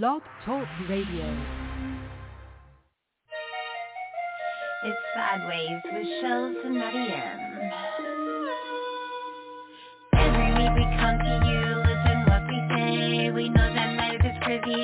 Blog Talk Radio. It's Sidewayz with Shellz and Matty M. Every week we come to you, listen what we say. We know that life is crazy,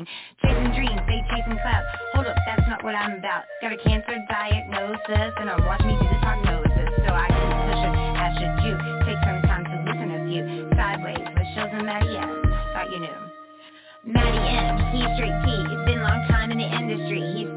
everything. Chasing dreams, they chasing clout. Hold up, that's not what I'm about. Got a cancer diagnosis, and I'm watching me do this prognosis. So I keep pushing, as should you. Take some time to listen to you. Sidewayz with Shellz and Matty M. Thought you knew. Matty M, he's straight T. It's been a long time in the industry. He's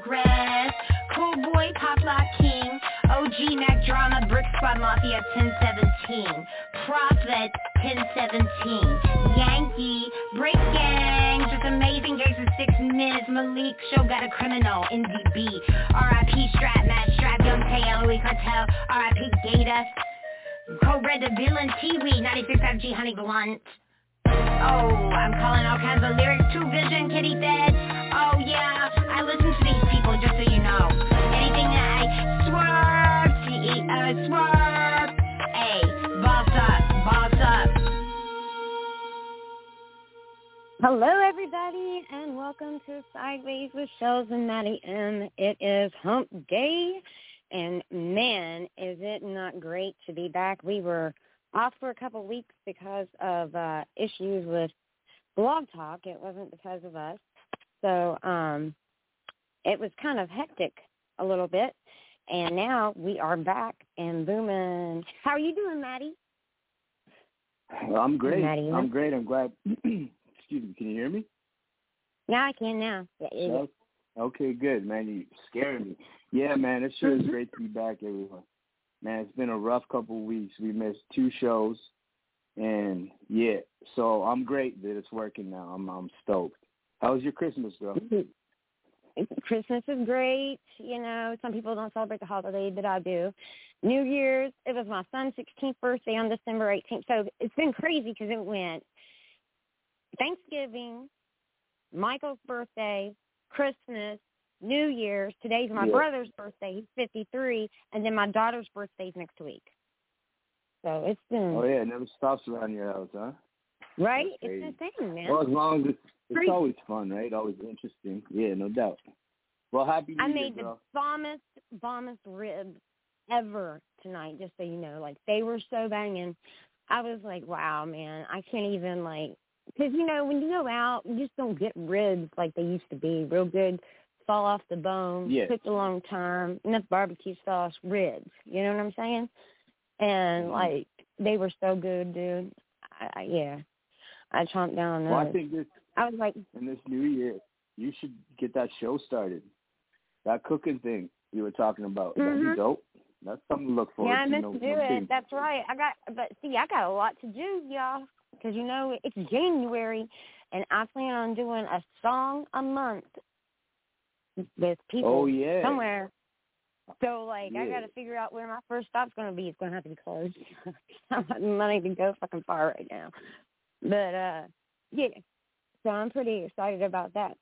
progress. Cool boy, pop lock king. OG Mack drama, brick squad mafia 1017. Prophet 1017. Yankee, break gang, just amazing games in six minutes. Malik show got a criminal, NDB. RIP strap, Matt strap, young Tay, LOE cartel. RIP Gator. Red the villain, T-Weed, 96 FG Honey Blunt. Oh, I'm calling all kinds of Vision, Kitty. Oh yeah, I listen to these people just so you know. Anything that I swerve, T-E-O, uh, swerve. Hey, boss up, boss up. Hello, everybody, and welcome to Sidewayz with Shellz and Matty M. It is Hump Day, and man, is it not great to be back. We were off for a couple of weeks because of uh, issues with Blog Talk. It wasn't because of us. So um, it was kind of hectic a little bit, and now we are back and booming. How are you doing, Matty? Well, I'm great. Matty, I'm great. I'm glad. Excuse me. Can you hear me? Yeah, I can now. Yeah, yeah. Okay, good, man. You scaring me. Yeah, man. It sure is great to be back, everyone. Man, it's been a rough couple of weeks. We missed two shows, and yeah, so I'm great that it's working now. I'm I'm stoked. How was your Christmas, girl? Christmas is great. You know, some people don't celebrate the holiday, but I do. New Year's, it was my son's 16th birthday on December 18th. So it's been crazy because it went Thanksgiving, Michael's birthday, Christmas, New Year's. Today's my Yeah. brother's birthday. He's 53. And then my daughter's birthday's next week. So it's been, Oh yeah, it never stops around your house, huh? right? it's the insane, man. Well, as long as it's, it's always fun, right? Always interesting. Yeah, no doubt. Well, happy New I Year, made the bombest, bombest ribs ever tonight, just so you know. Like, they were so banging. I was like, wow, man, I can't even, like, because, you know, when you go out, you just don't get ribs like they used to be. Real good, fall off the bone, Yeah. cooked a long time, enough barbecue sauce, ribs. You know what I'm saying? And, Mhm. like, they were so good, dude. I, I, yeah. I chomped down on those. Well, I think this I was like, in this new year, you should get that show started. That cooking thing you were talking about. That'd Mhm. be dope. That's something to look forward Yeah, I meant no- to do no it. kidding. That's right. I got, but see, I got a lot to do, y'all, because you know it's January, and I plan on doing a song a month with people Oh yeah. somewhere. So like, I gotta figure out where my first stop's going to be. It's going to have to be close. I'm not even the money to go fucking far right now, but uh, yeah. So I'm pretty excited about that.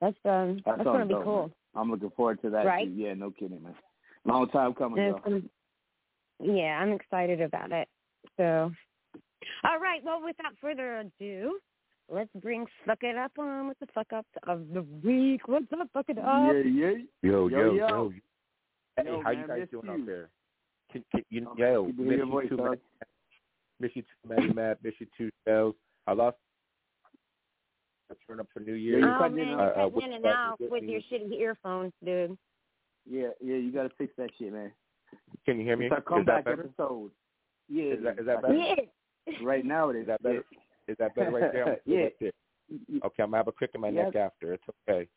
That's um, That that's going to be dope, cool. man. I'm looking forward to that. Right? Too. Yeah, no kidding, man. Long time coming, though. gonna- yeah, I'm excited about it. So, all right. Well, without further ado, let's bring fuck it up on with the fuck ups of the week. What's up, fuck it up? Yeah, yeah. Yo, Yo, yo, yo. yo. Hey, Yo, how man, you guys doing you. out there? Can, can, you, Oh, yo, good miss your you voice, too, dog. man. Miss you too, Maddie Matt. Miss you too, Shellz. I lost. I turned up for New Year's. you're oh cutting man, in you're uh, uh, cutting with in and out with with your shitty earphones, dude. Yeah, yeah. You got to fix that shit, man. Can you hear me? It's our Is comeback that better? episode. Yeah. Is that- is that better? Yeah. Right now it is. Is that better? Is that better right there? I'm gonna Yeah. feel that shit. Okay, I'm gonna have a crick in my Yes. neck after. It's okay.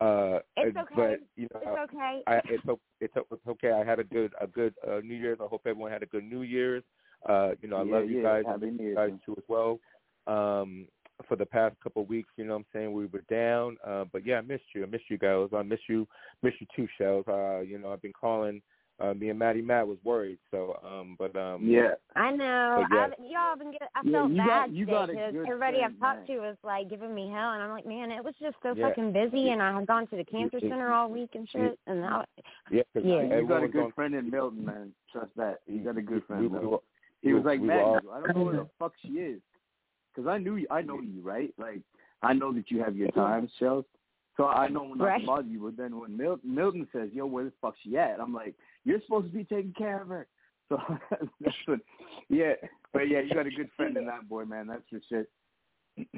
Uh, It's uh, okay. But you know, It's okay. I, it's it's it's okay. I had a good a good uh, New Year's. I hope everyone had a good New Year's. Uh, you know, I Yeah, love you yeah, guys. I Happy New you guys too as well. Um, for the past couple of weeks, you know what I'm saying, we were down. Uh, but yeah, I missed you. I missed you guys. I miss you miss you too, Shellz. Uh, you know, I've been calling uh me and Maddie Matt was worried. So um but um Yeah. I know. But yeah. I've, y'all been get, I Yeah, felt you bad got- you got because everybody friend, I've talked man. to was like giving me hell, and I'm like, man, it was just so Yeah. fucking busy, and I had gone to the cancer it- center all week and shit, and I, yeah, 'cause Yeah. You everyone got a good going- friend in Milton, man. Trust that. You got a good friend. we, man. we, He was like, we man, all- I don't know where the fuck she is. Because I knew you, I know you, right? Like, I know that you have your times, Shellz. So I know not Right. to bother you. But then when Mil- Milton says, yo, where the fuck she at? I'm like, you're supposed to be taking care of her. So that's what, yeah. But yeah, you got a good friend in that boy, man. That's for shit.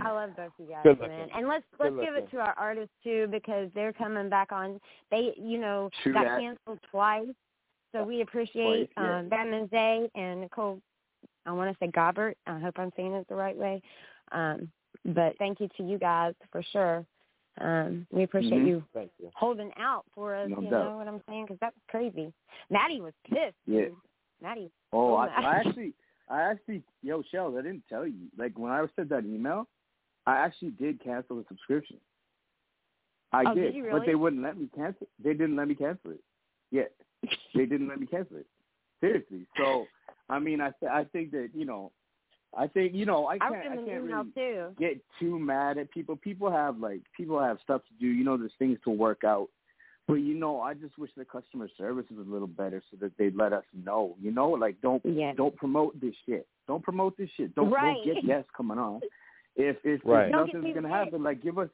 I love both you guys, Good man. And let's let's Good give it to our artists too because they're coming back on. They, you know, True got that. canceled twice, so we appreciate Twice, yeah. um, Badmon Zae and Nicole. I want to say Gobbert. I hope I'm saying it the right way. Um, but thank you to you guys for sure. Um, we appreciate Mhm. you you. holding out for us. No you doubt. know what I'm saying? Because that's crazy. Matty was pissed. Yeah. dude. Matty. Oh, I. I actually, I actually, yo, Shellz, I didn't tell you. Like when I sent that email, I actually did cancel the subscription. I Oh, did, did you but they wouldn't let me cancel. They didn't let me cancel it. Yeah, they didn't let me cancel it. Seriously. So, I mean, I th- I think that you know, I think you know, I I can't wrote I can't really too. get too mad at people. People have like people have stuff to do. You know, there's things to work out. But you know, I just wish the customer service was a little better so that they'd let us know. You know, like don't Yeah. don't promote this shit. Don't promote this shit. Don't, Right. don't get guests coming on. If if, Right. if nothing's gonna happen, like give us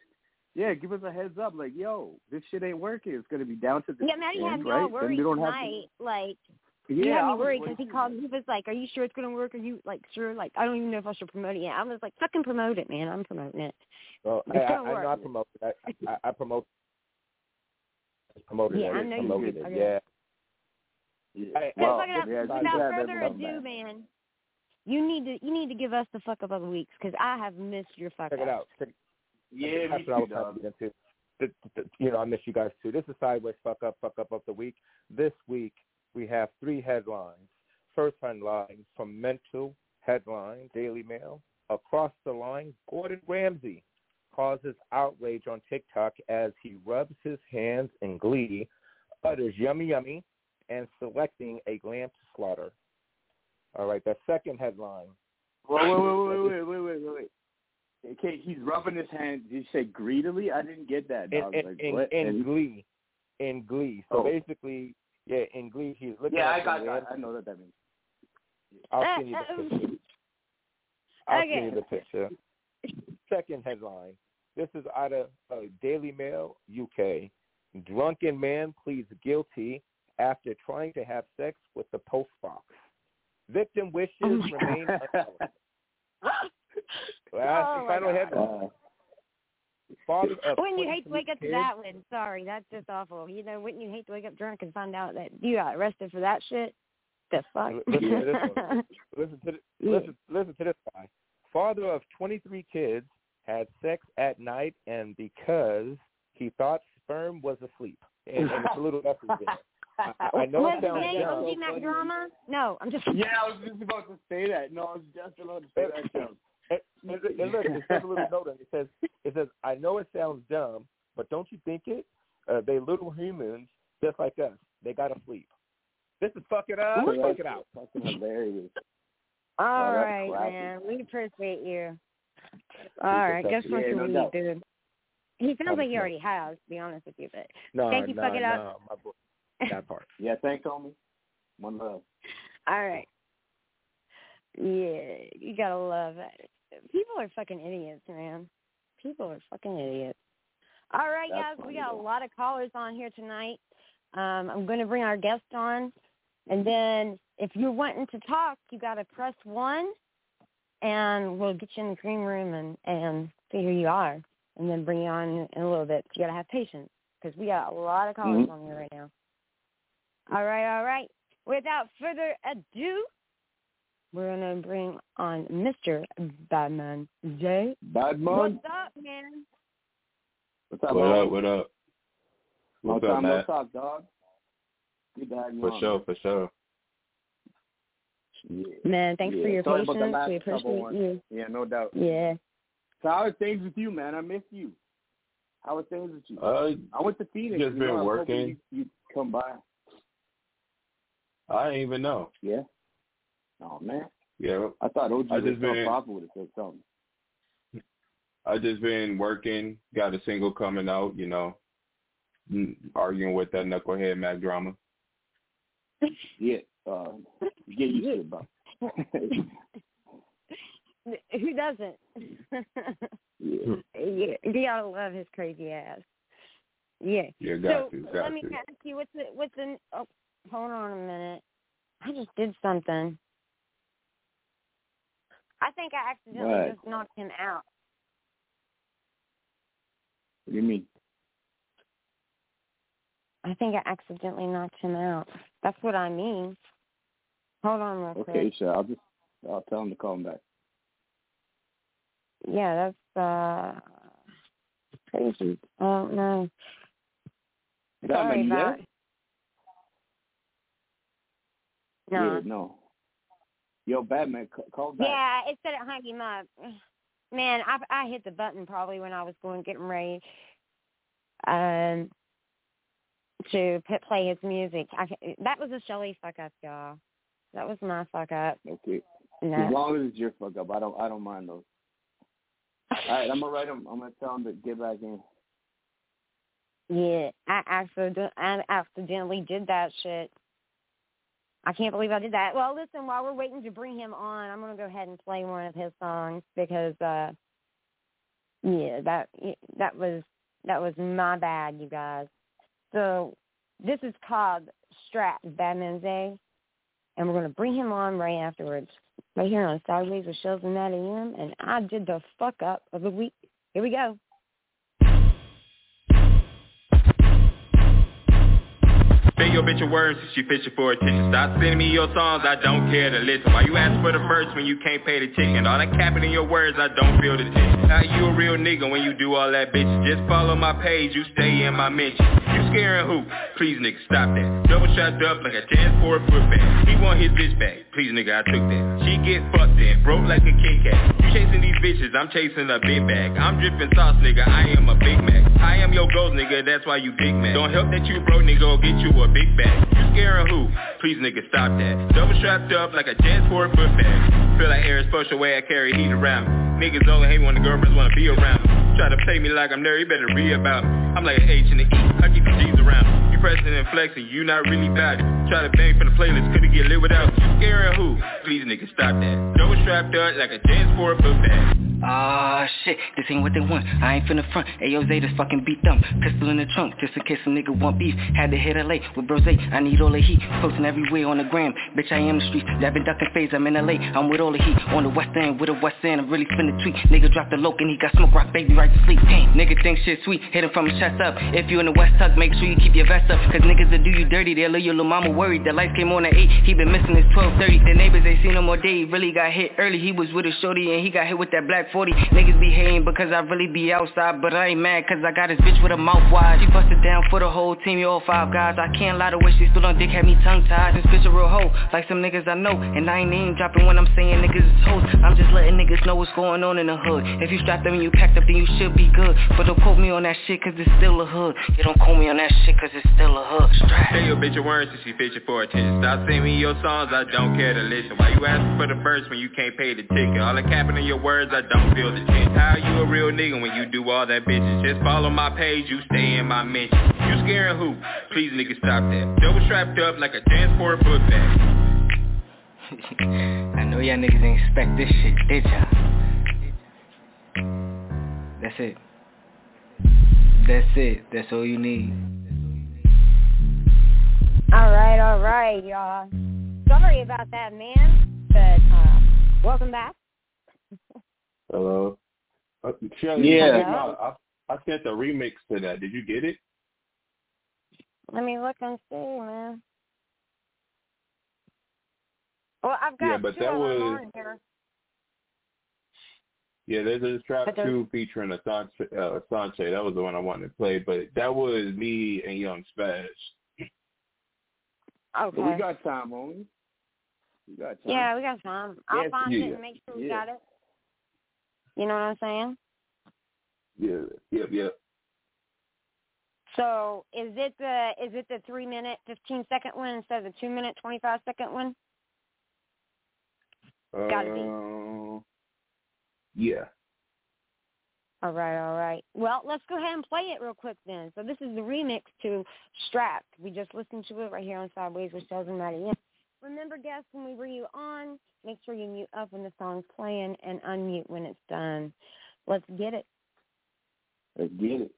yeah, give us a heads up. Like yo, this shit ain't working. It's gonna be down to the Yeah, Matty had end, me all right? Then worried we don't have tonight. Like, to. he Yeah, had me worried because he called. man. He was like, "Are you sure it's gonna work? Are you like sure? Like, I don't even know if I should promote it yet." I was like, "Fucking promote it, man! I'm promoting it." Well, It's I, I, gonna I work. know I promote it. I, I, I promote promoted Yeah, it. I know you promoted do. it. Okay. Yeah. Yeah. Hey, Well, fuck yeah, without too further ado, know. man, you need to you need to give us the fuck up of the weeks because I have missed your fuck Check up. it out. Check, Yeah, that's me what I was trying dog. to get into. The- the- You know, I miss you guys too. This is Sidewayz Fuck Up, Fuck Up of the Week. This week we have three headlines. First headline from Mental Headline, Daily Mail. Across the line, Gordon Ramsay causes outrage on TikTok as he rubs his hands in glee, utters yummy yummy, and selecting a lamb to slaughter. All right, the second headline. Wait, wait, wait, wait, wait, wait, wait, wait. Okay, he's rubbing his hands. Did you say greedily? I didn't get that. Dog. In, in, in, in glee. In glee. So oh. basically, yeah, in Glee, he's looking. yeah, at I got that. I know what that means. I'll Uh, send you the uh, picture. I'll okay. send you the picture. Second headline. This is out of uh, Daily Mail, UK. Drunken man pleads guilty after trying to have sex with the post box. Victim wishes Oh remain unknown. Well, that's Oh the final God. headline. Father of Wouldn't you hate to 23 wake up to kids- that one? Sorry, that's just awful. You know, wouldn't you hate to wake up drunk and find out that you got arrested for that shit? The fuck? Listen to this. Listen to this, Yeah. listen listen to this guy. Father of 23 kids had sex at night, and because he thought sperm was asleep, and, and it's a little message there. I, I know Was it his sounds. OG Mack Drama? No, I'm just. yeah, I was just about to say that. No, I was just about to say that. Joe. And, and, and look, it says a little note on it. It says, it says, I know it sounds dumb, but don't you think it? Uh, they little humans just like us. They gotta sleep. This is fuck it up, So fuck it out. Fucking hilarious. All that's right, classy. man. We appreciate you. All right, guess Yeah, what no you doubt. dude. He sounds like he already has, to be honest with you, but No, Thank you, no, fuck it up. my boy. That part. Yeah, thanks, homie. One love. all right. Yeah, you gotta love it. People are fucking idiots, man. People are fucking idiots. All right, That's guys, we got a lot of callers on here tonight. Um, I'm going to bring our guest on, and then if you're wanting to talk, you got to press one, and we'll get you in the green room and and see who you are, and then bring you on in a little bit. You got to have patience because we got a lot of callers Mhm. on here right now. All right, all right. Without further ado, we're gonna bring on Mr. Badmon Zae. Bad man. What's up, man? What's up, What man? up? What up? Long What's up, time no Matt? dog. Good to have you For on. sure, for sure. Yeah. Man, thanks yeah. for your Sorry patience. about the last we appreciate you. Yeah, no doubt. Yeah. So how are things with you, man? I miss you. How are things with you? Uh, I went to Phoenix. just you been know, I was working. You, you come by. I didn't even know. Yeah. Oh man, Yeah, I thought OG I was just been- Papa would have said something. I just been working. Got a single coming out. You know, mm, arguing with that knucklehead Mack Drama. Yeah. Uh, get used to it, bro. Who doesn't? yeah. yeah, you gotta love his crazy ass. Yeah. Yeah, got so to, got let me to. ask you, what's the what's the? Oh, hold on a minute. I just did something. I think I accidentally What? just knocked him out. What do you mean? I think I accidentally knocked him out. That's what I mean. Hold on real Okay, quick. so I'll just I'll tell him to call him back. Yeah, that's uh crazy. I don't know. Sorry about No. Yeah, no. Yo, Badmon, call back. Yeah, it said it hung him up. Man, I I hit the button probably when I was going getting ready um to play his music. I, that was a Shelly fuck up, y'all. That was my fuck up. Okay. No. As long as it's your fuck up, I don't I don't mind those. All right, I'm gonna write him. I'm gonna tell him to get back in. Yeah, I accident I accidentally did that shit. I can't believe I did that. Well, listen, while we're waiting to bring him on, I'm gonna go ahead and play one of his songs because, uh yeah, that that was that was my bad, you guys. So this is called Strap Badmon Zae, and we're gonna bring him on right afterwards, right here on Sidewayz with Shellz and Matty M. And I did the fuck up of the week. Here we go. Your bitch a word since she fishing for attention. Stop sending me your songs, I don't care to listen. Why you ask for the verse when you can't pay the ticket? All that capping in your words, I don't feel the tension. Now you a real nigga when you do all that bitch? Just follow my page, you stay in my mention. You scaring who? Please nigga, stop that. Double shot up like a chance for a back. He want his bitch back. Please nigga, I took that. Mm. She get fucked in, broke like a Kit Kat. You chasing these bitches, I'm chasing a big bag. I'm dripping sauce, nigga, I am a Big Mac. I am your ghost, nigga, that's why you big man. Don't help that you broke, nigga, or get you a big bag. You scaring who? Please nigga, stop that. Double strapped up like a chance for a foot bag. Feel like Air Special way I carry heat around me. Niggas only hate when the girlfriends wanna be around me. Try to play me like I'm there, you better read about me. I'm like an H and an E, I keep the G's around. You pressing and flexing, you not really it. Try to bang for the playlist, couldn't get lit without you. Scaring who? Please nigga, stop that. Double strapped up like a dance for a bag. Ah shit, this ain't what they want. I ain't finna front. Ayo Zeta's fucking beat them. Pistol in the trunk, just in case a nigga want beef. Had to hit LA with Brose. I need all the heat. Posting everywhere on the gram. Bitch, I am the street. Dabbing ducking phase, I'm in LA. I'm with all the heat. On the west end, with the west end, I'm really finna tweet. Nigga dropped the loke and he got smoke rock baby right to sleep. Damn, nigga think shit sweet. Hit him from his chest up. If you in the west tuck, make sure you keep your vest up. Cause niggas that do you dirty, they'll leave your little mama worried. The lights came on at 8, he been missing his 1230. The neighbors, they seen him all day. Really got hit early. He was with a shorty and he got hit with that black 40. Niggas be hating because I really be outside. But I ain't mad cause I got his bitch with a mouth wide. She busted down for the whole team, you all five guys. I can't lie, the way she still on dick had me tongue tied. This bitch a real hoe, like some niggas I know. And I ain't name dropping when I'm saying niggas is hoes. I'm just letting niggas know what's going on in the hood. If you strapped them and you packed up, then you should be good. But don't quote me on that shit cause it's still a hood. You don't call me on that shit cause it's still a hood. Strap. Tell your bitch a word since she fishing for attention. Stop sending me your songs, I don't care to listen. Why you asking for the verse when you can't pay the ticket? All the capping in your words, I don't feel the tension. How you a real nigga when you do all that bitches? Just follow my page, you stay in my mention. You scaring who? Please nigga stop that. Double strapped up like a transport book bag. I know y'all niggas ain't expect this shit, did y'all? That's it. That's it. That's all you need. All right, all right, y'all. Sorry about that, man. But uh, welcome back. Hello. Uh, Shelly, Yeah. you I, I sent a remix to that. Did you get it? Let me look and see, man. Well, I've got Yeah, but two that of them was- on here. Yeah, there's a trap two featuring Asante. Uh, Asante. That was the one I wanted to play, but that was me and Young Spaz. Okay. But we got time, homie. We got time. Yeah, we got time. I'll Yes, find it and make sure we Yeah. got it. You know what I'm saying? Yeah, yep, yep. So is it the is it the three minute fifteen second one instead of the two minute twenty five second one? Gotta be. Yeah. All right, all right. Well, let's go ahead and play it real quick then. So this is the remix to Strapped. We just listened to it right here on Sidewayz with Shellz and Matty. Remember, guests, when we bring you on, make sure you mute up when the song's playing and unmute when it's done. Let's get it. Let's get it.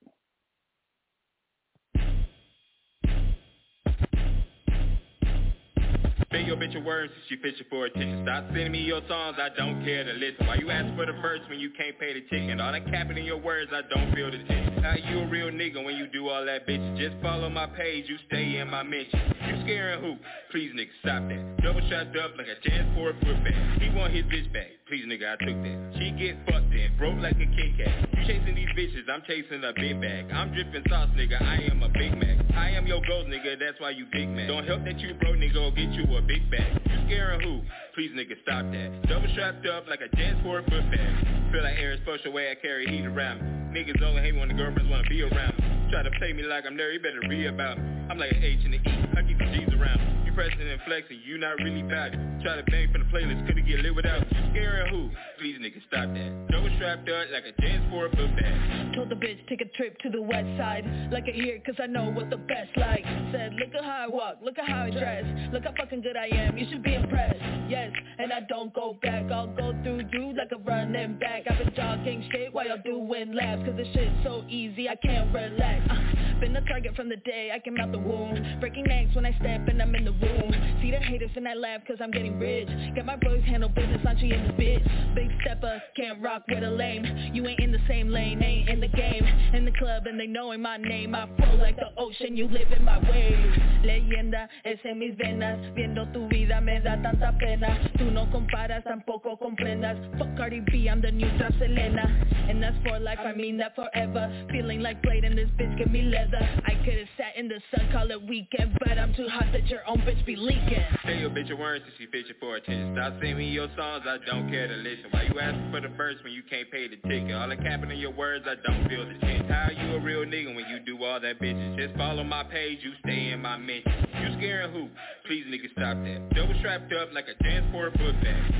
Spend your bitch your words since you fishing for attention. Stop sending me your songs, I don't care to listen. Why you ask for the verse when you can't pay the ticket? All that capping in your words, I don't feel the tension. How you a real nigga when you do all that bitch? Just follow my page, you stay in my mention. Scaring who? Please nigga, stop that. Double shot up like a jazz for a foot bag. He want his bitch back. Please nigga, I took that. She get fucked in, broke like a Kit Kat. You chasing these bitches, I'm chasing a big bag. I'm dripping sauce, nigga, I am a Big Mac. I am your ghost, nigga, that's why you big man. Don't help that you broke, nigga, or get you a big bag. You scaring who? Please nigga, stop that. Double strapped up like a jazz for a foot bag. Feel like Aaron special way I carry heat around me. Niggas only hate when the girlfriends wanna be around me. Try to play me like I'm there, you better read about me. I'm like an H and an E, I keep the G's around. You pressing and flexing, you not really valid. Try to bang for the playlist, couldn't get lit without you. Scaring who? Please nigga, stop that. Double strapped up like a jazz for a foot bag. Told the bitch take a trip to the west side. Like a year cause I know what the best like. Said look at how I walk, look at how I dress. Look how fucking good I am, you should be impressed. Yes, and I don't go back. I'll go through you like a running back. I've been jogging shit while y'all doing laps Cause this shit's so easy I can't relax. Uh, Been a target from the day I came out the womb. Breaking necks when I step and I'm in the room. See the haters and I laugh cause I'm getting rich. Got my boys handle business, launching in this bitch. Big stepper, can't rock with a lame. You ain't in the same lane, ain't in the game. In the club and they knowing my name. I flow like the ocean, you live in my wave Leyenda, es en mis venas. Viendo tu vida me da tanta pena. Tú no comparas, tampoco comprendas. Fuck Cardi B, I'm the new Trap Selena. And that's for life, I mean that forever. Feeling like Blade and this bitch give me leather. I could've sat in the sun, call it weekend But I'm too hot that your own bitch be leaking. Say your bitch your words since she fishing for attention. Stop sending me your songs, I don't care to listen. You asking for the verse when you can't pay the ticket? All the capping in your words, I don't feel the shit. How you a real nigga when you do all that bitches? Just follow my page, you stay in my mention. You scaring who? Please nigga stop that. Double strapped up like a dance for a foot bag.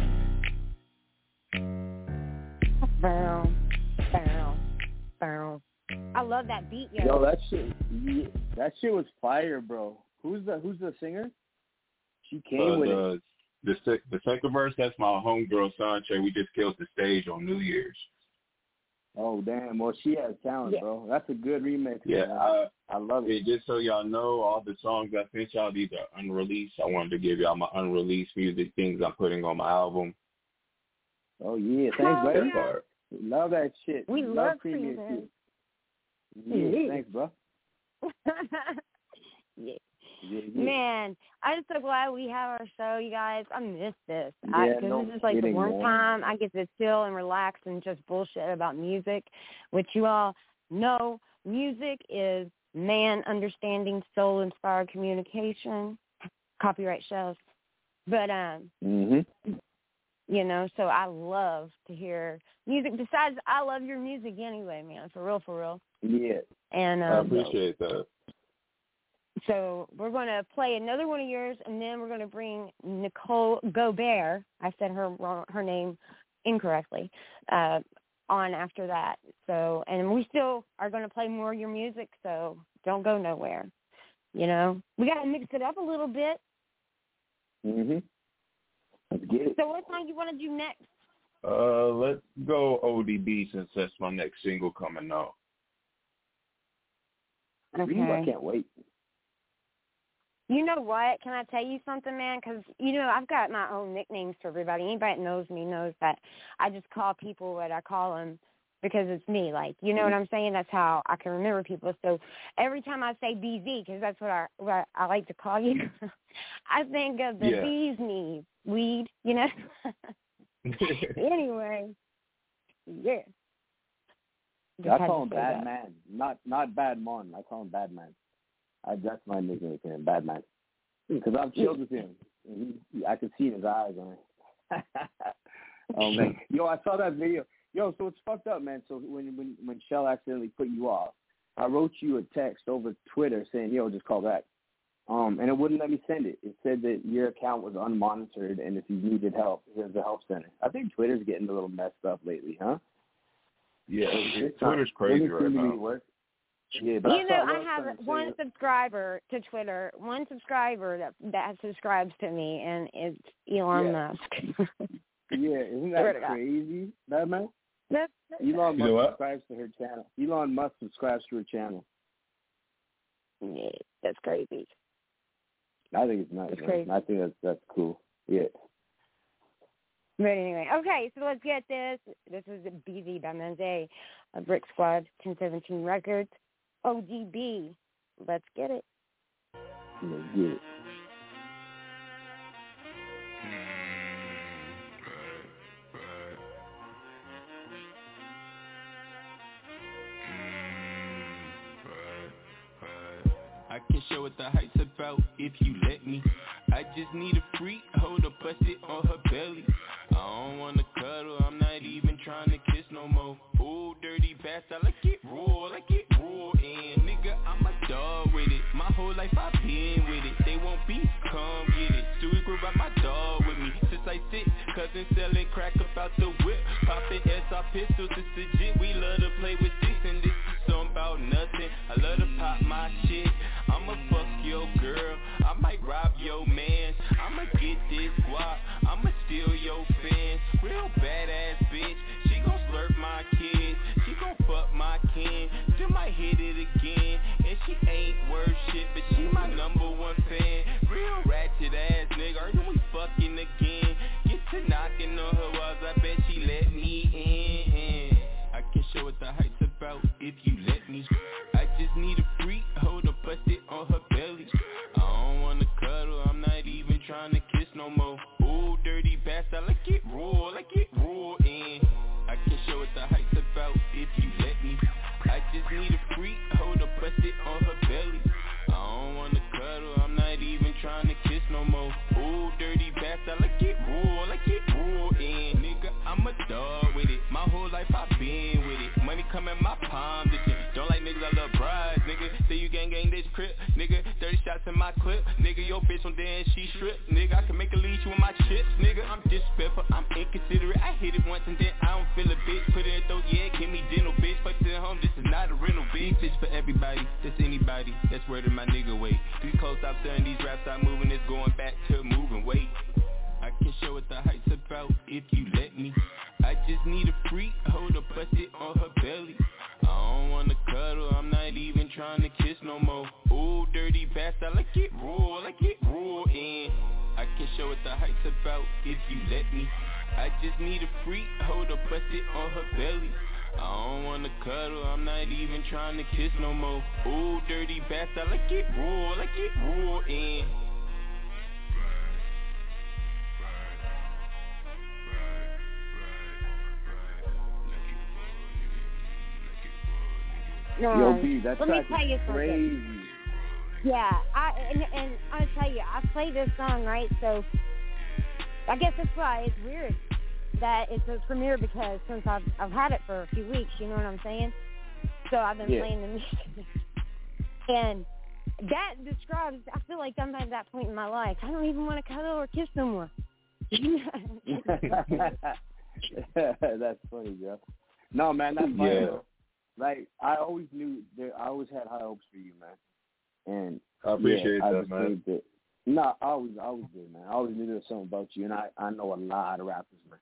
Bow, bow, bow. I love that beat, yo. Yo, that shit, yeah, that shit was fire, bro. Who's the Who's the singer? She came Uh, with it. The, the second verse, that's my homegirl Sanche. We just killed the stage on New Year's. Oh damn! Well, she has talent, Yeah. bro. That's a good remix. Yeah. I, I love it. just so y'all know, all the songs I sent y'all, these are unreleased. I wanted to give y'all my unreleased music things I'm putting on my album. Oh yeah, thanks, Hell baby. yeah. Love that shit. We love love premium premium. shit. Yeah, Yeah. thanks, bro. yeah. Yeah, yeah. Man, I'm so glad we have our show, you guys. I miss this. Yeah, Because no this is like the kidding, one man. time I get to chill and relax and just bullshit about music, which you all know music is man understanding soul-inspired communication. Copyright Shellz. But, um, Mhm. you know, so I love to hear music. Besides, I love your music anyway, man, for real, for real. Yeah. And I um, appreciate that. So we're going to play another one of yours, and then we're going to bring Nicole Gobert. I said her wrong, her name incorrectly. Uh, on after that. So, and we still are going to play more of your music. So don't go nowhere. You know, we got to mix it up a little bit. Mhm. Let's get it. So what song do you want to do next? Uh, let's go ODB since that's my next single coming out. Okay. Ooh, I can't wait. You know what? Can I tell you something, man? Because you know I've got my own nicknames for everybody. Anybody that knows me knows that I just call people what I call them because it's me. Like you know what I'm saying? That's how I can remember people. So every time I say BZ, because that's what I what I like to call you, I think of the Yeah. bees knees, weed. You know. anyway, yeah. Just I call him Bad that. Man, not not Bad Mon. I call him Bad Man. I, that's my nickname for him, Bad Man, because I'm chilled with him. He, I could see in his eyes, man. oh man, yo, I saw that video. Yo, so it's fucked up, man. So when when when Shell accidentally put you off, I wrote you a text over Twitter saying, "Yo, just call back," um, and it wouldn't let me send it. It said that your account was unmonitored, and if you needed help, there's a help center. I think Twitter's getting a little messed up lately, huh? Yeah, it, Twitter's crazy right now. Work. Yeah, but you I know, I have one it. subscriber to Twitter, one subscriber that that subscribes to me, and it's Elon Yeah. Musk. Yeah, isn't that God. crazy? That man. That's, Elon You know Musk what? subscribes to her channel. Elon Musk subscribes to her channel. yeah, that's crazy. I think it's nice. It's crazy. I think that's that's cool. Yeah. But anyway, okay, so let's get this. This is BZ by Menze, a Brick Squad, 1017 Records, OGB. Let's get it. Let's get it. I can show what the hype's about if you let me. I just need a freak, hold a bust it on her belly. I don't wanna cuddle, I'm not even trying to kiss no more. Ooh, dirty bastard, I like it raw, like it Cousin selling crack about the whip. Popping SR pistols, it's legit. We love to play with sticks and this is something about nothing. I love to pop my shit. I'ma fuck your girl. I might rob your man. I'ma get this guap. I'ma steal your fans. Real badass bitch. She gon' slurp my kids. She gon' fuck my kin. Still might hit it again. And she ain't worth shit, but she my number knocking on her come in my palm, bitch. Don't like niggas, I love brides, nigga. Say you gang gang this crip, nigga. 30 shots in my clip, nigga. Your bitch on and she strip, nigga. I can make a leash with my chips, nigga. I'm disrespectful, I'm inconsiderate. I hit it once and then I don't feel a bitch. Put it in throat, yeah, give me dental, bitch. Fuck to home, this is not a rental, bitch. Bitch for everybody, that's anybody. That's word of my nigga way. These clothes stop selling, these raps stop moving, it's going back to moving weight. I can show what the hype's about if you let me. I just need a freak, hold a bust it trying to kiss no more. Ooh, dirty bastard, I it raw, like it raw. And I can show what the hype's about if you let me. I just need a freak, hold a bust it on her belly. I don't wanna cuddle, I'm not even trying to kiss no more. Ooh, dirty bastard, I it raw, like it raw. And No, Yo, B, that let me track tell you is something. Yeah, I and, and I tell you, I play this song right, so I guess that's why it's weird that it's a premiere because since I've I've had it for a few weeks, you know what I'm saying? So I've been Yeah. playing the music, and that describes. I feel like I'm at that point in my life. I don't even want to cuddle or kiss no more. that's funny, bro. No, man, that's fine. Yeah. Bro. Like I always knew there. I always had high hopes for you, man. And I appreciate yeah, I that, just man. think that. No, I always, I always did, man. I always knew there was something about you, and I, I know a lot of rappers, man.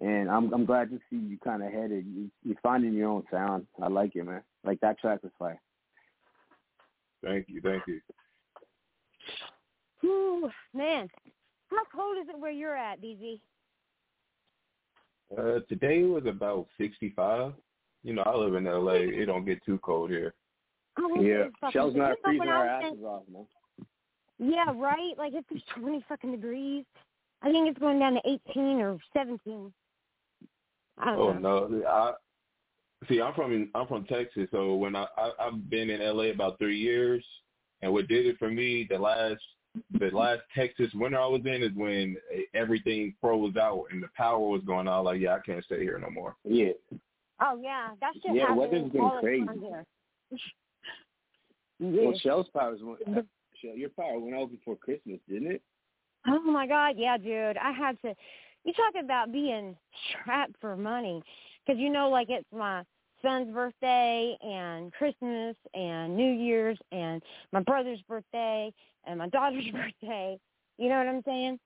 And I'm, I'm glad to see you kind of headed. You, you're finding your own sound. I like it, man. Like that track was fire. Thank you, thank you. Whew, man, how cold is it where you're at, BZ? Uh, today was about 65. You know, I live in LA. It don't get too cold here. Oh, Yeah, Shell's not you know, when freezing I our was in- asses off, man. Yeah, right. Like it's just twenty fucking degrees. I think it's going down to eighteen or seventeen. I don't Oh know. no, I see. I'm from I'm from Texas, so when I, I I've been in LA about three years, and what did it for me the last the last Texas winter I was in is when everything froze out and the power was going out. Like, yeah, I can't stay here no more. Yeah. Oh yeah, that shit Yeah, weather's been crazy. here. Well, Shell's power went. Shell, your power went out before Christmas, didn't it? Oh my God, yeah, dude. I had to. You talk about being trapped for money, because you know, like it's my son's birthday and Christmas and New Year's and my brother's birthday and my daughter's birthday. You know what I'm saying?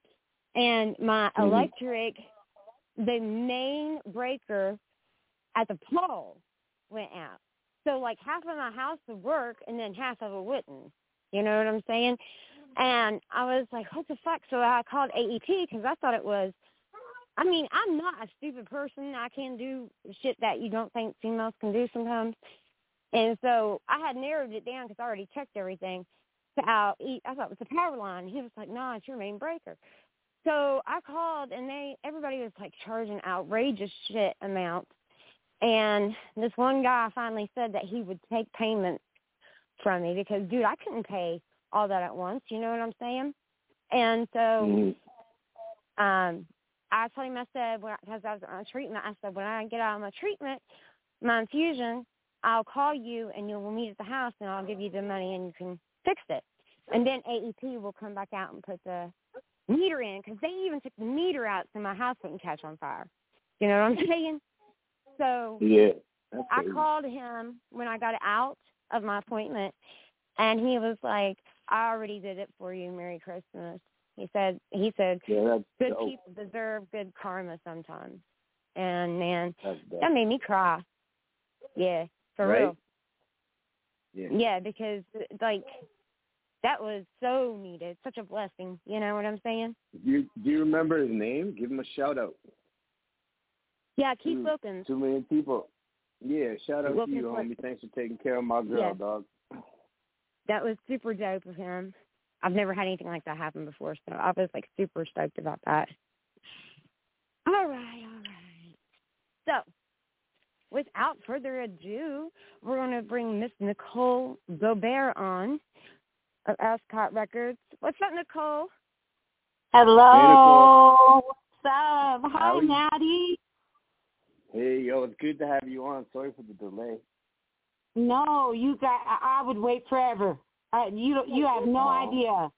And my Mhm. electric, the main breaker at the pole went out. So like half of my house would work and then half of it wouldn't. You know what I'm saying? And I was like, what the fuck? So I called AEP because I thought it was, I mean, I'm not a stupid person. I can do shit that you don't think females can do sometimes. And so I had narrowed it down because I already checked everything. Out, I thought it was the power line. He was like, no, it's your main breaker. So I called and they, everybody was like charging outrageous shit amounts. And this one guy finally said that he would take payment from me because, dude, I couldn't pay all that at once. You know what I'm saying? And so Mhm. um, I told him, I said, because I was on treatment, I said, when I get out of my treatment, my infusion, I'll call you and you'll meet at the house and I'll give you the money and you can fix it. And then AEP will come back out and put the meter in because they even took the meter out so my house wouldn't catch on fire. You know what I'm saying? So Yeah. I called him when I got out of my appointment, and he was like, "I already did it for you. Merry Christmas." He said, "He said Yeah, good dope. people deserve good karma sometimes." And man, that made me cry. Yeah, for Right? real. Yeah. Yeah, because like that was so needed, such a blessing. You know what I'm saying? Do You do you remember his name? Give him a shout out. Yeah, keep Two- looking. many people. Yeah, shout out Wilkins to you, Wood. homie. Thanks for taking care of my girl, Yeah. dog. That was super dope of him. I've never had anything like that happen before, so I was like super stoked about that. All right, all right. So, without further ado, we're going to bring Miss Nicole Gobert on of Ascot Records. What's up, Nicole? Hello. nicole. What's up? Hi, Natty. you? Matty. Hey, yo, it's good to have you on. Sorry for the delay. No, you got. I, I would wait forever. Uh, you don't- you have no idea.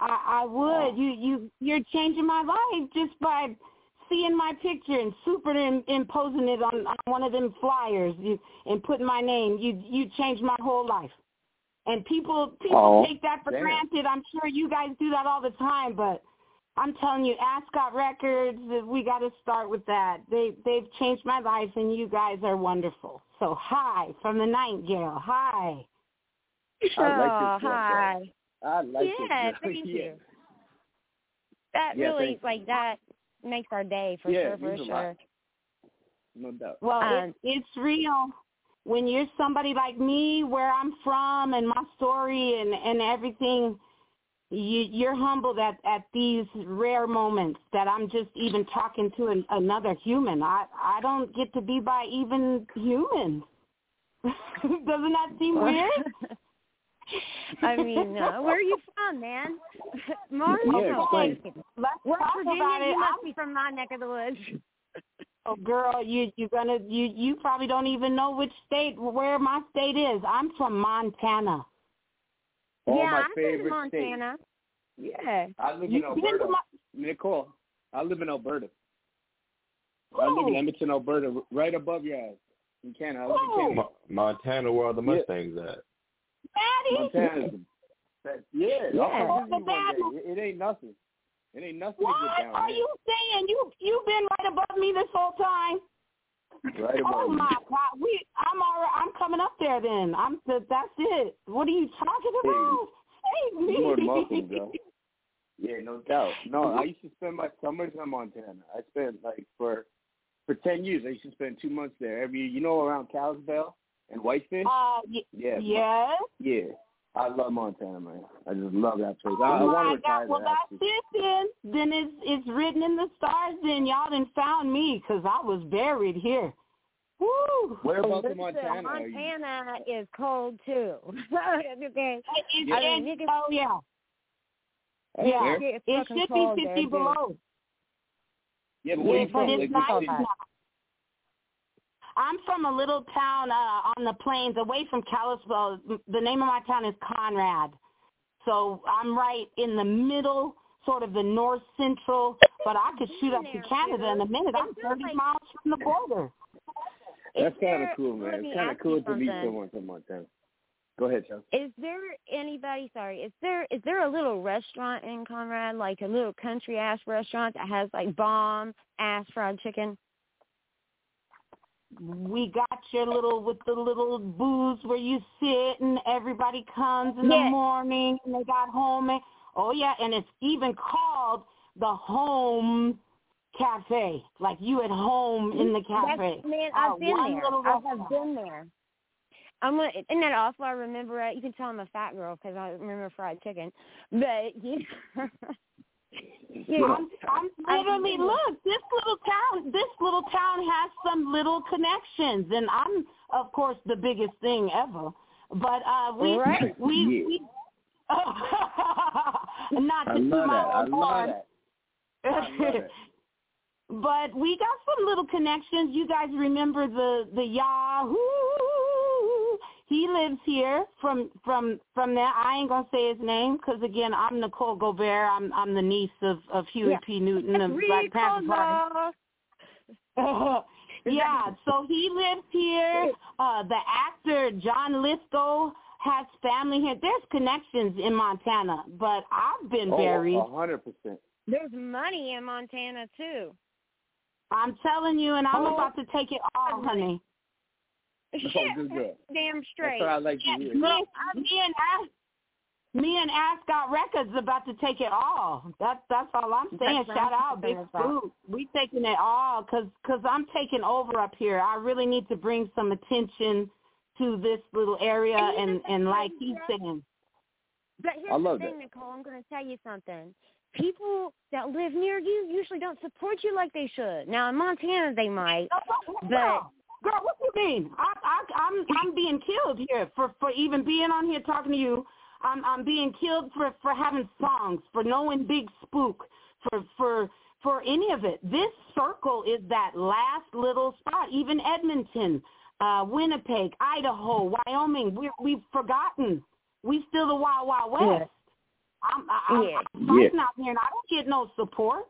I I would. You you you're changing my life just by seeing my picture and superimposing it on, on one of them flyers you, and putting my name. You you changed my whole life. And people people take that for damn. granted. I'm sure you guys do that all the time, but I'm telling you, Ascot Records, we got to start with that. They they've changed my life, and you guys are wonderful. So hi from the Nightingale. Hi. I like oh, this one, hi. I like it. yeah, girl. thank yeah. you. That Yeah, really, thanks. like, that makes our day for Yeah, sure, for means a lot. sure. No doubt. Well, Um, it, it's real. When you're somebody like me, where I'm from, and my story, and and everything, you, you're humbled at at these rare moments that I'm just even talking to an, another human. I I don't get to be by even humans. Doesn't that seem weird? I mean, uh, where are you from, man? Mars? Yeah, no, explain. thank you. Let's West talk Virginia, about it. you must I'm- be from my neck of the woods. Oh, girl, you you're gonna you you probably don't even know which state where my state is. I'm from Montana. All yeah, my I've been to favorite states. Montana. Yeah. I live in You've been to Alberta. Mon- Nicole, I live in Alberta. I live in Oh. Edmonton, Alberta, right above your ass. In Canada. I live Oh. in Canada. Mo- Montana, where are the Yeah. Mustangs at? Matty. Montana's. Yeah, Yeah. I'll Oh, visit you the one. It, it ain't nothing. It ain't nothing to What get down are here. you saying? You you've been right above me this whole time. Right Oh you. my God, we I'm all right. I'm coming up there then. I'm that's it. What are you talking about? Save me. You're more than welcome, girl. Yeah, no doubt. No, I used to spend my summers in Montana. I spent like for for ten years. I used to spend two months there every. You know, around Kalispell and Whitefish. Uh, y- yeah, yes. yeah. I love Montana, man. I just love that place. I, I Oh want to my retire God. Well, there. that's it then. Then it's it's written in the stars. Then y'all done found me because I was buried here. Woo. Whereabouts in Listen, Montana are you? Montana is cold too. okay. It's, I mean, it's, oh yeah. Yeah, It's it should be 50 below. Yeah, but where Yeah, you but from? it's Like, not. It's not. I'm from a little town uh, on the plains, away from Kalispell. The name of my town is Conrad. So I'm right in the middle, sort of the north central. But I could shoot up to Canada in a minute. I'm 30 like- miles from the border. That's kind of cool, man. It's kind of cool to meet someone from Montana. Go ahead, Chuck. Is there anybody? Sorry, is there is there a little restaurant in Conrad, like a little country ass restaurant that has like bomb ass fried chicken? We got your little with the little booths where you sit and everybody comes in the morning and they got home. And, oh yeah, and it's even called the home cafe, like you at home in the cafe. That's, man, Uh, I've been there. i have been there I'm gonna, isn't that awful? I remember it. You can tell I'm a fat girl because I remember fried chicken. But yeah, yeah. I'm, I'm literally look. This little town, this little town has some little connections, and I'm of course the biggest thing ever. But uh, we Right. we Yeah. we. not to I toot love my that. I own love horn. that. I love it. but we got some little connections. You guys remember the the Yahoo? He lives here from from from there. I ain't gonna say his name because again, I'm Nicole Gobert. I'm I'm the niece of of Huey Yeah. P. Newton of Black Panther Party. Ricola. yeah, so he lives here. Uh the actor John Lithgow has family here. There's connections in Montana, but I've been buried. Oh, a hundred percent. There's money in Montana too. I'm telling you, and I'm Oh. about to take it all, honey. Oh, good girl. Damn That's straight. what I like to hear. Me, me and Ash, me and Ash got records about to take it all. That's that's all I'm saying. That's Shout out, Big talking We taking it all because cause I'm taking over up here. I really need to bring some attention to this little area, And and you know and what's like crazy, he's saying, But here's I love the thing, that. Nicole. I'm going to tell you something. People that live near you usually don't support you like they should. Now in Montana, they might. But girl, what you mean? I, I, I'm I'm being killed here for for even being on here talking to you. I'm I'm being killed for for having songs, for knowing Big Spook, for for for any of it. This circle is that last little spot. Even Edmonton, uh, Winnipeg, Idaho, Wyoming. We we've forgotten. We still the Wild Wild West. Yeah. I'm, I, I'm, Yeah. I'm fighting out here, and I don't get no support.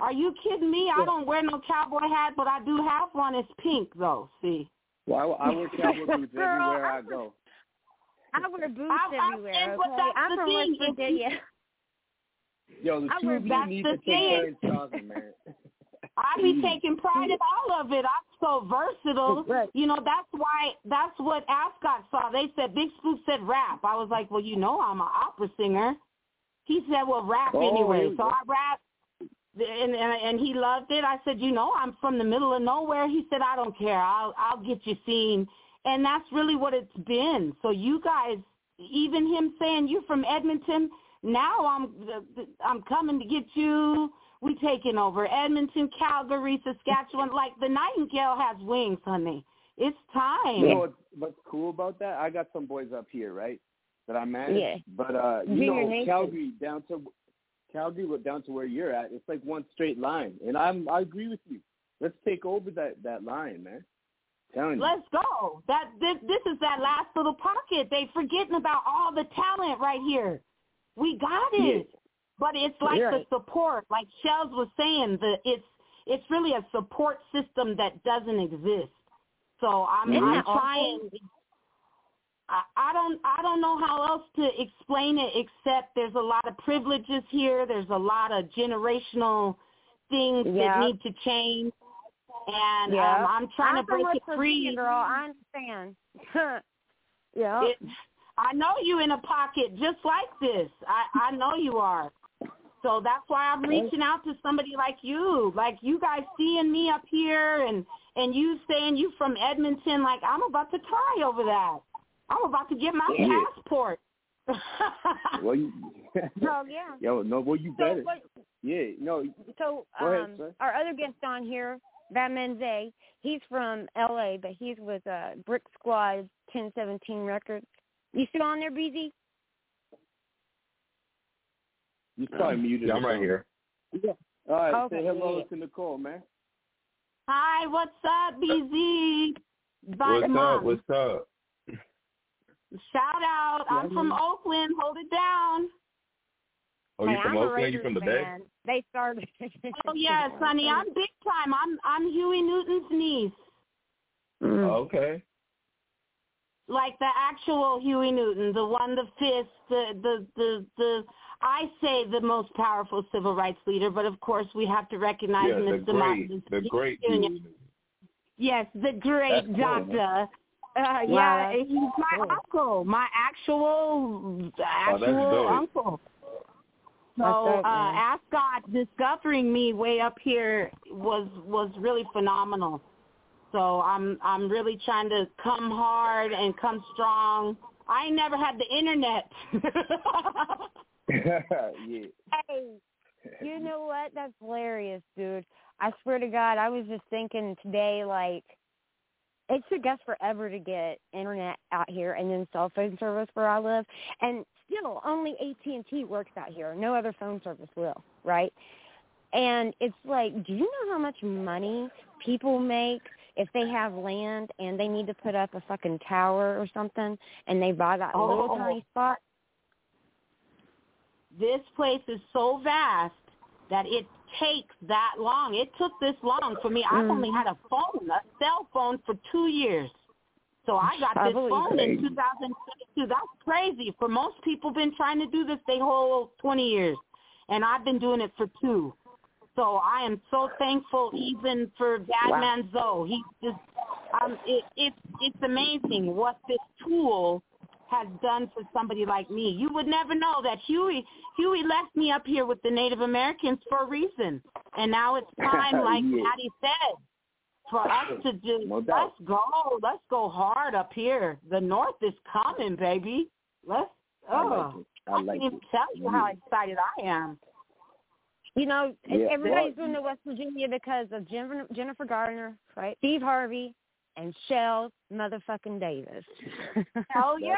Are you kidding me? I don't wear no cowboy hat, but I do have one. It's pink though. See, Well, I, I wear cowboy boots Girl, everywhere I I go. I wear boots I- I- everywhere. and what Okay, that's I'm from thing, West Virginia. Yo, the two of you need to take thing. turns talking, man. I be taking pride in all of it. I'm so versatile. Right. You know, that's why that's what Ascot saw. They said Big Spook said rap. I was like, well, you know, I'm an opera singer. He said, well, rap Oh, anyway. So. I rap. And, and and he loved it. I said, you know, I'm from the middle of nowhere. He said, I don't care. I'll I'll get you seen. And that's really what it's been. So you guys, even him saying you're from Edmonton, now I'm I'm coming to get you. We taking over Edmonton, Calgary, Saskatchewan. Like the nightingale has wings, honey. It's time. You know what's, what's cool about that? I got some boys up here, right, that I manage. Yeah. But uh, you Junior know, Nathan. Calgary down to Calgary went down to where you're at, it's like one straight line. And I'm I agree with you. Let's take over that that line, man. telling you. Let's go. That this, this is that last little pocket. They forgetting about all the talent right here. We got it. But it's like Right. the support, like Shellz was saying, the it's it's really a support system that doesn't exist. So I'm I'm trying I, I don't I don't know how else to explain it except there's a lot of privileges here. There's a lot of generational things Yeah. that need to change. And Yeah. um, I'm trying I'm to break it free. Girl. I understand. yeah. It, I know you in a pocket just like this. I I know you are. So that's why I'm reaching out to somebody like you, like you guys seeing me up here, and and you saying you from Edmonton. Like I'm about to cry over that. I'm about to get my Yeah. passport. Well, you, Oh yeah. yo, no, well, you So better. what? Yeah, no, So Go ahead, um, our other guest on here, Badmon Zae, he's from L.A., but he's with uh, Brick Squad 1017 Records. You still on there, BZ? You probably muted. Yeah, I'm right here. Yeah. All right. Okay, Say hello to Nicole, man. Hi, what's up, BZ? Bye, What's Mom. up? What's up? Shout out. I'm from Oakland. Hold it down. Oh, hey, you from I'm Oakland? You Raiders from the Bay? They started. Oh yes, honey. I'm big time. I'm I'm Huey Newton's niece. Mm. Okay. Like the actual Huey Newton, the one, the fist, the the the the. I say the most powerful civil rights leader, but of course we have to recognize Yeah, the Mr. Martin great, Luther the great. King Jr. Yes, the great That's cool, doctor. Uh, Wow, yeah, that's he's my cool. uncle, my actual actual dope. uncle. So That's dope, uh, man. Ascot discovering me way up here was was really phenomenal. So I'm I'm really trying to come hard and come strong. I never had the internet. yeah. Hey, you know what? That's hilarious, dude. I swear to God, I was just thinking today, like, it took us forever to get internet out here and then cell phone service where I live. And still, only AT&T works out here. No other phone service will, right? And it's like, do you know how much money people make if they have land and they need to put up a fucking tower or something and they buy that little Oh. tiny spot? this place is so vast that it takes that long. It took this long for me. I've Mm. only had a phone, a cell phone for two years. So I got this phone it. in 2022. That's crazy. For most people, been trying to do this their whole 20 years, and I've been doing it for two. So I am so thankful, even for Badmon Zae. He just, um, it, it's it's amazing what this tool has done for somebody like me. You would never know that Huey Huey left me up here with the Native Americans for a reason, and now it's time, like Yeah. Matty said, for us to just No let's go, let's go hard up here. The North is coming, baby. Let's. I like Oh, it. I like can't even it. tell you how excited I am. You know, Yeah. everybody's Well, going to West Virginia because of Jennifer, Jennifer Gardner, right? Steve Harvey, and Shell motherfucking Davis. Oh yeah,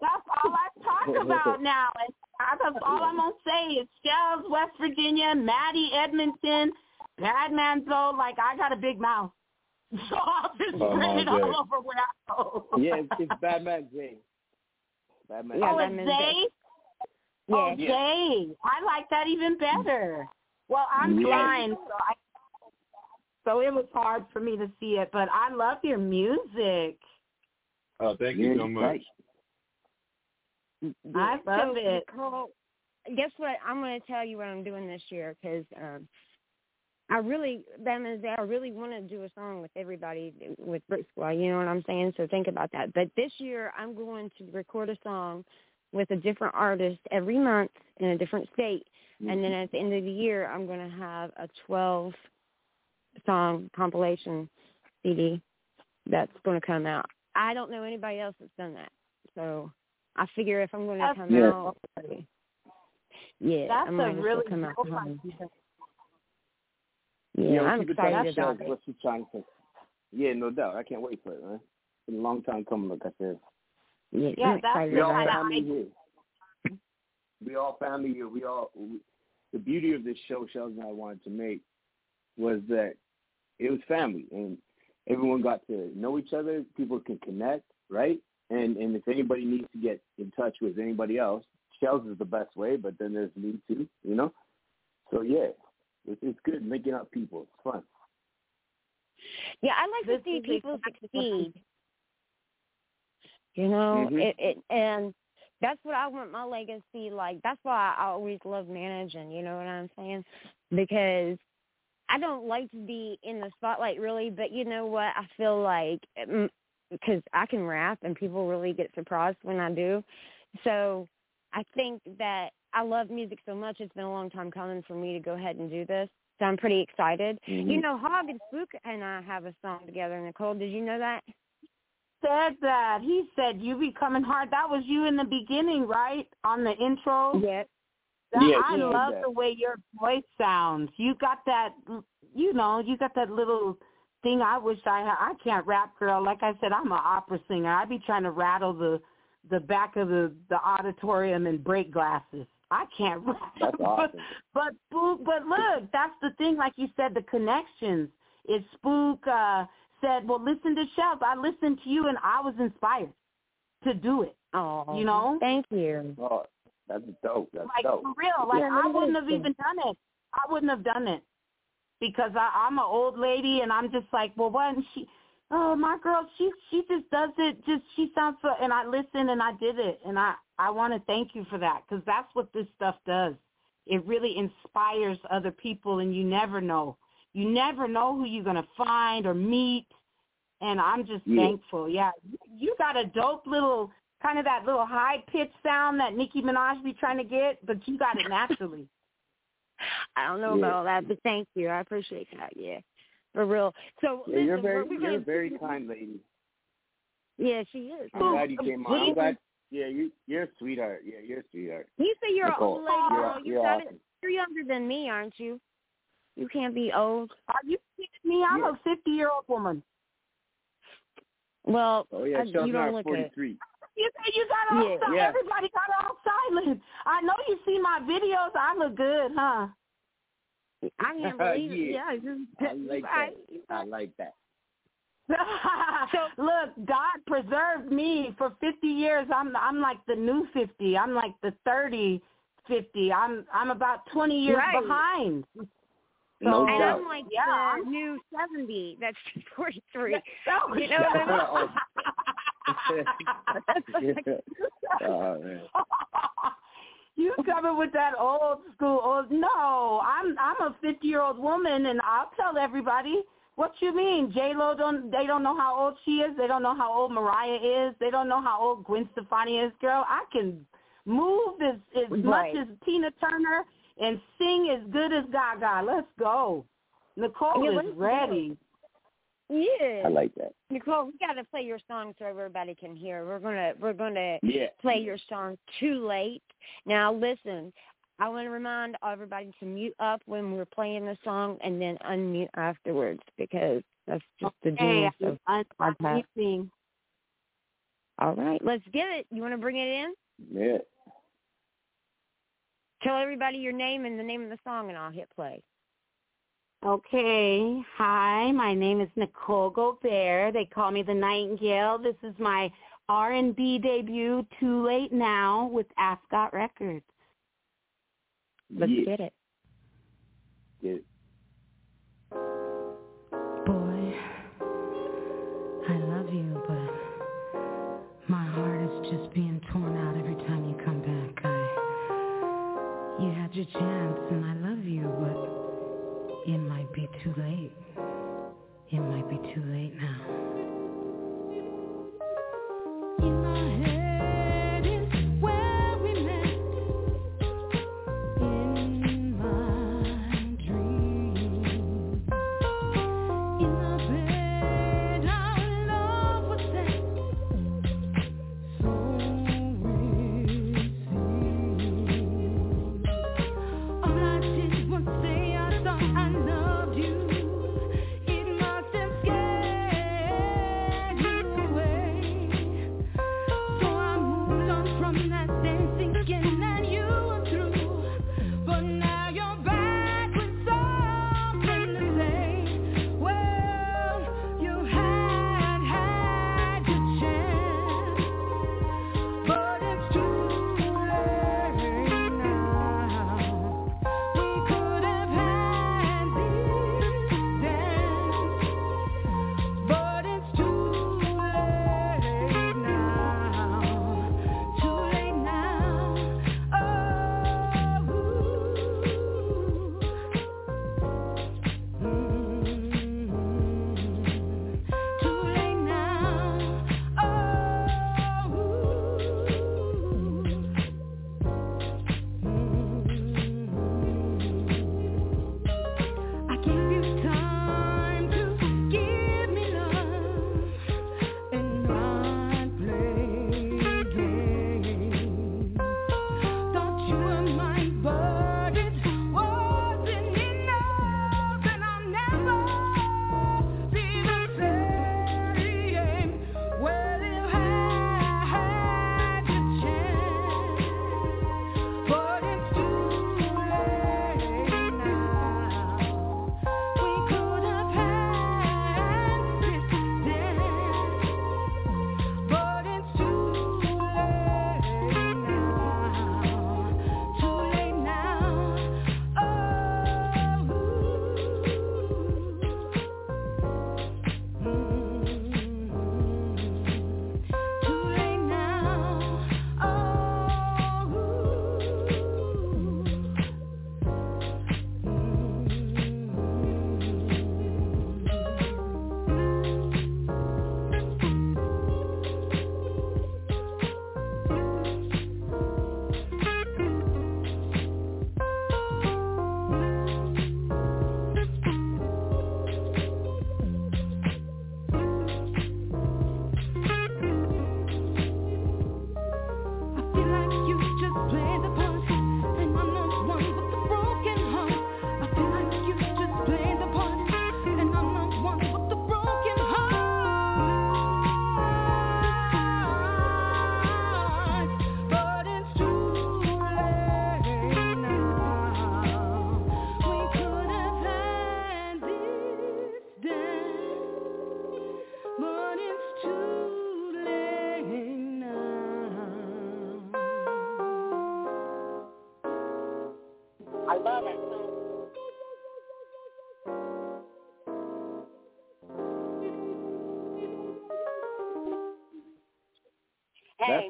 that's all I talk about now. And I- that's all I'm gonna say is Shellz, West Virginia, Matty, Edmonton, Badmon Zae. Like I got a big mouth, so I'll just Oh, spread it all over where I go. Yeah, it's, it's Badmon oh, Zae. Badmon. Yeah, oh, it's means Zae. yeah. Oh, Zae. I like that even better. Well, I'm Yeah. blind, so I. So it was hard for me to see it, but I love your music. Oh, thank you so you're much. right. I love so, it. Nicole, guess what? I'm going to tell you what I'm doing this year because um, I really, them is I really want to do a song with everybody with Brick Squad. You know what I'm saying? So think about that. But this year, I'm going to record a song with a different artist every month in a different state, and then at the end of the year, I'm going to have a 12 song compilation CD that's going to come out. I don't know anybody else that's done that, so I figure if I'm going to That's come Yeah. out, yeah, That's I might a really come cool hard. idea. Yeah, Yeah, I'm excited about it. What's you trying to? Yeah, no doubt. I can't wait for it, man. It's been a long time coming, like I said. Yeah, Yeah, I'm that's We all about it. kinda family here. We all family here. We all. We, the beauty of this show, Shellz and I wanted to make, was that it was family, and everyone got to know each other. People can connect, right? And and if anybody needs to get in touch with anybody else, Shellz is the best way. But then there's me too, you know. So yeah, it's it's good making up people. It's fun. Yeah, I like This to see people succeed. You know, Mhm. it, it and that's what I want my legacy like. That's why I always love managing. You know what I'm saying? Because I don't like to be in the spotlight really, but you know what? I feel like because I can rap and people really get surprised when I do. So I think that I love music so much. It's been a long time coming for me to go ahead and do this. So I'm pretty excited. Mhm. You know, Hog and Spook and I have a song together. Nicole, did you know that? Said that he said you be coming hard. That was you in the beginning, right? On the intro. Yes. That, Yeah, I love that. the way your voice sounds. You got that, you know, you got that little thing. I wish I had. I can't rap, girl. Like I said, I'm an opera singer. I'd be trying to rattle the the back of the the auditorium and break glasses. I can't rap. That's awesome. but Spook, but look, that's the thing. Like you said, the connections. If Spook uh, said, "Well, listen to Shellz," I listened to you, and I was inspired to do it. Oh, you know. Thank you. Oh, that's dope. That's like dope. for real. Like Yeah, I wouldn't have even done it. I wouldn't have done it because I, I'm an old lady, and I'm just like, well, didn't she? Oh, my girl, she she just does it. Just she sounds so. And I listened, and I did it, and I I want to thank you for that because that's what this stuff does. It really inspires other people, and you never know. You never know who you're gonna find or meet, and I'm just Yeah. thankful. Yeah, you got a dope little kind of that little high pitched sound that Nicki Minaj be trying to get, but you got it naturally. I don't know Yeah. about all that, but thank you. I appreciate that. Yeah, for real. So Yeah, you're very, we're, we're you're a very kind lady. Yeah, she is. I'm glad you came What on. I'm glad. Yeah, you, you're a sweetheart. Yeah, you're a sweetheart. You say you're Nicole, an old lady, you're- girl. You you're got awesome. it. You're younger than me, aren't you? You can't be old. Are you kidding me? I'm Yeah. a 50 year old woman. Well, Oh yeah, uh, I- you now don't at look it. 43. You said you got all Yeah. si- Yeah. Everybody got all silent. I know you see my videos. I look good, huh? I can't believe it. Yeah. Yeah, just- I like I- that. I like that. Look, God preserved me for 50 years. I'm I'm like the new 50. I'm like the 30 50. I'm I'm about 20 years Right. behind. No and doubt. I'm like Yeah, the I'm- new seventy. That's forty three. Oh, You know what I oh, mean? oh man. you coming with that old school old no i'm i'm a fifty year old woman and i'll tell everybody what you mean? J lo don't they don't know how old she is. They don't know how old mariah is. They don't know how old gwen stefani is. Girl i can move as as Right. much as tina turner and sing as good as gaga. Let's go. Nicole Yeah, is let's go. ready Yeah. I like that. Nicole, we gotta play your song so everybody can hear. We're gonna we're gonna Yeah. play your song too late. Now listen, I want to remind everybody to mute up when we're playing the song and then unmute afterwards because that's just the hey genius of I'm, I'm podcast. All right, let's get it. You want to bring it in? Yeah. Tell everybody your name and the name of the song, and I'll hit play. Okay. Hi, my name is Nicole Gobert. They call me the Nightingale. This is my R&B debut, Too Late Now, with Ascot Records. Let's yeah. get it. Yeah. Boy, I love you, but my heart is just being torn out every time you come back. I, you had your chance, and I love you, but it might be too late. It might be too late now. In my head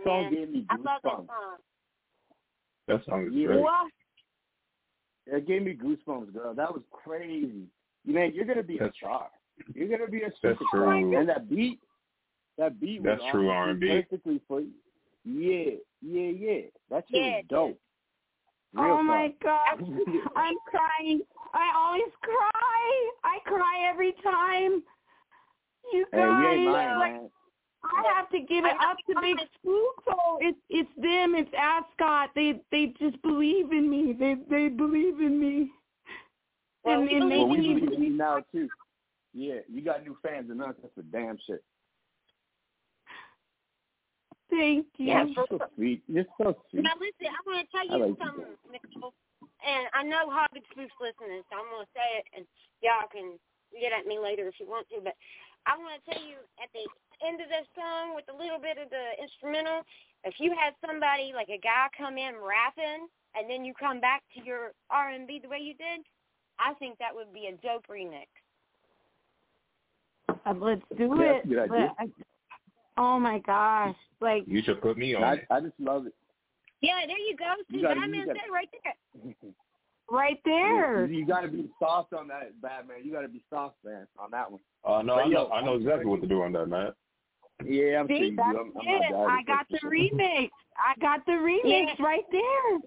song gave me I love that goosebumps. song. That song is Yeah. great. What? It gave me goosebumps, girl. That was crazy. Man, you're gonna be a star. You're gonna be a That's superstar. And that beat, that beat was That's true R&B. perfectly for you. Yeah, yeah, yeah. That shit Yeah, was dope. Real oh my god, I'm crying. I always cry. I cry every time. You Hey, we guys, ain't lying, like, man. I have to give it up to Big Spook. So it's it's them. It's Ascot. They they just believe in me. They they believe in me. Well, and we and believe Well, we believe in me you now too. Yeah, you got new fans and us. That's a damn shit. thank you. Yeah, You're so sweet. You're so sweet. Now listen, I'm going to tell you like something, Nicole. And I know Hog and Spook's listening, so I'm going to say it, and y'all can get at me later if you want to. But I want to tell you at the end of this song with a little bit of the instrumental, if you had somebody like a guy come in rapping, and then you come back to your R&B the way you did, I think that would be a dope remix. Uh, let's do Yeah, it. good idea. I- oh my gosh, like You should put me on I, it. I just love it. Yeah, there you go. See, You gotta- Badmon you gotta- said right there. right there. You, you got to be soft on that, Badmon. You got to be soft, man, on that one. Uh, no, But I know, yo, I know exactly what to do on that, man. Yeah, I'm See, that's I'm, I'm it. not doubting I got the for sure. remix. I got the remix Yeah. right there.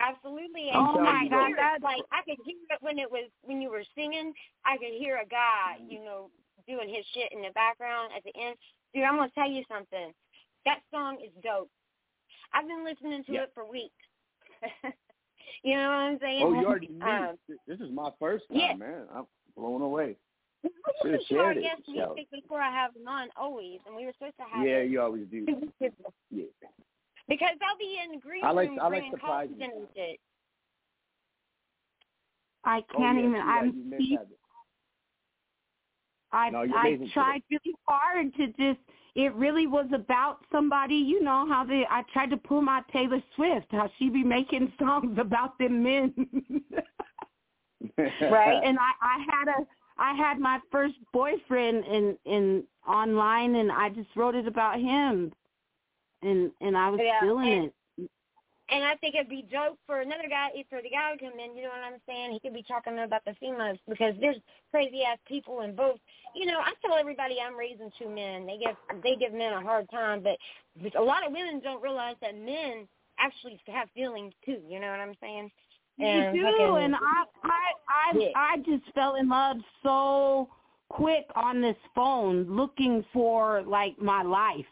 Absolutely. I'm And telling I you, could though. hear it, like I could hear it when it was when you were singing. I could hear a guy, you know, doing his shit in the background at the end. Dude, I'm gonna tell you something. That song is dope. I've been listening to Yeah. it for weeks. you know what I'm saying? Oh, you already knew. Um, this is my first time, yeah. man. I'm blown away. I Should've listen to our shared it, guest Michelle. music before I have them on always, and we were supposed to have Yeah, it you always do. Yeah. because they'll be in the green I like- room I like bringing surprises. and shit. I Oh, can't yeah, even. yeah, I'm. you missed. I No, I amazing tried really hard to just. It really was about somebody. You know how they. I tried to pull my Taylor Swift. How she be making songs about them men. Right. and I I had a I had my first boyfriend in in online and I just wrote it about him. And and I was Yeah, feeling and- it. And I think it'd be dope for another guy, if for the guy to come in, you know what I'm saying? He could be talking about the females because there's crazy ass people in both. You know, I tell everybody I'm raising two men. They give they give men a hard time, but a lot of women don't realize that men actually have feelings too. You know what I'm saying? And you do, fucking- and I I I Yeah. I just fell in love so quick on this phone, looking for like my life,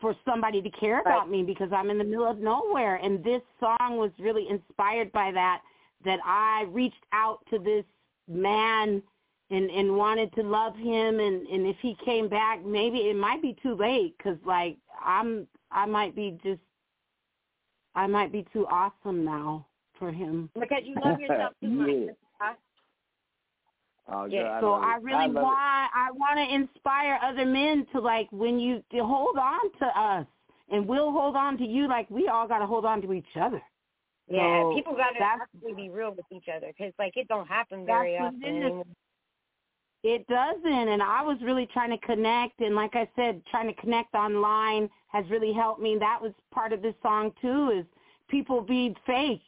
for somebody to care about me because I'm in the middle of nowhere, and this song was really inspired by that. That I reached out to this man and and wanted to love him, and and if he came back, maybe it might be too late because like I'm I might be just I might be too awesome now for him. because you love yourself too much. Yeah. Oh, Yeah, girl, I so love I really love want I want to inspire other men to like when you to hold on to us and we'll hold on to you like we all got to hold on to each other. Yeah, So people got to actually be real with each other because like it don't happen very often. it is. It doesn't and I was really trying to connect and like I said trying to connect online has really helped me. That was part of this song too is people be fake,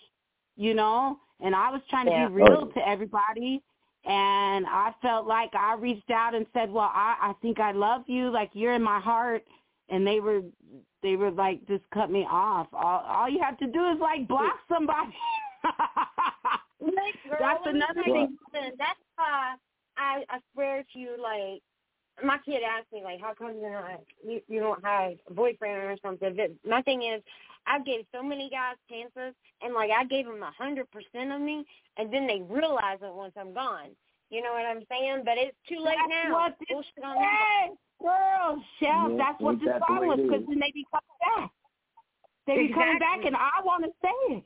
you know? And I was trying to Yeah. be real Oh. to everybody and I felt like I reached out and said, "Well, I I think I love you, like you're in my heart." And they were they were like just cut me off. All all you have to do is like block somebody. Girl, That's another thing. That's why I I swear to you, like my kid asked me, like, how come you're not you, you don't have a boyfriend or something? But my thing is, I gave so many guys chances, and like I gave them a hundred percent of me, and then they realize it once I'm gone. You know what I'm saying? But it's too late That's now. what this Bullshit on that. Hey, girl, Chef, Yeah, that's what ain't the that the song way was because then they be coming back. They be coming back, and I want to say it.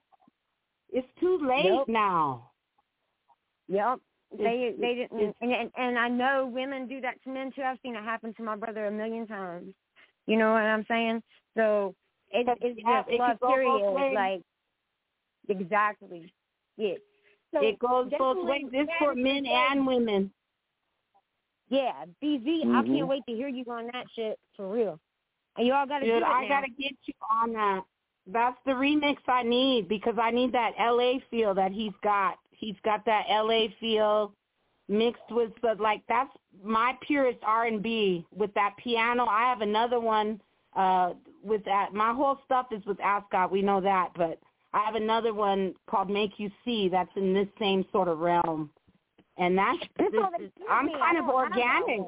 It's too late Nope. now. Yep. They they didn't, and, and and I know women do that to men too. I've seen it happen to my brother a million times. You know what I'm saying? So it, it's Yeah, just it love period. Like exactly. Yeah. So it goes both ways. It's for men and women. Yeah, BZ, I Mhm. can't wait to hear you on that shit for real. And y'all gotta do Dude, I now. gotta get you on that. That's the remix I need because I need that LA feel that he's got. He's got that LA feel mixed with the like that's my purest R and B with that piano. I have another one uh with that my whole stuff is with Ascot, we know that, but I have another one called Make You See that's in this same sort of realm. And that's this is, I'm kind of don't have that organic.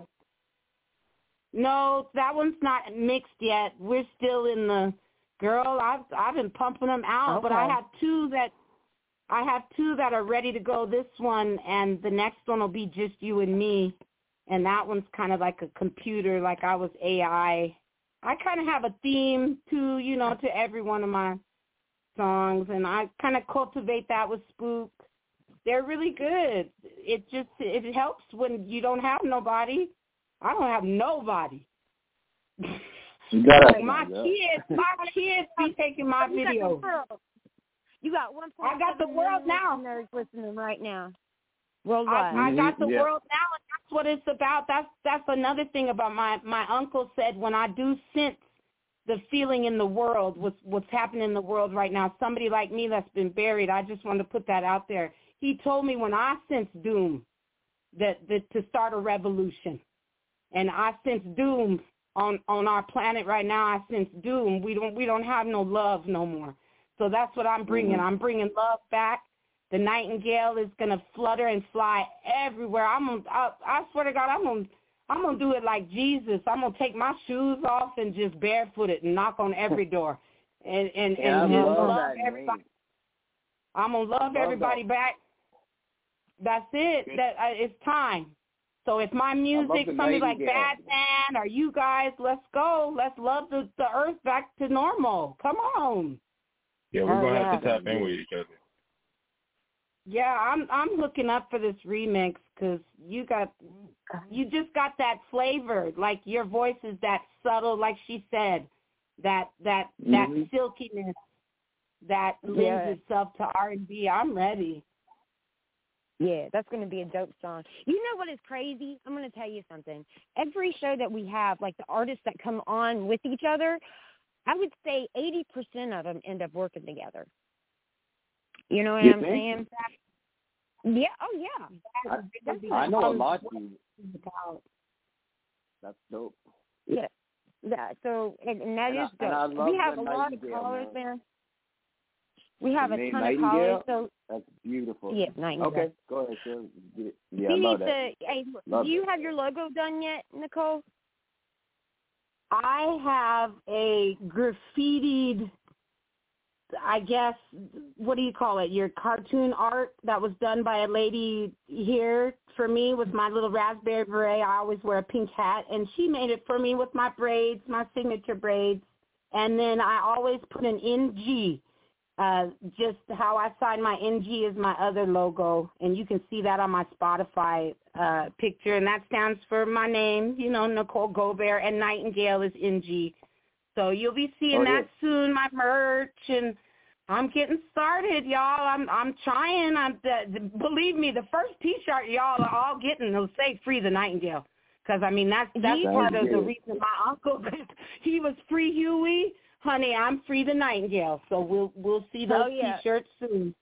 No, that one's not mixed yet. We're still in the girl. I've I've been pumping them out, but I have two that I have two that are ready to go. This one and the next one will be just you and me, and that one's kind of like a computer, like I was AI. I kind of have a theme to you know to every one of my songs, and I kind of cultivate that with Spook. They're really good. It just it helps when you don't have nobody. I don't have nobody. You gotta Like my kids, my kids be taking my You got the videos. World. You got one point. I got the world now. Listeners listening right now. I, Worldwide. I got the Yeah. world now, and that's what it's about. That's that's another thing about my my uncle said when I do sense the feeling in the world, what's what's happening in the world right now. Somebody like me that's been buried. I just wanted to put that out there. He told me when I sense doom, that that to start a revolution, and I sense doom on on our planet right now. I sense doom. We don't we don't have no love no more. So that's what I'm bringing. I'm bringing love back. The nightingale is gonna flutter and fly everywhere. I'm gonna, I, I swear to God, I'm gonna, I'm gonna do it like Jesus. I'm gonna take my shoes off and just barefoot it and knock on every door, and and Yeah, and just love love everybody. name. I'm gonna love, Love everybody that. back. That's it. That uh, it's time. So if my music, somebody like. Badmon or you guys, let's go. Let's love the the earth back to normal. Come on. Yeah, we're Oh, gonna yeah. have to tap in with each other. Yeah, I'm I'm looking up for this remix because you got you just got that flavor. Like your voice is that subtle, like she said, that that that Mhm. silkiness that lends Yeah. itself to R and B. I'm ready. Yeah, that's going to be a dope song. You know what is crazy? I'm going to tell you something. Every show that we have, like the artists that come on with each other, I would say 80% of them end up working together. You know what You I'm think? saying? Yeah. Oh, yeah. I what- know a lot. That's dope. Yeah. Yeah. So, and, and that And I- is I dope. we have a lot of callers, man. We have a ton of callers. So, That's beautiful. yeah, Nightingale. Okay, go ahead, sir. Get it. Yeah, I love that. to. Hey, Love do you it. have your logo done yet, Nicole? I have a graffitied, I guess, what do you call it? Your cartoon art that was done by a lady here for me with my little raspberry beret. I always wear a pink hat, and she made it for me with my braids, my signature braids. And then I always put an NG. Uh, just how I sign my NG is my other logo, and you can see that on my Spotify uh, picture, and that stands for my name, you know, Nicole Gobert, and Nightingale is NG. So you'll be seeing Oh, that soon, my merch, and I'm getting started, y'all. I'm I'm trying. I'm the, believe me, the first T-shirt y'all are all getting will say "Free the Nightingale," because I mean that's that's part of the reason my uncle he was free Huey. Honey, I'm free the Nightingale. So we'll we'll see oh, those Oh, yeah. T-shirts soon.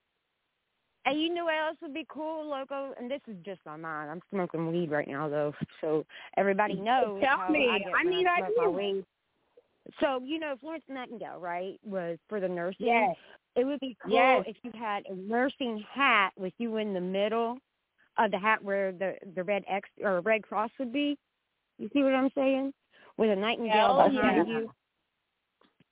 And you know what else would be cool, logo? And this is just my mind. I'm smoking weed right now, though, so everybody knows. Tell me. I, I need I smoke my ideas. So you know, Florence Nightingale, right, was for the nursing. Yes. It would be cool Yes. if you had a nursing hat with you in the middle of the hat where the the red X or red cross would be. You see what I'm saying? With a nightingale Hell oh, behind yeah. you.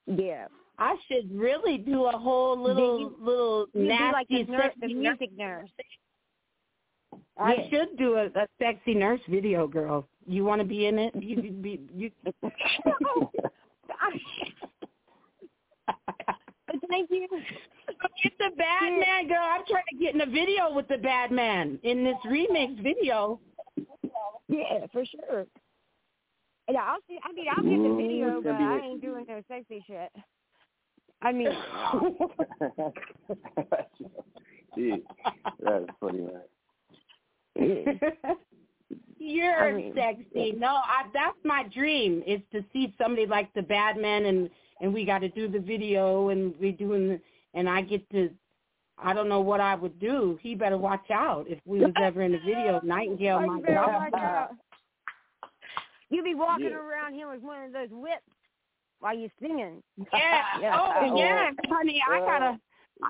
Yeah. I should really do a whole little you- little You'd like nasty the, nurse, the sexy music nurse. I should do a, a sexy nurse video, girl. You want to be in it? You, you be you. Thank you. Get the bad man, girl. I'm trying to get in a video with the bad man in this remix video. Yeah, for sure. Yeah, I'll see. I mean, I'll get the video, but gonna be I a- ain't doing no sexy shit. I mean, Shit. That's funny, man. You're I mean, sexy. No, I, that's my dream is to see somebody like the bad man and and we got to do the video and we doing the, and I get to. I don't know what I would do. He better watch out if we was ever in the video. Nightingale You might go. watch out. You be walking Yeah. around here with one of those whips while you're singing. Yeah. Yeah. Oh yeah, honey. I gotta.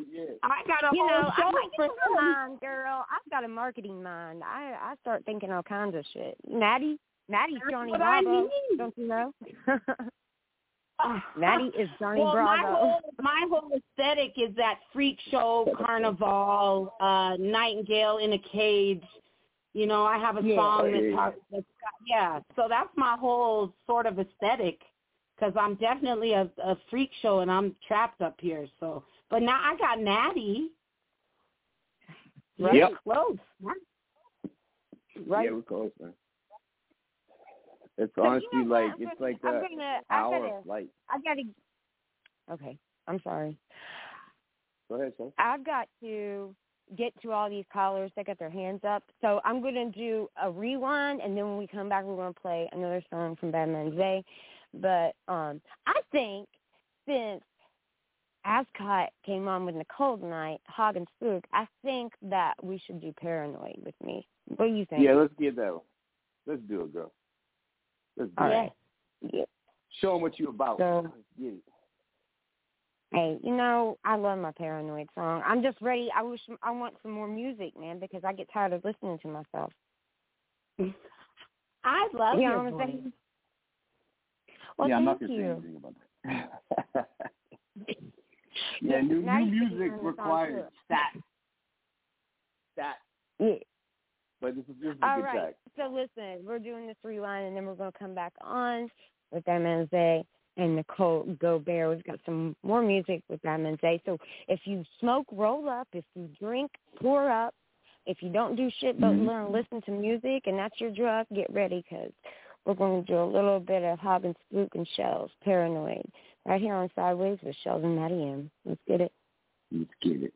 Yeah. I got a You whole know, show I got for a mind, girl. I've got a marketing mind. I I start thinking all kinds of shit. Matty, Matty's That's Johnny what I Bravo. mean. Don't you know? Ah. Matty is Johnny well, Bravo. My whole, my whole aesthetic is that freak show, carnival, uh, nightingale in a cage. You know, I have a Yeah. song that Yeah. talks. That's got, yeah, so that's my whole sort of aesthetic. Because I'm definitely a, a freak show, and I'm trapped up here. So, but now I got Matty. Right, Yep. close. Right. Yeah, we're close, man. It's So, you honestly know like I'm it's gonna- like I'm a gonna, hour gotta, of flight. I gotta. Okay, I'm sorry. Go ahead, son. I've got to get to all these callers that got their hands up. So I'm going to do a rewind, and then when we come back, we're going to play another song from Badmon Zae. But um, I think since Ascot came on with Nicole tonight, Hog and Spook, I think that we should do Paranoid with me. What do you think? Yeah, let's get that one. Let's do it, girl. Let's do all it. right. Yeah. Show them what you about. So- Let's get it. Hey, you know, I love my Paranoid song. I'm just ready. I wish I want some more music, man, because I get tired of listening to myself. I love you your know what I'm voice. saying? Well, yeah, I'm not thank gonna say you. anything about that. yeah, new Now new music on the song, requires too. stats. Stats. Yeah. But this is this is a All good right. track. So listen, we're doing this rewind, and then we're going to come back on with MNZ and Nicole Gobert. We've got some more music with MNZ. So if you smoke, roll up. If you drink, pour up. If you don't do shit but Mhm. learn, listen to music, and that's your drug, get ready because we're going to do a little bit of Hog and Spook and Shellz, Paranoid, right here on Sidewayz with Shellz and Matty M. Let's get it. Let's get it.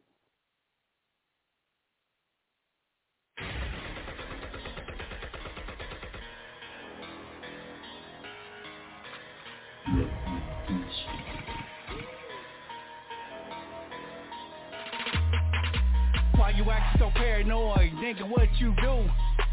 So paranoid? Nigga, what you do?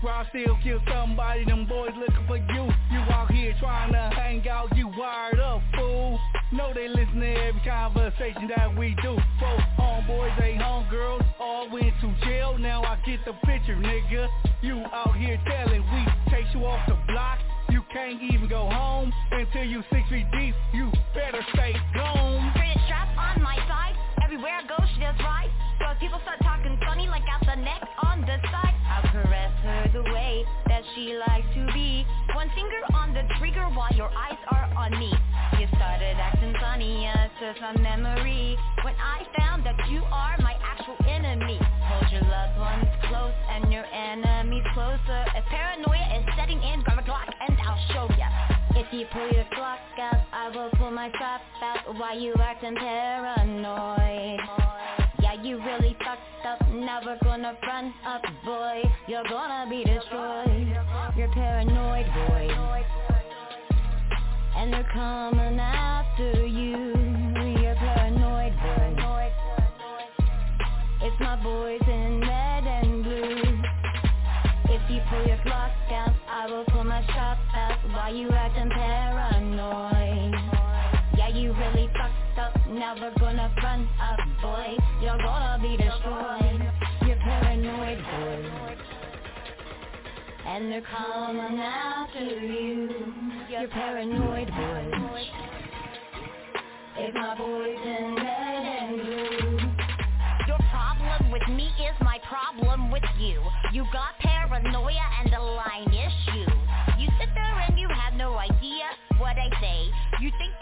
I still kill somebody, them boys looking for you. You out here trying to hang out, you wired up, fool. Know they listen to every conversation that we do. Both homeboys, they homegirls, all went to jail. Now I get the picture, nigga. You out here telling we chase you off the block. You can't even go home until you six feet deep. You better stay gone. Pretty strap on my side. Everywhere I go, she does right. So people start talking funny, like out the neck on the side, I'll caress her the way that she likes to be. One finger on the trigger while your eyes are on me. You started acting funny, yes, to some memory. When I found that you are my actual enemy. Hold your loved ones close and your enemies closer. If paranoia is setting in, grab a Glock and I'll show ya. If you pull your Glock out, I will pull my strap out. Why you acting paranoid? You really fucked up. Never gonna run up, boy. You're gonna be destroyed. You're paranoid, boy. And they're coming after you. You're paranoid, boy. It's my boys in red and blue. If you pull your Glock out, I will pull my strap out. Why you acting paranoid? Never gonna run up, boy. You're gonna be destroyed. You're paranoid, boy. And they're coming after you. You're paranoid, boy. If my boys in red and blue. Your problem with me is my problem with you. You got paranoia and a line issue. You sit there and you have no idea what I say. You think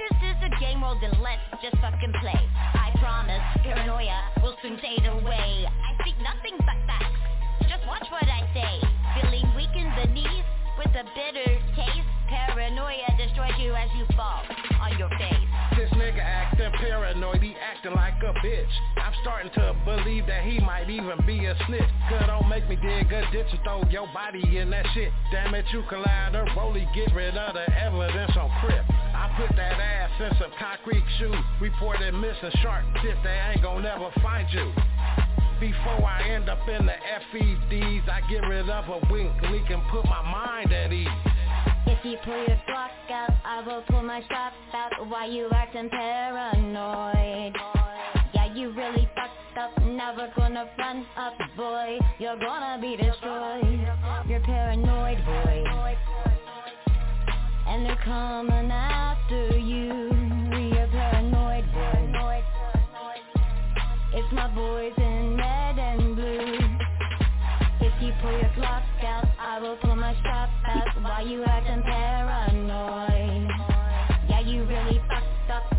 game, well then let's just fucking play. I promise, paranoia will soon fade away. I speak nothing but facts. Just watch what I say. Feeling weak in the knees with a bitter taste. Paranoia destroys you as you fall on your face. Acting like a bitch. I'm starting to believe that he might even be a snitch. Cause don't make me dig a ditch and throw your body in that shit. Damn it, you can lie to Rolly, get rid of the evidence on Crip. I put that ass in some concrete shoes. Reported missing shark tip, they ain't gon' never find you. Before I end up in the FEDs, I get rid of a wink leak and put my mind at ease. If you pull your Glock out, I will pull my shots out. Why you acting paranoid? Yeah, you really fucked up, never gonna front up, boy. You're gonna be destroyed. You're paranoid, boy. And they're coming after you. You're paranoid, boy. It's my boys in red and blue. If you pull your Glock out, I will pull my shot Why you acting paranoid? Yeah, you really fucked up,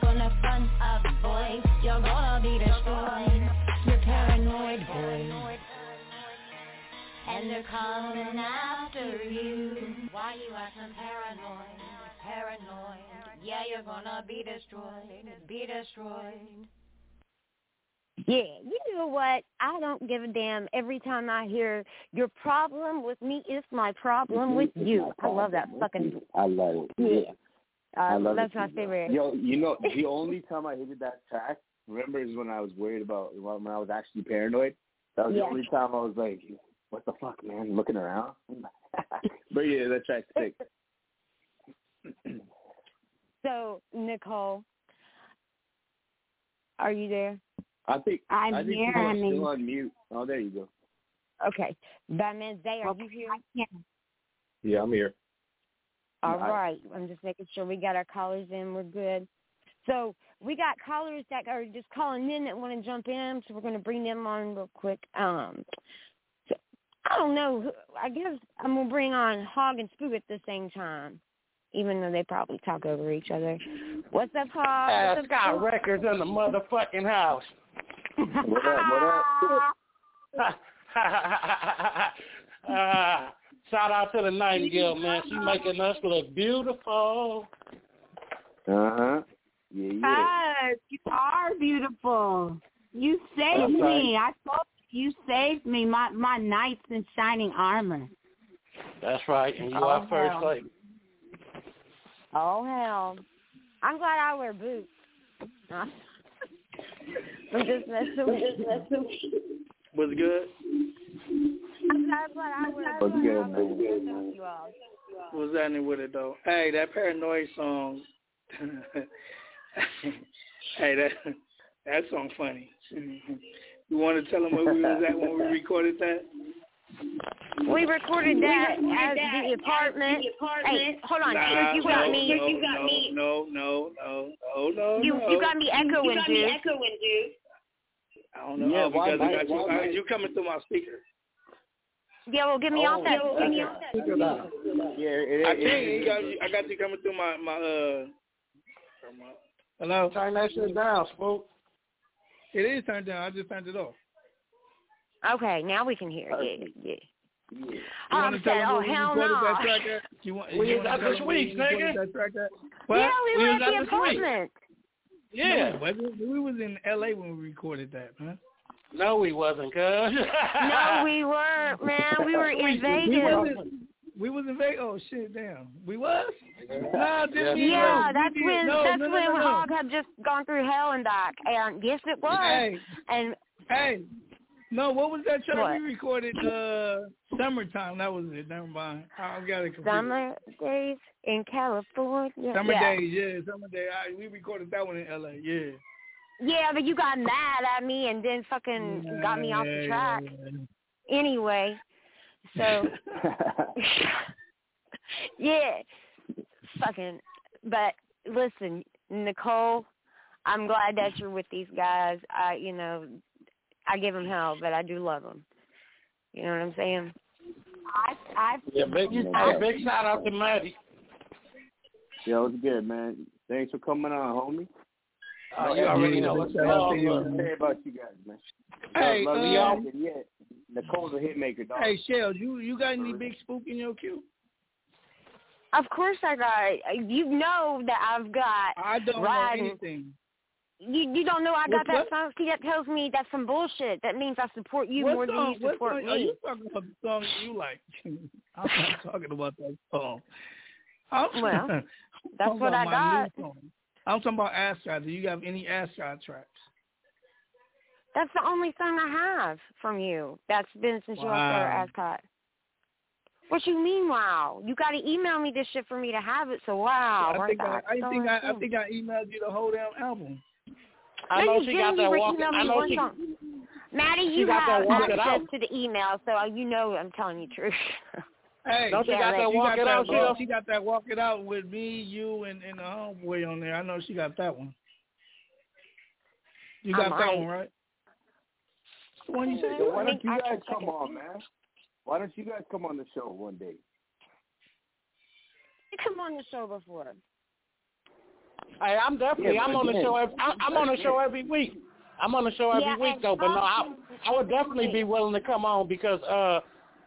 gonna front up, boy You're gonna be destroyed. You're paranoid, boy. And they're coming after you. Why you acting paranoid? Paranoid. Yeah, you're gonna be destroyed. Be destroyed Yeah, you know what? I don't give a damn every time I hear your problem with me is my problem with you. I love that fucking I love it. yeah. I Uh, love that's it. my favorite. Yo, you know, the only time I hated that track, remember, is when I was worried about when I was actually paranoid. That was Yeah. the only time I was like, "What the fuck, man?" Looking around. but yeah, that track's sick. So, Nicole, are you there? I think I'm I think here, people are honey. still on mute. Oh, there you go. Okay. Badmon Zae, are you here? Yeah, I'm here. All I- right. I'm just making sure we got our callers in. We're good. So we got callers that are just calling in that want to jump in, so we're going to bring them on real quick. Um, so, I don't know. I guess I'm going to bring on Hog and Spook at the same time, even though they probably talk over each other. What's up, Hog? What's up, Scott Spook? Records in the motherfucking house. What up? What up? uh, shout out to the Nightingale, man. She's making us look beautiful. Uh huh. Yeah, yeah. Yes, you are beautiful. You saved right. me. I told you, you saved me. My my knights in shining armor. That's right, and you Oh, are first hell. lady. Oh, hell. I'm glad I wear boots. I'm just messing with you. Was good? I'm glad I wear What's boots. good, I'm man? just messing with you all. What's happening with it though? Hey, that paranoid song. hey, that that song funny. you want to tell them where we was at when we recorded that? We recorded that at the apartment. Hey, hold on, Nah, you got no, me. No, no, no, no, no, no, You no. you got me echoing, dude. I don't know. Yeah, oh, why because I not? got you, Why you coming through my speaker. Yeah, well, get me off that. Oh, Get me off that. Yeah, it, I it, can't. it, You got, you- I got you coming through my my uh. my- Hello. Turn that shit down, spook. It is turned down. I just turned it off. Okay, now we can hear. Yeah, yeah. You Oh, wanna I'm tell saying, oh hell no. that track at? You want? We you was wanna at tell the them where we suites, recorded nigga. that track at? Yeah, we, were was at the the apartment. Yeah. Mm-hmm. No, we wasn't. we was in L.A. when we recorded that, man. No, we wasn't, cuz. No, we weren't, man. We were in We Vegas. wasn't. We was in Vegas. Oh shit, damn. We was. Nah, didn't we? Yeah, No, that's we when No, that's no, no, when no, no. Hog had just gone through hell and back. And yes, it was. Hey, And hey. No, what was that track What? we recorded? Uh, summertime. That was it. Never mind. I got it confused. summer days in California. Summer yeah. days, yeah, summer day. I, we recorded that one in L.A. Yeah. Yeah, but you got mad at me and then fucking got me off the track. Anyway, so yeah, fucking. But listen, Nicole, I'm glad that you're with these guys. I, you know, I give them hell, but I do love them. You know what I'm saying? I I Yeah, big, hey, big shout out to Matty. Yo, it's good, man. Thanks for coming on, homie. Oh, you already know what's Shout out up. to you. Say about you guys, man. Hey, love, love uh, you guys, and yeah, Nicole's a hit maker, dog. Hey, Shell, you you got any big spook in your queue? Of course I got. You know that I've got I don't riding. know anything. You you don't know I got What's that song? See, that tells me that's some bullshit. That means I support you what more song, than you what support song, Are me. you talking about the song you like? I'm not talking about that song. I'm, Well, I'm that's what I got. song. I'm talking about Ascot. Do you have any Ascot tracks? That's the only song I have from you. That's been since you Wow. started Ascot. What you mean? Wow! You got to email me this shit for me to have it. So wow, I think I. I think I, I think I emailed you the whole damn album. I know you she got that walk. emailing I know she. song. Matty, you got have that it access to the email, so you know I'm telling you the truth. Hey, Don't you Yeah, got that she walk got it that, out, walk- She got that walk it out with me, you, and and the homeboy on there. I know she got that one. You got that one right. The one you said. So why don't you guys come on, man? Why don't you guys come on the show one day? You come on the show before. Hey, I'm definitely. Yeah, I'm but on the show. Every, I, I'm on the show every week. I'm on the show every Yeah, week though. But no, I I would definitely be willing to come on because uh,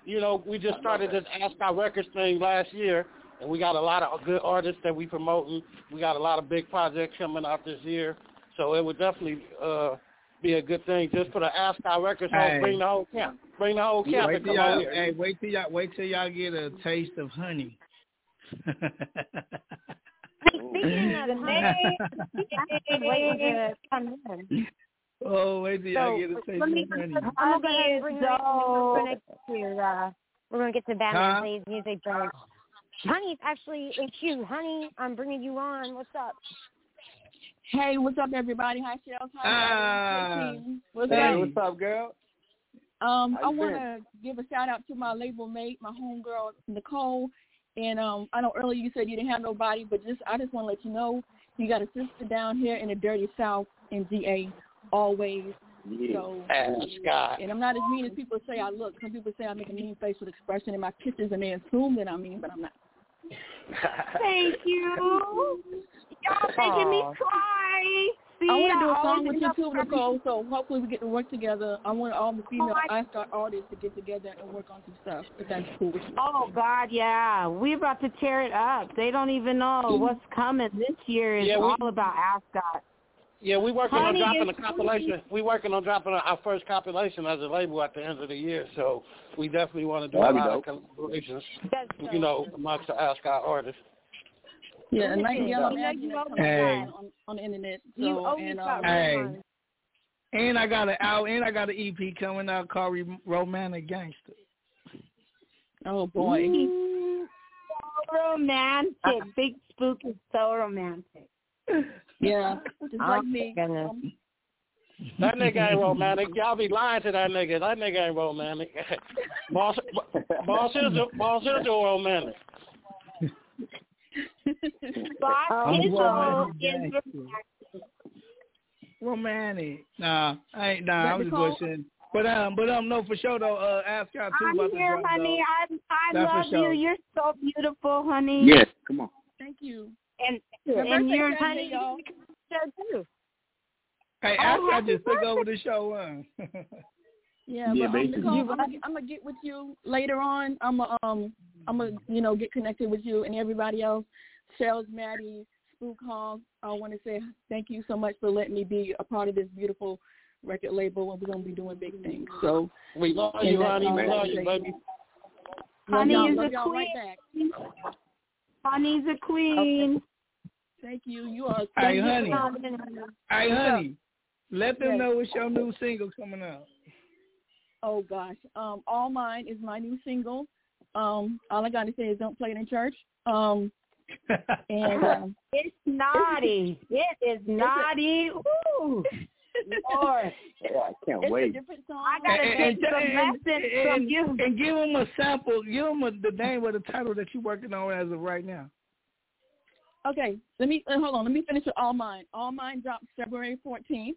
you know, we just started this Ascot Records thing last year, and we got a lot of good artists that we promoting. We got a lot of big projects coming out this year, so it would definitely uh be a good thing just for the Ascot Records. home. Bring the whole camp. Bring the whole camp Wait and till come y'all, on here. hey, wait till y'all, wait till y'all get a taste of honey. Speaking of honey, I'm waiting to come in. oh, wait till y'all So get a taste let me. honey. I'm gonna go ahead and bring her. We're gonna get to uh, we're gonna get to Badmon Huh? Plays music. But honey, actually it's you, honey. I'm bringing you on. What's up? Hey, what's up, everybody? Hi, Shellz. Hi. Hey, team. What's Hey, up? what's up, girl? Um, I want to give a shout out to my label mate, my homegirl Nicole. And um, I know earlier you said you didn't have nobody, but just I just want to let you know you got a sister down here in the dirty South in GA, always. Yeah. So, Ascot. and I'm not as mean as people say I look. Some people say I make a mean facial expression in my pictures, and they assume that I'm mean, but I'm not. Thank you. Y'all making me cry. See, I want to do a song with end you up too, crying. Nicole. So hopefully we get to work together. I want all the oh, female Oh, I- Ascot artists to get together and work on some stuff. If that's cool with you. Oh God, yeah, we're about to tear it up. They don't even know mm-hmm. what's coming. This year is Yeah, we- all about Ascot. Yeah, we're working Honey on dropping is a compilation. We working on dropping our first compilation as a label at the end of the year. So we definitely want to do That'd a be lot of collaborations. That's You know, amongst the Ascot artists. Yeah, and Listen, Nightingale, you know asking you that always comes Hey. on, on the internet. So, You always and, got um, Hey. And I got an out, and I got an EP coming out called Romantic Gangster. oh boy. Ooh, so romantic. Big Spook is so romantic. Yeah, just Oh, like me. Um, That nigga ain't romantic. Y'all be lying to that nigga. That nigga ain't romantic. boss, boss is a, boss is a romantic. Boss I'm is romantic is gangster. Romantic. Nah, I ain't. Nah, That I'm just Nicole? bullshitting. But um, but um, no, for sure though. Uh, Ascot too I'm about here, drop, honey. though. I I That's love sure. you. You're so beautiful, honey. Yes, come on. thank you. And My and you're Saturday, honey. y'all. Show too. Hey, Oh, Ascot happy just took over the show. Huh? Yeah, Yeah, but basically. Nicole, I'm gonna, I'm gonna get with you later on. I'm gonna um, I'm gonna you know get connected with you and everybody else. Shellz, Matty, Spook Hall. I want to say thank you so much for letting me be a part of this beautiful record label, and we're gonna be doing big things. So We love you, that, honey. We love you, baby. love Honey y'all, is a y'all right queen. back. Honey's a queen. Thank you. You are. Hey, so honey. good. Hey, honey, let them Yes. know what's your new single coming out. Oh gosh. Um, All Mine is my new single. Um, all I gotta say is don't play it in church. Um, and um, It's naughty. It is naughty. Ooh. Lord. Yeah, I can't it's a wait. different song. I gotta and, take and, some and, lessons from you. and give them a sample. Give them a, the name of the title that you're working on as of right now. Okay, let me uh, hold on. Let me finish with All Mine. All Mine drops February 14th,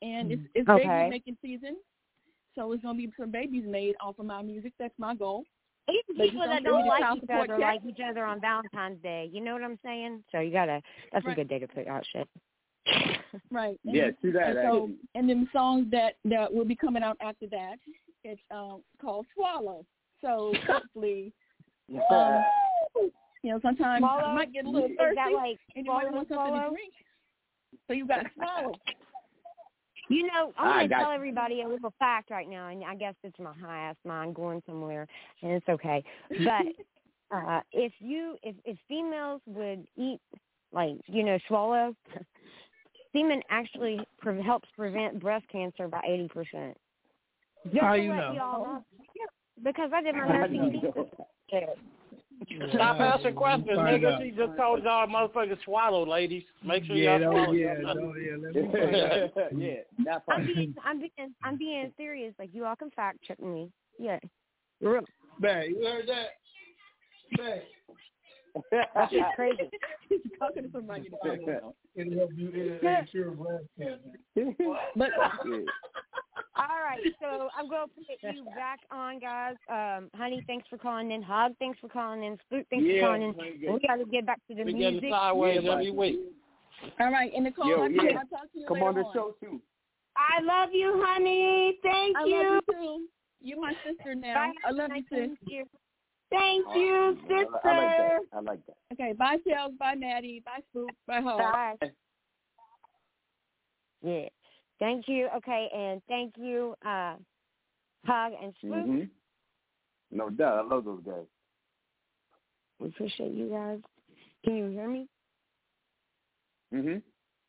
and it's it's Okay. baby making season. So it's gonna be some babies made off of my music. That's my goal. Even But people that don't don't give me the like each other check. like each other on Valentine's Day. You know what I'm saying? So you gotta. That's Right. a good day to put out shit. Right. And, Yeah, see that. and so and then the songs that that will be coming out after that, it's um called Swallow. So hopefully, um, you know, sometimes Swallow? I might get a little Is thirsty. that like and you might want something swallow? to drink. So you got to swallow. You know, I'm going to tell you. everybody a little fact right now, and I guess it's my high ass mind going somewhere, and it's okay. But uh if you, if if females would eat, like you know, swallow, semen actually pre- helps prevent breast cancer by eighty percent. How you know? Y'all know. Because I did my nursing know? thesis. Stop asking questions, Find nigga. She just told y'all motherfuckers swallow, ladies. Make sure Yeah, y'all don't, swallow. yeah, don't, yeah. Let me find out. yeah, that I'm being, I'm being, I'm being serious. Like you all can fact check me. Yeah. Real- Bang, you heard that? Bang. That's crazy. He's talking to somebody. that don't know. It'll help you it'll cure breast cancer. But Yeah. All right, so I'm going to put you back on, guys. Um, honey, thanks for calling in. Hog, thanks for calling in. Spook, thanks Yeah, for calling in. very And good. we got to get back to the We music. getting sideways Yeah, every week. all right, and Nicole, Yo, I'll, yeah. I'll talk to you Come later on the show too. I love you, honey. Thank I you. love you too. You're my sister now. Bye. I love you, sis. Thank you. Thank you, I like that. I like that. Okay, bye, Shellz. Bye, Matty. Bye, Spook. Bye, Hog. Bye. Yeah. Thank you. Okay, and thank you, uh, Hog and Spook. hmm No doubt. I love those guys. We appreciate you guys. Can you hear me? hmm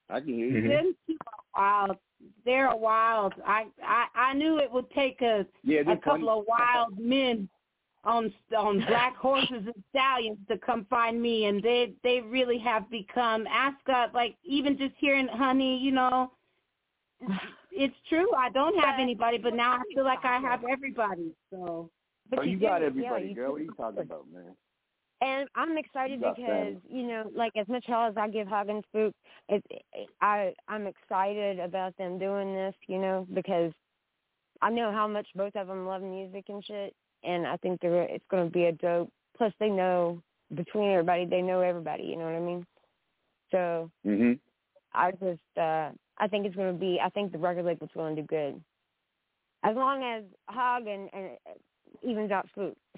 I can hear you. Mhm. Them two are wild. They're wild. I, I I knew it would take a Yeah, a couple funny. of wild men on on black horses and stallions to come find me, and they they really have become. Ask uh, like even just hearing honey, you know, it's true. I don't have But- anybody, but now I feel like I have everybody. So But oh, you, do. got Yeah, everybody, you girl. do. What are you talking about, man? And I'm excited You because family. you know, like as much hell as I give Hog and Spook, it, it, I I'm excited about them doing this. You know, because I know how much both of them love music and shit, and I think they're it's going to be a dope. Plus, they know between everybody, they know everybody. You know what I mean? So hmm I just uh I think it's going to be. I think the record label's going to do good, as long as Hog and, and evens out Spook.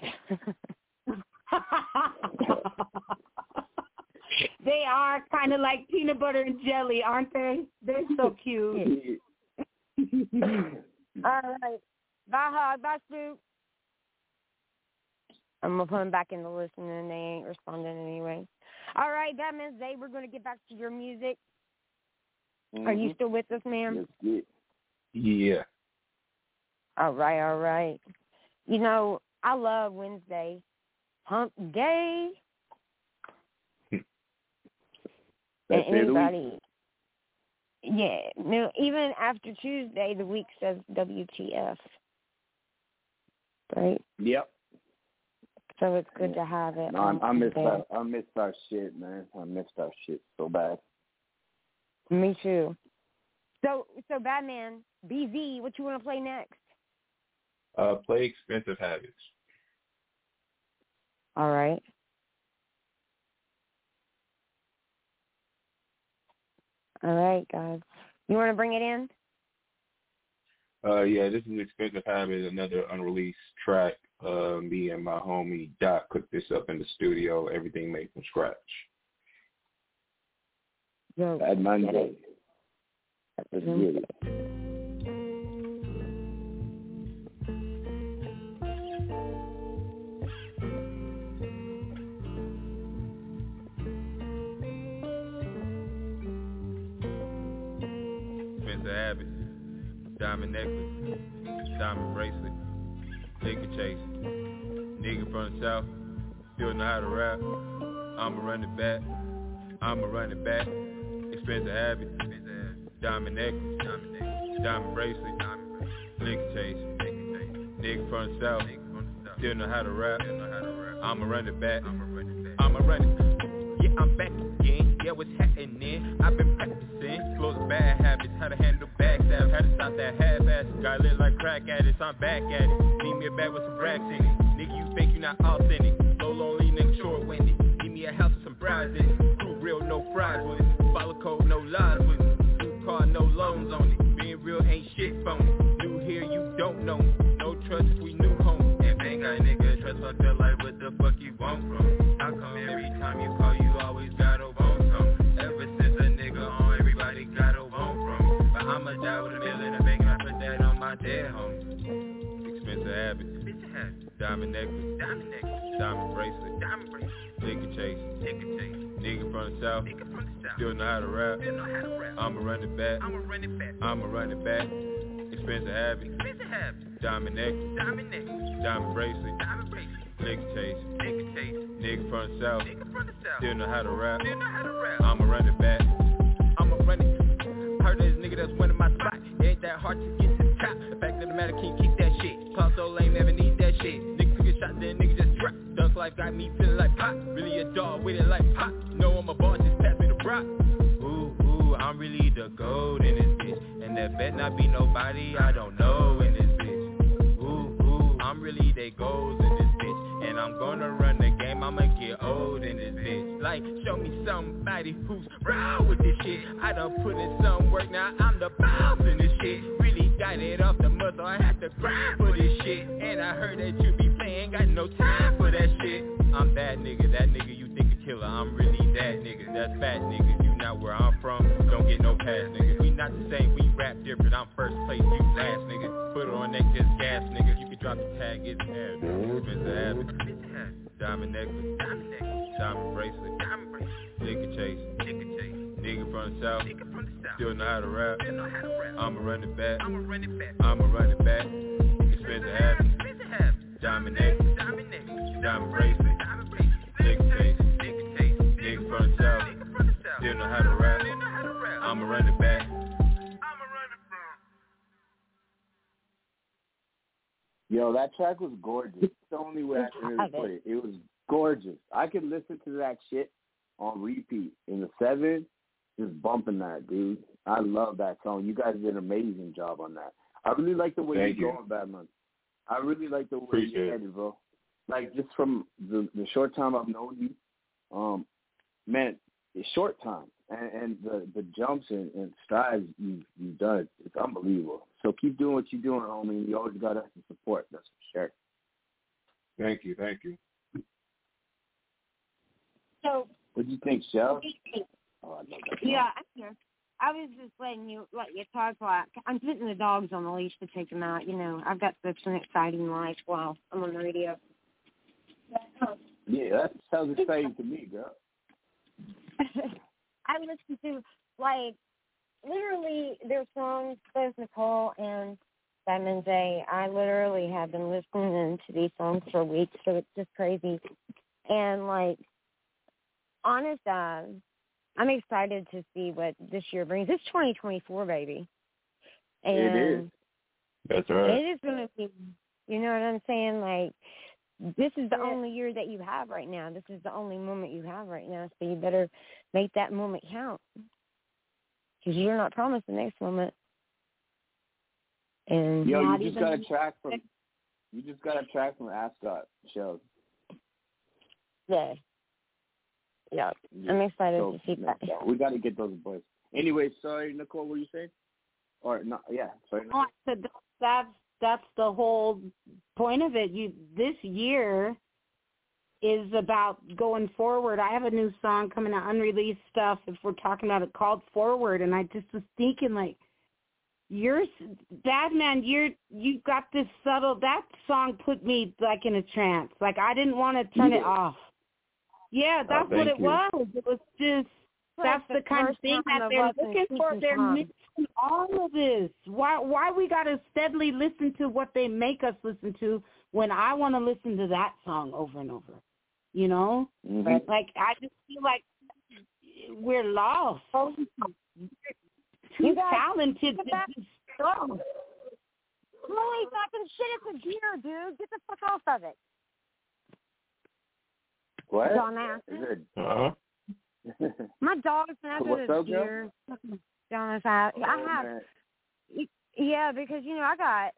they are kind of like peanut butter and jelly, aren't they? They're so cute. All right. Bye, Hog. Bye, Spook. I'm going to put them back in the list, and then they ain't responding anyway. All right, that means they we're going to get back to your music. Are you mm-hmm. still with us, ma'am? Yes, Yeah. All right, all right. You know, I love Wednesday. Hump day. That's and anybody. Yeah. No, even after Tuesday, the week says WTF. Right? Yep. So it's good to have it. No, I, I missed our, I missed our shit, man. I missed our shit so bad. Me too. So, so Badmon, BZ, what you want to play next? Uh, play expensive habits. All right. All right, guys. You want to bring it in? Uh, yeah, this is expensive habits, another unreleased track. Uh, me and my homie Doc cooked this up in the studio. Everything made from scratch. Yo, Bad Monday. Let's Mhm. get it. Expensive diamond necklace, diamond bracelet, liquor chase, nigga from the south, still know how to rap. I'ma run it back, I'ma run it back. Expensive habits, diamond necklace, diamond bracelet, liquor chase, nigga from the south, still know how to rap. I'ma run it back, I'ma run it. Yeah, I'm back again. Yeah, what's happening? I've been practicing. Close bad habits, how to handle backstab. How to stop that half-ass. Got lit like crack addicts, I'm back at it. Need me a bag with some racks in it. Nigga, you fake, you not authentic. So lonely, nigga, short-winded. Give me a house with some browse in it. Real, no fries with it. Diamond necklace, diamond necklace, diamond bracelet, diamond bracelet, liquor chase, liquor chase. Nigga from the south, nigga from the south, still know how to rap. Still know how to rap. I'ma run it back, I'ma run it back, I'ma run it back. Expensive habit, expensive habit. Diamond necklace, diamond necklace, diamond bracelet, diamond bracelet. Liquor chase. Nigga from the south, nigga from the south, still know how to rap. Still know how to rap. I'ma run it back, I'ma run it. Heard this nigga that's winning my spot. It ain't that hard to get to the top. The fact of the matter, can't keep that life got me feeling like pop. Really a dog with it like pop. Know I'm a boss, just pass me the rock. Ooh, ooh, I'm really the gold in this bitch. And there bet not be nobody I don't know in this bitch. Ooh, ooh, I'm really they goals in this bitch. And I'm gonna run the game, I'ma get old in this bitch. Like, show me somebody who's proud with this shit. I done put in some work, now I'm the boss in this shit. Really got it off the so I had to grind for this shit. And I heard that you be playing, got no time for that shit. I'm that nigga, that nigga you think a killer. I'm really that nigga, that's fat nigga. You not where I'm from, don't get no pass, nigga. We not the same, we rap different. I'm first place, you last, nigga. Put it on neck, just gas, nigga. You can drop the tag, it's ass, nigga. Expensive habit. Diamond necklace, diamond necklace, diamond bracelet, diamond bracelet. Liquor chase, liquor chase. Nigga from the south, nigga from the south. Still know how to rap. Still know how to rap. I'ma run it back. I'ma run it back. I'ma run it back. Expensive habit. Expensive habit. Diamond necklace, diamond necklace, diamond bracelet, diamond bracelet. Liquor chase, liquor chase. Nigga from the south, nigga from the south. Still know how to rap. Still know how to rap. I'ma run it back. Yo, that track was gorgeous. It's the only way I can really put it. It was gorgeous. I could listen to that shit on repeat in the seven, just bumping that, dude. I love that song. You guys did an amazing job on that. I really like the way Thank you're you. going, Badmon. I really like the way Appreciate you're it. headed, bro. Like just from the the short time I've known you, um, man, it's short time and, and the the jumps and, and strides you you've done, it's unbelievable. So keep doing what you're doing, homie. You always got us to support. That's for sure. Thank you, thank you. So What do you think, Shell? Oh, I love that. song. yeah, I'm here. I was just letting you let you talk while I'm putting the dogs on the leash to take them out. You know, I've got such an exciting life while I'm on the radio. Yeah, that sounds exciting to me, girl. I listen to like literally their songs, both Nicole and Diamond J. I literally have been listening to these songs for weeks, so it's just crazy. And like, honest, uh, I'm excited to see what this year brings. It's 2024, baby. And It is. That's right. it is going to be, you know what I'm saying? Like, this is the only year that you have right now. This is the only moment you have right now. So you better make that moment count. Because you're not promised the next moment. And Yo, not you just got a track from you just got a track from Ascot show. Yeah. Yeah. I'm excited So, to see that. Yeah, We got to get those boys. Anyway, sorry, Nicole, what were you saying? Or no? Yeah, sorry. No, oh, I said that's that's the whole point of it. You this year is about going forward. I have a new song coming out, unreleased stuff. If we're talking about it, called Forward, and I just was thinking like, you're bad man. You're you got this subtle. That song put me like in a trance. Like I didn't want to turn it off. Yeah, that's what it you. was. It was just that's the kind of thing that they're looking for. They're time. mixing all of this. Why why we gotta steadily listen to what they make us listen to when I wanna listen to that song over and over. You know? Mhm. Like I just feel like we're lost. Too You guys- talented to back- do stuff. Holy fucking shit, it's a deer, dude. Get the fuck off of it. What? Dumbass. Is? Uh-huh. My dog's not What's a up, girl? deer. Fucking Dumbass. I, I Oh, have, man. yeah, because, you know, I got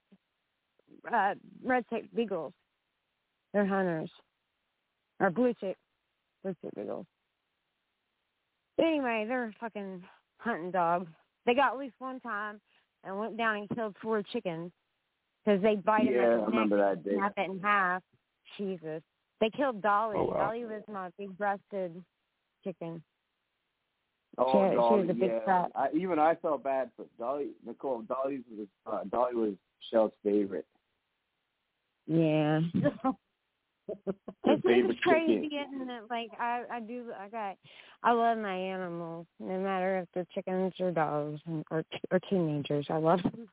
uh red tick beagles. They're hunters. Or blue tape, blue tick beagles. Anyway, they're fucking hunting dogs. They got loose one time and went down and killed four chickens because they bite him Yeah, at I the neck remember that and day. snap it in half. Jesus. They killed Dolly. Oh, wow. Dolly was my big breasted chicken. Oh, She- she Dolly, was a big yeah. fat- I, even I felt bad for Dolly. Nicole, Dolly was uh, Dolly was Shell's favorite. Yeah. it's favorite just crazy, chicken. isn't it? Like I, I do, I got, I love my animals, no matter if they're chickens or dogs or or teenagers. I love them.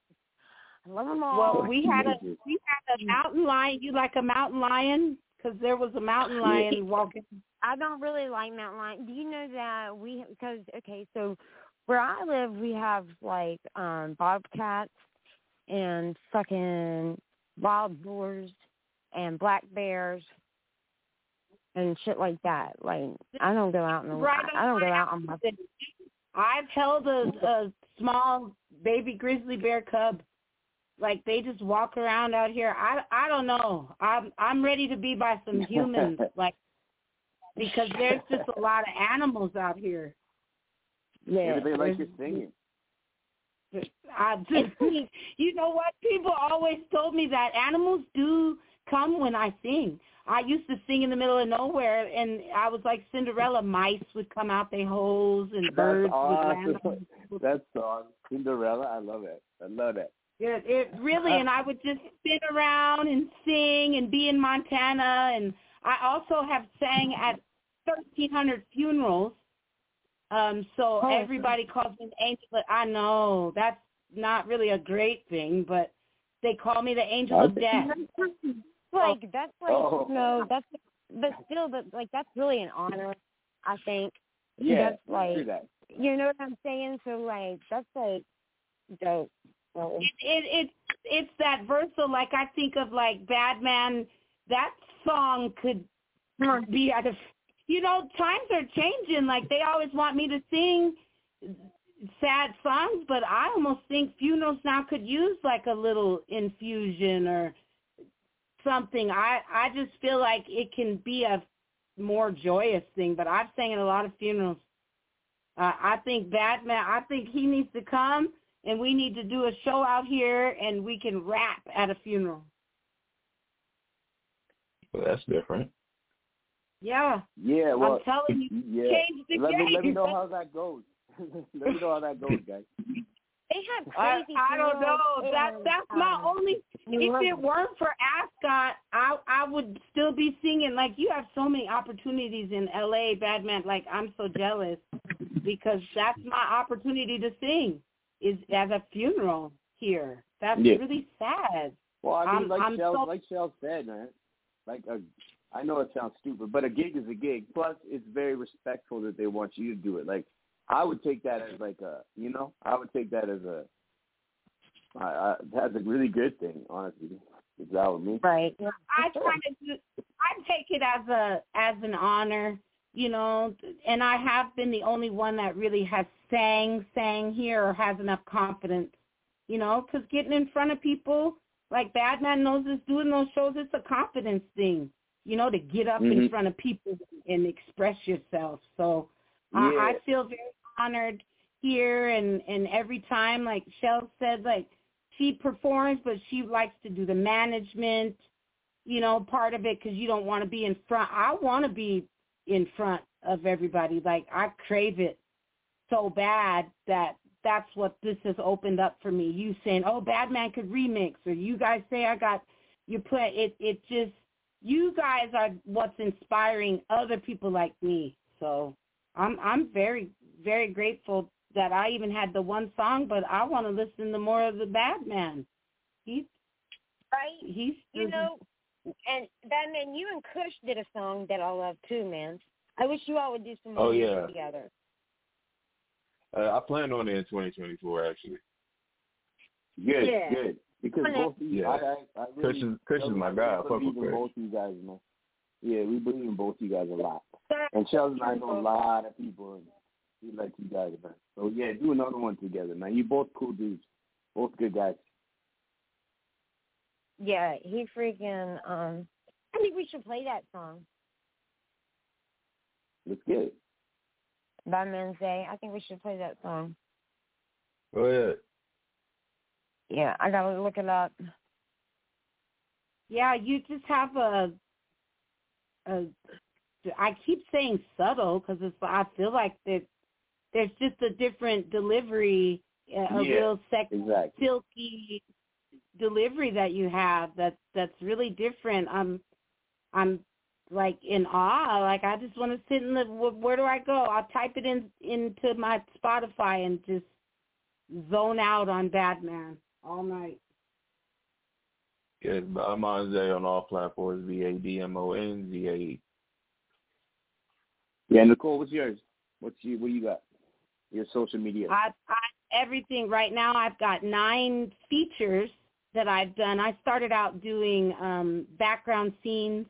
I love them all. Well, we had a we had a mountain lion. You like a mountain lion? Because there was a mountain lion walking. I don't really like mountain lion. Do you know that we because okay, so where I live we have like um bobcats and fucking wild boars and black bears and shit like that. Like I don't go out in the Right I don't go out on my I've held a, a small baby grizzly bear cub. Like they just walk around out here. I I don't know. I'm I'm ready to be by some humans. like because there's just a lot of animals out here. Yeah, they like your singing. I just, you know what? People always told me that animals do come when I sing. I used to sing in the middle of nowhere, and I was like Cinderella. Mice would come out their holes, and That's birds would land. awesome. That song, Cinderella, I love it. I love it. It, it really, and I would just spin around and sing and be in Montana, and I also have sang at 1,300 funerals. Um, so Oh. everybody calls me the angel. But I know that's not really a great thing, but they call me the angel of death. like that's like Oh. no, that's but still, but like that's really an honor. I think. Yeah, that's like that. you know what I'm saying. So like that's like dope. So, It, it it's it's that versatile. Like I think of like Badmon. That song could be out of. You know, times are changing. Like they always want me to sing sad songs, but I almost think funerals now could use like a little infusion or something. I I just feel like it can be a more joyous thing. But I've sang at a lot of funerals. Uh, I think Badmon. I think he needs to come, and we need to do a show out here, and we can rap at a funeral. Well, that's different. Yeah, Yeah, well, I'm telling you, yeah. change the let game. me let me know how that goes. let me know how that goes, guys. they have crazy. I don't know. funerals That and, that's my only. If it weren't for Ascot, I I would still be singing. Like you have so many opportunities in L.A. Badmon. Like I'm so jealous because that's my opportunity to sing is at a funeral here. That's Yeah. really sad. Well, I mean, I'm- like I'm Shell, so- like Shell said, man. Like a, I know it sounds stupid, but a gig is a gig. Plus, it's very respectful that they want you to do it. Like, I would take that as like a, you know, I would take that as a, I, I, that's a really good thing, honestly. If that were me. Right. I try to do, I take it as a as an honor, you know, and I have been the only one that really has sang sang here or has enough confidence, you know, because getting in front of people like Badmon knows is doing those shows. It's a confidence thing, you know, to get up in Mhm. front of people and express yourself. So I, Yeah. I feel very honored here, and and every time, like Shell said, like she performs, but she likes to do the management, you know, part of it because you don't want to be in front. I want to be in front of everybody. Like I crave it so bad that that's what this has opened up for me. You saying, "Oh, Badmon could remix," or you guys say, "I got you play." It it just you guys are what's inspiring other people like me. So I'm I'm very very grateful that I even had the one song, but I want to listen to more of the Badmon. He's right. he's You know, and Badmon, you and Kush did a song that I love too, man. I wish you all would do some more Oh, yeah. together. Uh, I plan on it in 2024, actually. Good, Yeah. good. Because both of you, Yeah. I, I, I really, Kush is- Kush is my guy. I fuck with Kush. both you guys, man. Yeah, we believe in both you guys a lot. And Sheldon and I know a lot of people, and we like you guys, man. So yeah, do another one together, man. You both cool dudes, both good guys. Yeah, he freaking. Um, I think we should play that song, Let's get it. Badmon Zae. I think we should play that song. Go ahead. Yeah, I gotta look it up. Yeah, you just have a, a I keep saying subtle because it's I feel like that there's just a different delivery, a, a Yeah, real sex, exactly. silky delivery that you have that that's really different. I'm I'm like in awe. Like I just want to sit in the where do I go? I'll type it in into my Spotify and just zone out on Badmon all night. Yeah, Amonze on all platforms, V A D M O N Z A E. Yeah, Nicole, what's yours? What's you? What you got? Your social media. I, I everything right now. I've got nine features that I've done. I started out doing um background scenes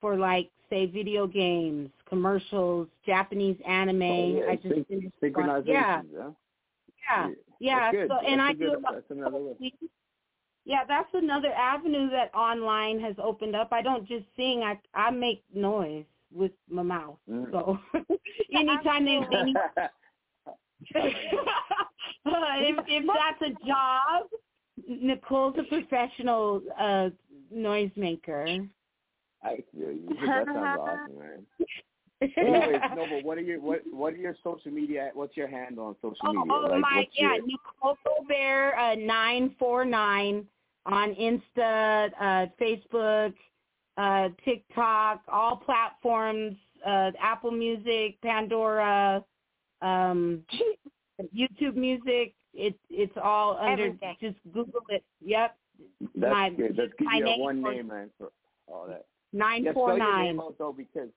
for like say video games, commercials, Japanese anime. Oh, yeah. I just Syn- finished synchronizations, one. Yeah, huh? yeah, yeah. So and That's I a do good- that's another way. Yeah, that's another avenue that online has opened up. I don't just sing; I I make noise with my mouth. Mm. So anytime they, they need, if if that's a job, Nicole's a professional uh noisemaker. I feel you. That sounds awesome, man. Anyways, no, but what are your what what are your social media? What's your handle on social Oh, media? oh like, my, what's yeah, your, Nicole Gobert uh, nine four nine on Insta, uh, Facebook, uh, TikTok, all platforms, uh, Apple Music, Pandora, um, YouTube Music. It's it's all under. Everything. Just Google it. Yep. That's my, good. That's good. my You have name one for- name, man, for all that. Nine yeah, four spell your nine. name out though, because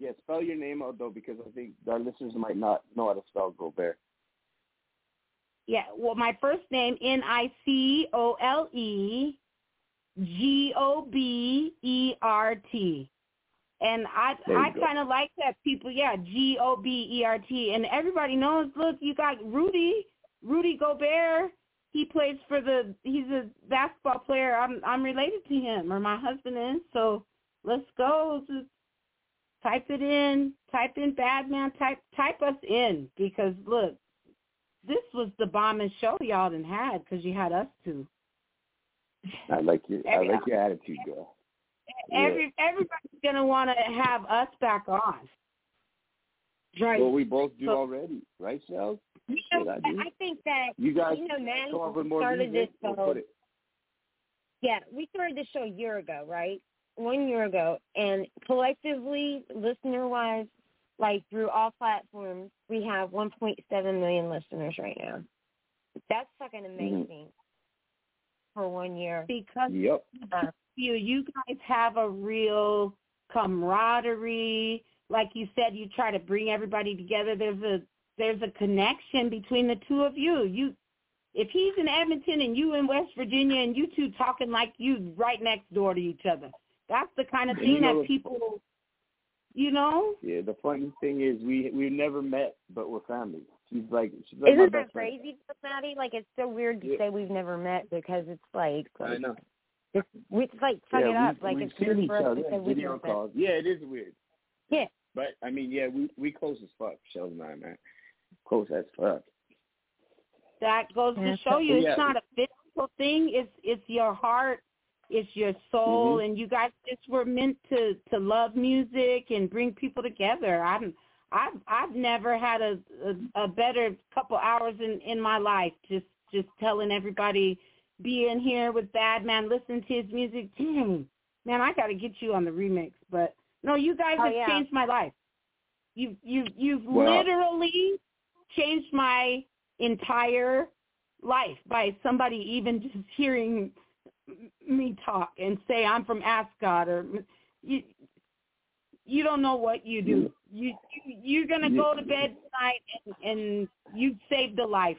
yeah, spell your name out though, because I think our listeners might not know how to spell Gobert. Yeah, well, my first name N I C O L E G O B E R T, and I I kind of like that people. Yeah, G O B E R T, and everybody knows. Look, you got Rudy, Rudy Gobert. He plays for the. He's a basketball player. I'm I'm related to him, or my husband is. So let's go. Just type it in. Type in Badmon. Type type us in because look, this was the bombing show y'all didn't had because you had us too. I like your I like your attitude, girl. Yeah. Every everybody's gonna want to have us back on. Right. Well, we both do So- already, right, Shellz? You Shit, know, I do. I think that You guys you know, Matty come up with more started music, this we'll show. Yeah, we started this show a year ago, right? One year ago, and collectively, listener-wise, like through all platforms, we have 1.7 million listeners right now. That's fucking amazing for one year. Because Yep. uh, you you guys have a real camaraderie. Like you said, you try to bring everybody together. There's a there's a connection between the two of you. You if he's in Edmonton and you in West Virginia and you two talking like you right next door to each other. That's the kind of And you thing know that people you know? Yeah, the funny thing is we we never met, but we're family. She's like she's like Isn't that crazy, Matty? Like it's so weird to Yeah. say we've never met because it's like, I know. it's, it's like fuck yeah, it up. we, like we've it's seen weird each for us other to say we've video never met. calls. Yeah, it is weird. Yeah. But I mean, yeah, we we close as fuck, Shells and I, man. Close as fuck. That goes to show you Yeah. it's not a physical thing. It's it's your heart, it's your soul, Mhm. and you guys just were meant to to love music and bring people together. I'm I've I've never had a a, a better couple hours in in my life. Just just telling everybody, be in here with Badmon, listen to his music. Dang, man, I got to get you on the remix. But no, you guys Oh, have yeah. changed my life. You've you've you've Well- literally changed my entire life by somebody even just hearing me talk and say I'm from Ascot or you you don't know what you do. You, you you're gonna go to bed tonight and, and you saved a life.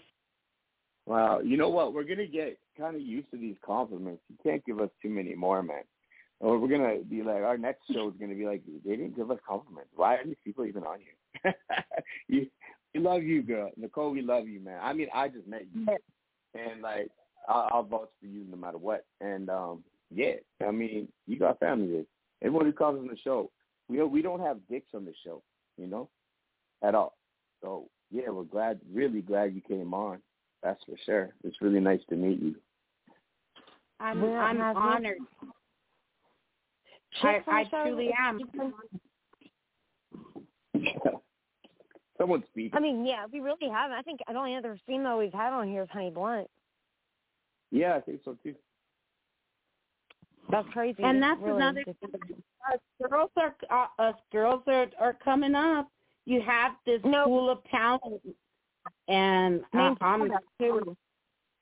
Wow, you know what? We're gonna get kind of used to these compliments. You can't give us too many more, man. Or we're gonna be like, our next show is gonna be like, they didn't give us compliments. Why are these people even on here? you, we love you, girl, Nicole. We love you, man. I mean, I just met you, and like, I'll, I'll vouch for you no matter what. And um, yeah, I mean, you got family there. Everyone who comes on the show, we we don't have dicks on the show, you know, at all. So yeah, we're glad, really glad you came on. That's for sure. It's really nice to meet you. I'm I'm has honored. I, I truly am. Someone speak. I mean, yeah, we really haven't. I think the only other female we've had on here is Honey Blunt. Yeah, I think so too. That's crazy. And That's that's really another. Us girls are uh, us girls are are coming up. You have this pool of talent, and uh, I'm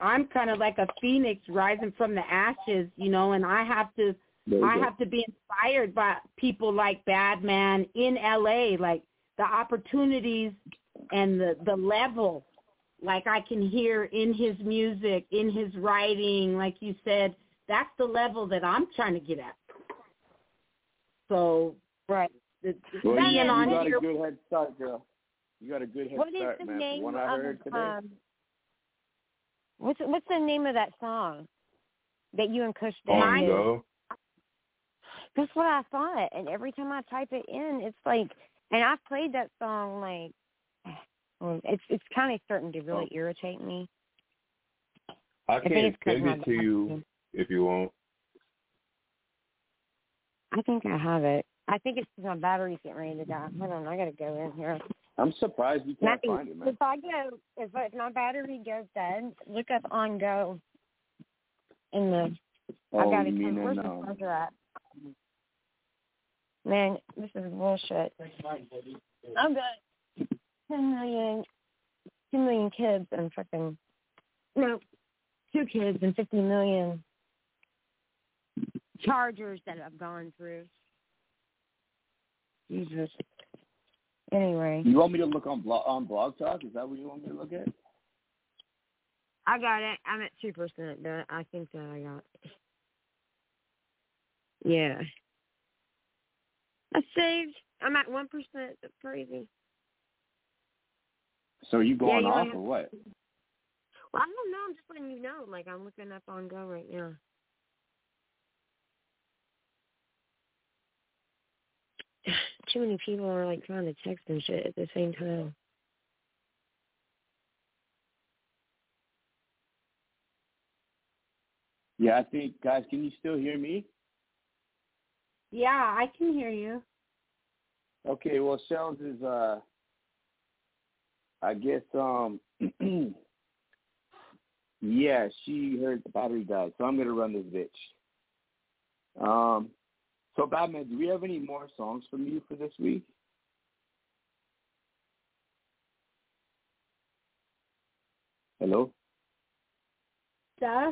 I'm kind of like a phoenix rising from the ashes, you know, and I have to There you I go. have to be inspired by people like Badmon in LA, like the opportunities and the the level like I can hear in his music, in his writing, like you said, that's the level that I'm trying to get at. So right. The, Well, you, being you on got here a good head start, girl. You got a good head What is start, the man. name From what I of heard today. um? What's what's the name of that song that you and Kush did? On go. That's what I thought, and every time I type it in, it's like, and I've played that song like, it's it's kind of starting to really irritate me. I can send it to you if you want. I think I have it. I think it's 'cause my battery's getting ready to die. Hold on, I gotta go in here. I'm surprised you can't Matthew, find it, man. if I go, if, if my battery goes dead, look up on go. In the, I Oh, gotta you mean come. Where's the um, charger at? Man, this is bullshit. I've got ten million, two million kids and fucking no, two kids and fifty million chargers that I've gone through. Jesus. Anyway, You want me to look on blog on Blog Talk? Is that what you want me to look at? I got it. I'm at two percent, but I think that I got. It. Yeah. I saved. I'm at one percent. That's crazy. So you going you off or what? Well, I don't know. I'm just letting you know. Like I'm looking up on Go right now. Too many people are like trying to text and shit at the same time. Yeah, I think guys, can you still hear me? Yeah, I can hear you. Okay, well Shellz is uh I guess um yeah, she heard the battery died, so I'm gonna run this bitch. Um so Badmon, do we have any more songs from you for this week? Hello? Duh.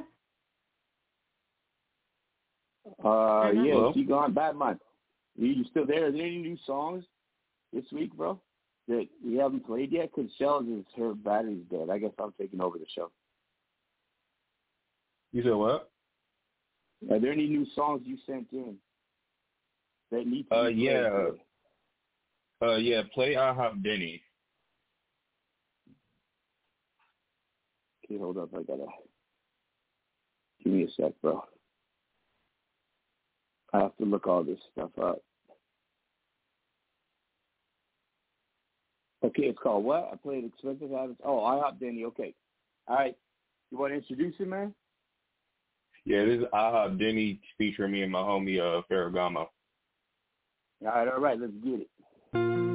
Uh yeah, Hello? she gone Badmon. You you still there? Are there any new songs this week, bro? That we haven't played yet? Because Shellz is her battery's dead. I guess I'm taking over the show. You said what? Are there any new songs you sent in that need to Uh, be played yeah. today? Uh, yeah. Play I Hop Denny. Okay, hold up. I gotta give me a sec, bro. I have to look all this stuff up. Okay, it's called what? I played Expensive Habits. Oh, I Hop Denny. Okay. All right. You want to introduce it, man? Yeah, this is I Hop Denny featuring me and my homie uh Ferragamo. All right, all right. Let's get it.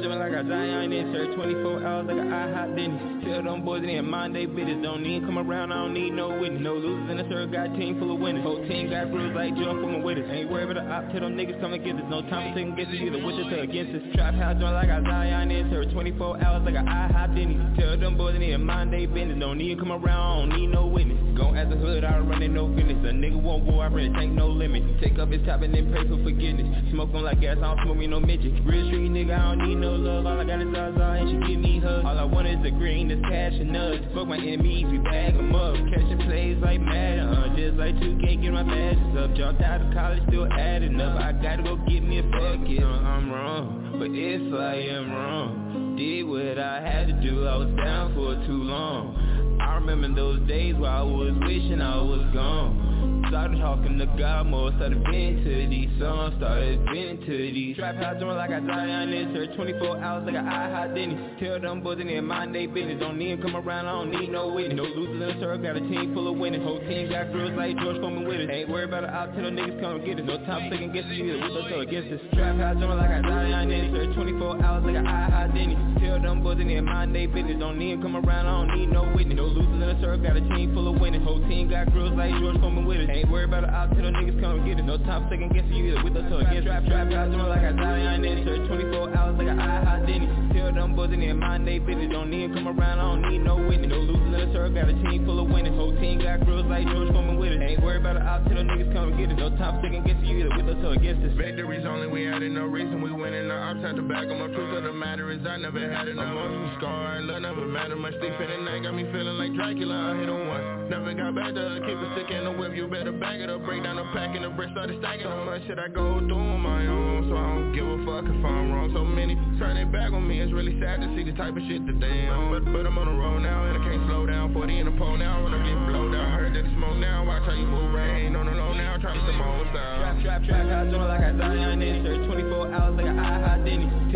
Trap like a giant in sir 24 hours like a IHOP Denny's Tell them boys they in mind they business. Don't need come around, I don't need no witness. No losers in the sir, got team full of winners. Whole team got rules like jump from a witness Ain't worried about the op, tell them niggas come and get us. No time for taking guesses, either with us or against us. Trap house jumping like a Zion in sir 24 hours like a IHOP Denny's Tell them boys they in mind they business. Don't need come around, I don't need no witness. Gon' as a hood, I run it no business A nigga won't war, I really take no limit Take up his top and then pray for forgiveness. Smoke 'em like gas, I don't smoke me no midget. Real street nigga, I don't need no love All I got is Zaza and she give me hugs. All I want is the green, this cash and nuts. Fuck my enemies, we bag 'em up. Catching plays like Madden, uh, just like 2K, get my badges up. Dropped out of college, still adding up. I gotta go get me a bucket, uh, I'm wrong But if I am wrong Did what I had to do, I was down for too long. I remember those days where I was wishing I was gone Started talking to God more, started being to these songs, started being to these. Trap house doing like I Zion in her 24 hours like a IHOP Denny. Tell them boys in there mind they business, don't need them come around, I don't need no witness. No losers in the circle, got a team full of winners. Whole team got girls like George Foreman with us. Ain't worried about it, I'll tell them niggas come get us. No time second guessing you, we don't tell against us. Trap house doing like I Zion in her 24 hours like a IHOP Denny. Tell them boys in there mind they business, don't need them come around, I don't need no witness. No losers in the circle, got a team full of winners. Whole team got girls like George Foreman with us Ain't worried about it, I'll tell them niggas come and get it. No time for second guessing you, either with us or against Trap, trap house doing like I Zion in her 24 hours like a IHOP Denny. Tell them boys in there mind they business, don't need them come around, I don't need no witness. No losers in the circle, got a team full of winners. Whole team got girls like George Foreman with us Ain't worried about it, I'll tell them niggas come and get it. No time for second guessing you, either with us or against us. Victories only, we had it, no reason we winning The had to back them up, truth of the matter is I never had enough. I'm scar, love never matter much. Deep in the night, got me feeling like Dracula, I hit on one Never got back to keep a stick in the whip. You better back it up, break down the pack and the brick Started stacking so much shit I go through on my own So I don't give a fuck if I'm wrong. So many turn it back on me, it's really sad to see the type of shit that they on But, but I'm on the road now and I can't slow down. 40 in the pole now when I get blowed out. Heard that the smoke now, watch how you move rain On the low trying to some old style Trap, trap, trap, house doing like I Zion in Search 24 hours like a IHOP Denny Tell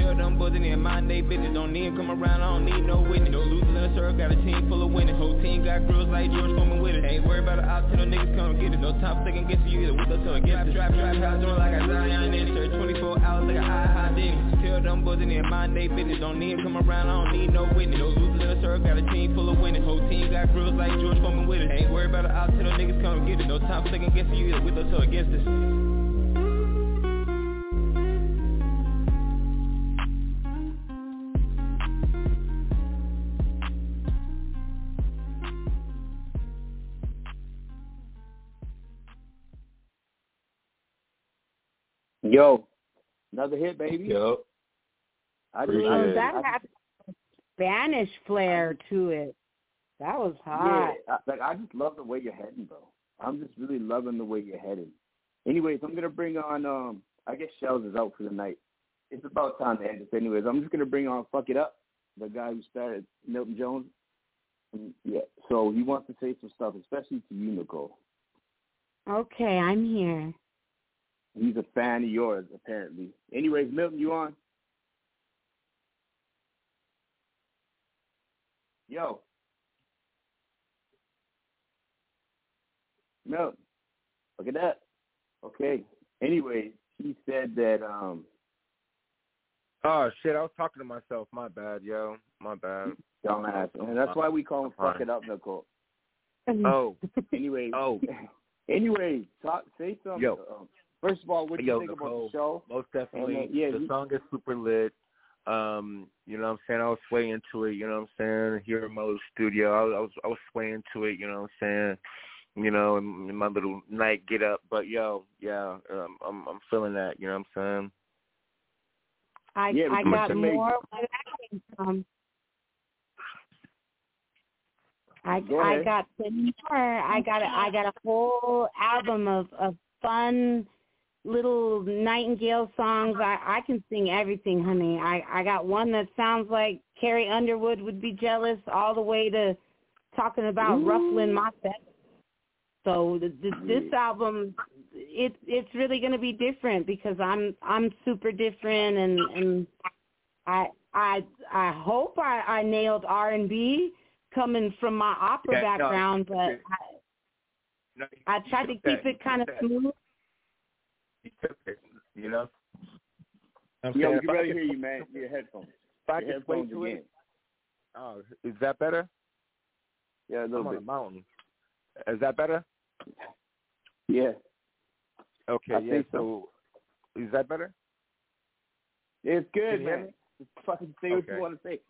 boys in mind they business Don't need them come around, I don't need no witness. No losers in the circle, got a team full of winners. Whole team got girls like George Foreman with it. Ain't worried about it, I'll tell them niggas come get it. No time second guessing you either with us or against it? Trap, trap, house doing like I Zion in Search 24 hours like a IHOP Denny Tell them boys in there mind they Don't need them come around, I don't need no witness. No losers in the circle, got a team full of winners. Whole team got girls like George Foreman with it. Ain't worried about it, I'll tell them niggas come get it. No time second guessing you either with us or against us Yo, another hit, baby. Yo. I just, Appreciate Oh, that I, had Spanish flair to it. That was hot. Yeah, I, like I just love the way you're heading, bro. I'm just really loving the way you're heading. Anyways, I'm gonna bring on. um I guess Shellz is out for the night. It's about time to end this. Anyways, I'm just gonna bring on Fuck It Up, the guy who started Milton Jones. Yeah, so he wants to say some stuff, especially to you, Nicole. Okay, I'm here. He's a fan of yours, apparently. Anyways, Milton, you on? Yo. Milton. Look at that. Okay. Anyways, he said that um Oh shit, I was talking to myself. My bad, yo. My bad. dumbass. And that's why we call him fuck Fine. it up, Nicole. Oh, Anyway. oh, anyway, talk say something. Yo. Um, first of all, what do you yo, think about the show? Most definitely. And, uh, yeah, the you- song is super lit. Um, you know what I'm saying? I was swaying into it, you know what I'm saying? Here in my little studio. I was I was I was swaying to it, you know what I'm saying? You know, in, in my little night get up. But yo, yeah, um, I'm I'm feeling that, you know what I'm saying? I Yeah, I got more where that came from. I Go I got some more. I got a, I got a whole album of of fun little nightingale songs. I I can sing everything, honey. I I got one that sounds like Carrie Underwood would be jealous, all the way to talking about Ooh. ruffling my feathers. So the, this album, it it's really going to be different because I'm I'm super different and and I I I hope I I nailed R and B coming from my opera Yeah, no, background, but okay. I, No, I tried to keep said- it kind of smooth. You said it, You know? I'm Yo, saying we if can I barely hear you, man. Your headphones. If I Your headphones to again. it, oh, is that better? Yeah, a I'm little on a bit. mountain. Is that better? Yeah. Okay, I yeah. think So, is that better? It's good, you man. me? Just fucking say what you want to say.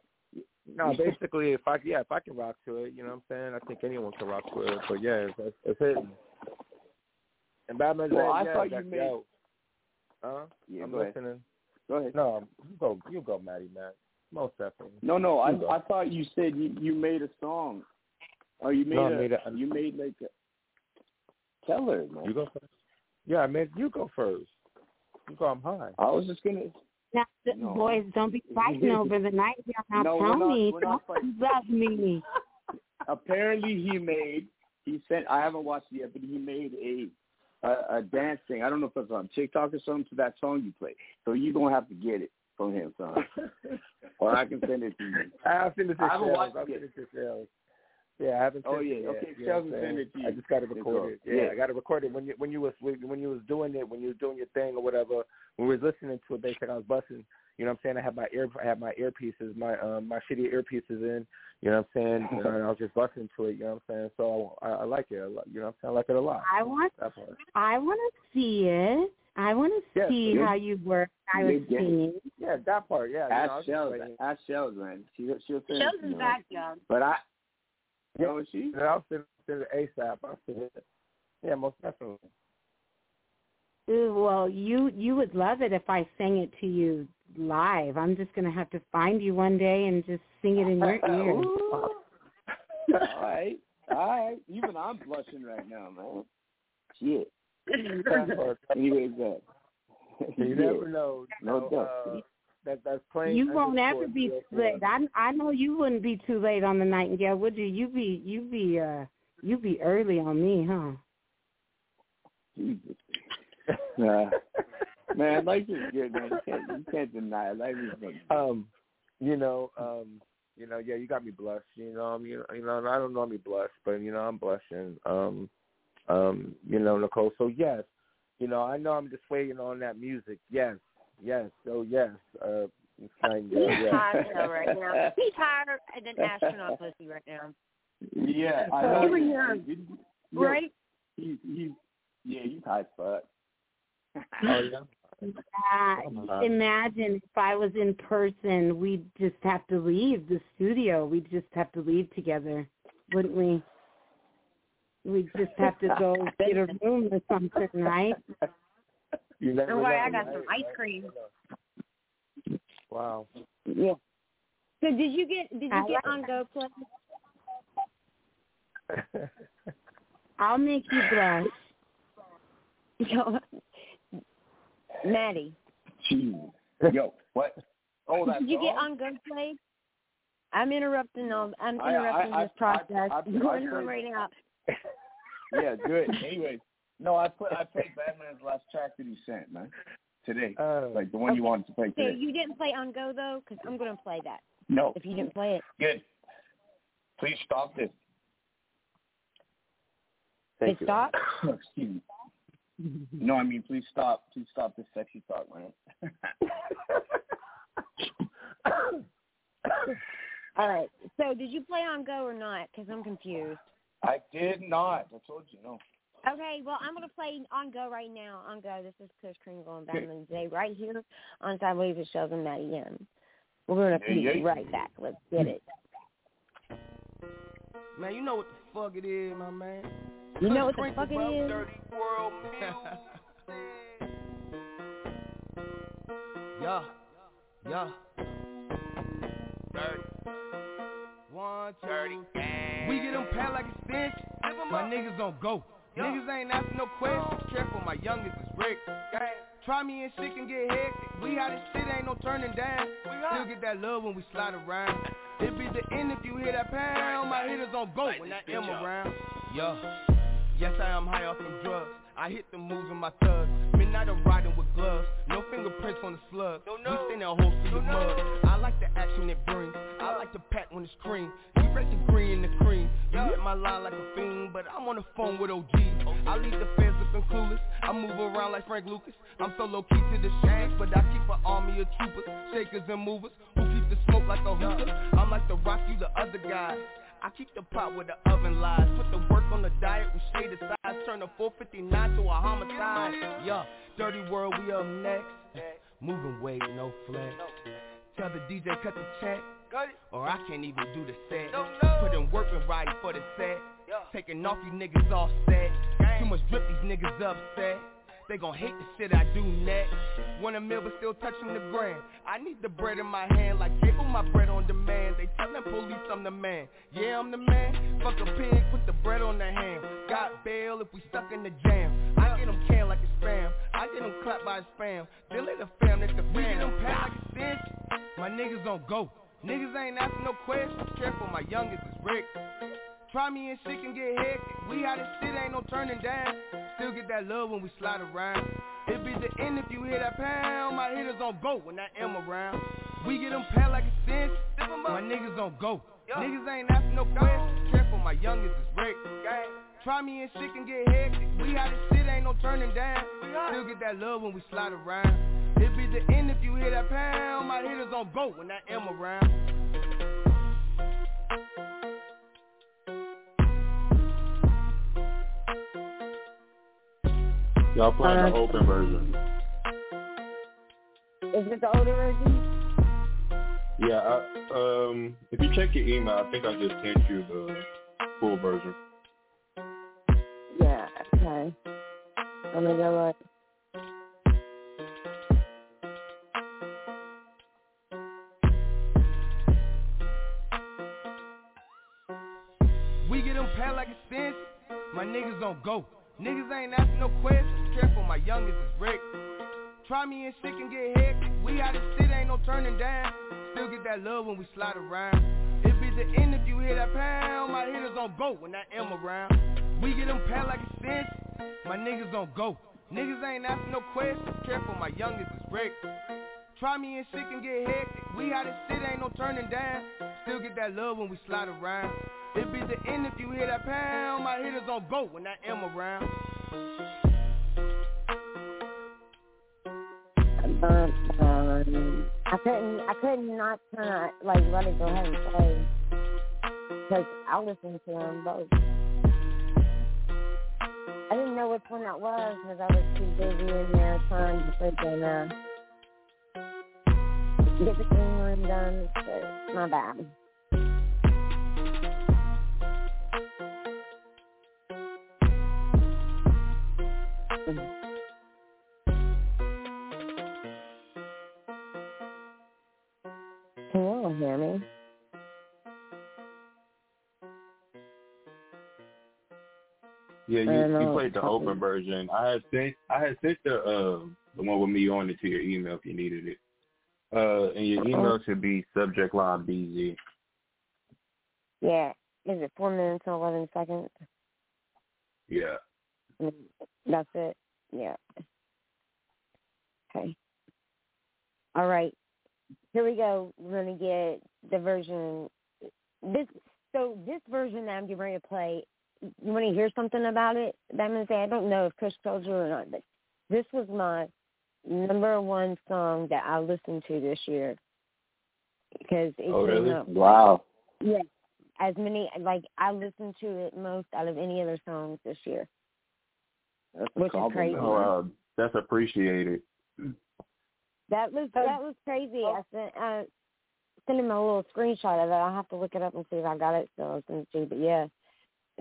No, basically, if I yeah, if I can rock to it, you know what I'm saying. I think anyone can rock to it. But yeah, it's, it's, it's hitting. And Badmon's Well, Red, I yeah, thought you made- yo. Huh? Yeah, I'm go ahead. Go ahead. No, you go, you go, Matty, man. Most definitely. No, no. I go. I thought you said you you made a song, or you made No, I a made a- you made like a. Tell her, man. You go first. Yeah, I mean, you go first. You go. I'm high. I was just gonna. Now, No. boys, don't be fighting over the night here. Now No, we're tell me, we're not talk about me. Apparently, he made he sent. I haven't watched it yet, but he made a a, a dance thing. I don't know if it's on TikTok or something to that song you play. So you're gonna have to get it from him, son. or I can send it to you. I'll send it to I haven't Shellz. watched I'll it send yet. it to Shellz. Yeah, I haven't. Oh, yeah. it yet. Okay, you Shellz know I'm send it to saying? I just got to record it. Yeah, yeah. I got to record it when you when you was when you was doing it when you was doing your thing or whatever. When we was listening to it, basically I was busting. You know what I'm saying? I had my ear I had my earpieces, my um my shitty earpieces in. You know what I'm saying? and I was just busting to it. You know what I'm saying? So I, I like it. a lot, You know what I'm saying? I like it a lot. I want I want to see it. I want to Yeah, see so how you work. I was you get it. Yeah, that part. Yeah. you know, I Ask was just Shellz. waiting. Ask Shellz, man. She she'll send Shellz it to you. back, young. But I. Yeah. Oh, is she? I'll send send it ASAP. I'll send it. Yeah, most definitely. Ooh, well, you you would love it if I sang it to you live. I'm just gonna have to find you one day and just sing it in your ear. All right, all right. Even I'm blushing right now, man. Shit. Anyways, uh, You yeah. never know. You No know, uh, that that's plain. You won't ever be zero too four. late. I I know you wouldn't be too late on the Nightingale, would you? You be you be uh you be early on me, huh? Jesus. Nah. man, life is good, man. You can't, you can't deny it. Life is good. Um, you know, um, you know, yeah, you got me blushed. You know, um, you know, you know, I don't normally blush, but you know, I'm blushing. Um, um, you know, Nicole. So yes, you know, I know I'm just waiting on that music. Yes, yes. So yes, uh, it's Nightingale. He's Yeah. hot though right now. He's hotter than astronaut pussy right now. Yeah, I know. Over you- here. you- you- Right? He's, he's, yeah, he's high as fuck. Oh yeah. Uh, imagine if I was in person, we'd just have to leave the studio. We'd just have to leave together, wouldn't we? We'd just have to go get a room or something, right? You never Don't know, I got some ice cream. Wow. Yeah. So did you get did you I get like on Go Play? I'll make you blush. Yo, Matty, Jesus. Yo, what? Oh, that's did you get on Go Play? I'm interrupting all. I'm I- I- interrupting I- this process. I- I- I going on played- right now. Yeah, good. Anyways, no, I put I played Badmon's last track that he sent, man. Today, Oh. like the one you wanted to play Okay, today. you didn't play on Go though, because I'm gonna play that. No, If you didn't play it, good. Please stop this. Thank Hey, you. stop. Excuse me. No, I mean, please stop. Please stop this sexy talk, man. all right. So did you play on Go or not? Because I'm confused. I did not. I told you no. Okay, well, I'm going to play on Go right now. On Go, this is Chris Kringle and Badmon Zae right here on Sidewayz with Shellz and Matty M. We're going to be right back. Let's get it. Man, you know what the fuck it is, my man. You know what the fuck it is? Yeah, yeah. Dirty. One, two. Dirty. We get them pat like a stench. My niggas don't go. Niggas ain't asking no questions. Oh. Careful, my youngest is Rick. Try me and shit can get hectic. We how this shit ain't no turning down. Still get that love when we slide around. It be the end if you hear that pound. My hitters on go when that M around. Yeah. Yes, I am high off some drugs. I hit the moves with my thugs. Midnight I'm riding with gloves. No fingerprints on the slug. We send a host to the mud. I like the action it brings. I like the pack when it's cream. You read the green and the cream. You hit my line like a fiend, but I'm on the phone with OGs. I leave the feds looking clueless. I move around like Frank Lucas. I'm so low key to the shooters, but I keep an army of troopers, shakers and movers who keep the smoke like a hookah. I'm like the rock, you the other guy. I keep the pot with the oven lies. Put the work on the diet, we shade aside. Turn a 459 to a homicide. Yeah, dirty world, we up next. Moving weight, no flex. Tell the DJ cut the check. Or I can't even do the set. Put in work and riding for the set. Taking off you niggas off set. Too much drip, these niggas upset. They gon' hate the shit I do next. Want a meal but still touching the grand. I need the bread in my hand like cable, my bread on demand. They tellin' police I'm the man. Yeah, I'm the man. Fuck a pig, put the bread on the ham. Got bail if we stuck in the jam. I get them canned like a spam. I get them clapped by a spam. Then let the fam, that's the fam. We get them packed like a stench. My niggas don't go. Niggas ain't asking no questions. Careful, my youngest is Rick. Try me and shit can get hectic. We had this shit, ain't no turning down. Still get that love when we slide around. It be the end if you hear that pound. My hitters on go when I am around. We get them pat like a cinch. My niggas on go. Niggas ain't asking no questions. Careful, my youngest is Rick. Try me and shit can get hectic. We had this shit, ain't no turning down. Still get that love when we slide around. It be the end if you hear that pound. My hitters on go when I am around. Y'all playing Uh, the open version. Is it the older version? Yeah, I, um, if you check your email, I think I just sent you the full version. Yeah, okay. Let me go look. We get them pat like a cinch. My niggas don't go. Niggas ain't asking no questions. Careful, my youngest is Rick. Try me and shit can get hectic. We out of shit, ain't no turning down. Still get that love when we slide around. It be the end if you hear that pound. My hitters on go when I am around. We get them pat like a cinch. My niggas on go. Niggas ain't asking no questions. Careful, my youngest is Rick. Try me and shit can get hectic. We out of shit, ain't no turning down. Still get that love when we slide around. It be the end if you hear that pound. My hitters on go when I am around. Um, I couldn't, I couldn't not kind of like let it go ahead and play because I listened to them both. I didn't know which one that was because I was too busy in there trying to freaking uh, get the clean room done. So my bad. Can played the open version. I had sent I had sent the uh, the one with me on it to your email if you needed it. Uh, and your email should be subject line BZ. Yeah. Is it four minutes and eleven seconds? Yeah. That's it. Yeah. Okay. All right. Here we go. We're gonna get the version. This so this version that I'm getting ready to play. You want to hear something about it? That I'm gonna say I don't know if Chris told you or not, but this was my number one song that I listened to this year because it Oh, came really? up. Wow. Yeah, as many like I listened to it most out of any other songs this year. That's Which is compliment. crazy. Oh, wow. That's appreciated. That was that was crazy. I sent uh sent him a little screenshot of it. I'll have to look it up and see if I got it still. I was see, but yeah,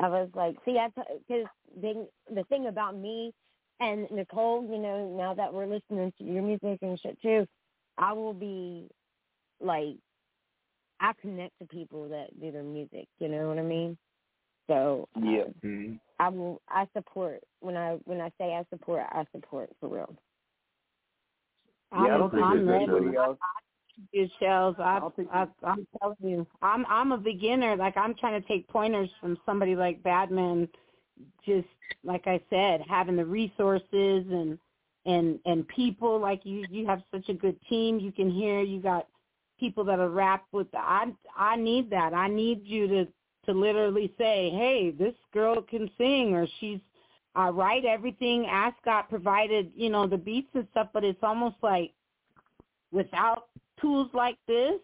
I was like, see, I because the the thing about me and Nicole, you know, now that we're listening to your music and shit too, I will be like, I connect to people that do their music. You know what I mean? So uh, Yeah. Mhm. I will. I support when I when I say I support, I support for real. Yeah, I don't think I'm there's anybody else. Good shells. I, I, I'm telling you, I'm I'm a beginner. Like I'm trying to take pointers from somebody like Badmon. Just like I said, having the resources and and and people like you. You have such a good team. You can hear. You got people that are rap with. I I need that. I need you to to literally say, hey, this girl can sing, or she's. I write everything. Ascot provided, you know, the beats and stuff, but it's almost like without tools like this,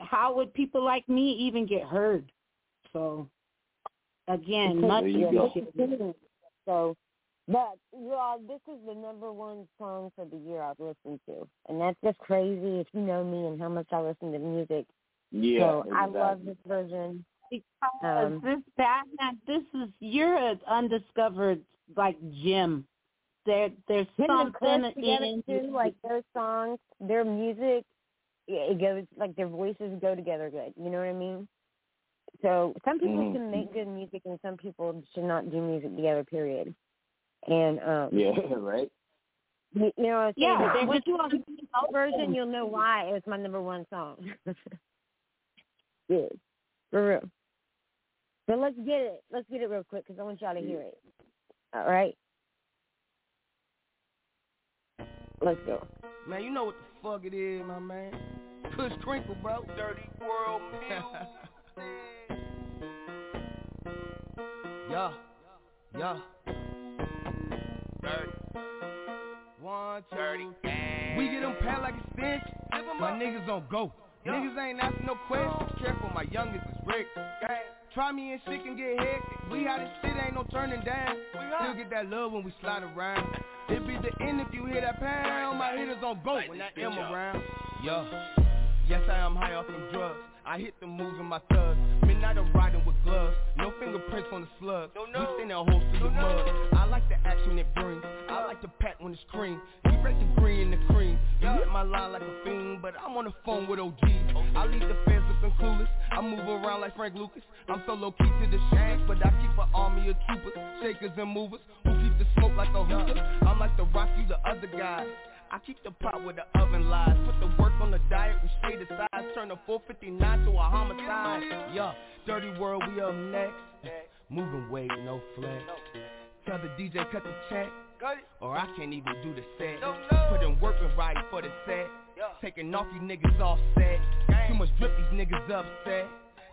how would people like me even get heard? So again, much There you go. appreciated. So, but well, this is the number one song for the year I've listened to, and that's just crazy if you know me and how much I listen to music. Yeah. so I love this version. Because Um, this Badmon, this is you're an undiscovered like gem. There, there's Him and something Chris together in too, like their songs, their music, it goes like their voices go together good. You know what I mean? So some people Mhm. can make good music, and some people should not do music together. Period. And um, Yeah. Right. You, you know what I'm saying? Yeah, But once just- you listen to the version, you'll know why it was my number one song. yeah, for real. So let's get it. Let's get it real quick because I want y'all to hear it. All right. Let's go. Man, you know what the fuck it is, my man. Push Crinkle, bro. Dirty world Yeah. Yeah. Dirty. One, two. Dirty. We get them pat like a stench. My niggas on go. Niggas ain't asking no questions. Careful, my youngest is Rick. Try me and shit can get hectic. We how this shit ain't no turning down. Still get that love when we slide around. It be the end if you hear that pound. My hitters on go when that M around. Yeah. Yes, I am high off some drugs. I hit the moves with my thugs. Midnight I'm riding with gloves. No fingerprints on the slug. No, no. We send our hoes to the mud. I like the action it brings. I like the pat when it's cream. Keep break the green and the cream. You hit my line like a fiend, but I'm on the phone with OGs. I leave the feds looking clueless. I move around like Frank Lucas. I'm so low key to the shanks, but I keep an army of troopers, shakers and movers who like a hookah. I'm like the rock, you the other guy. I keep the pot with the oven lies. Put the work on the diet, we stay the size. Turn a 459 to a homicide. Yeah, dirty world, we up next. Moving weight, no flex. Tell the DJ cut the check. Or I can't even do the set. Put in work and riding for the set. Taking off you niggas off set. Too much drip, these niggas upset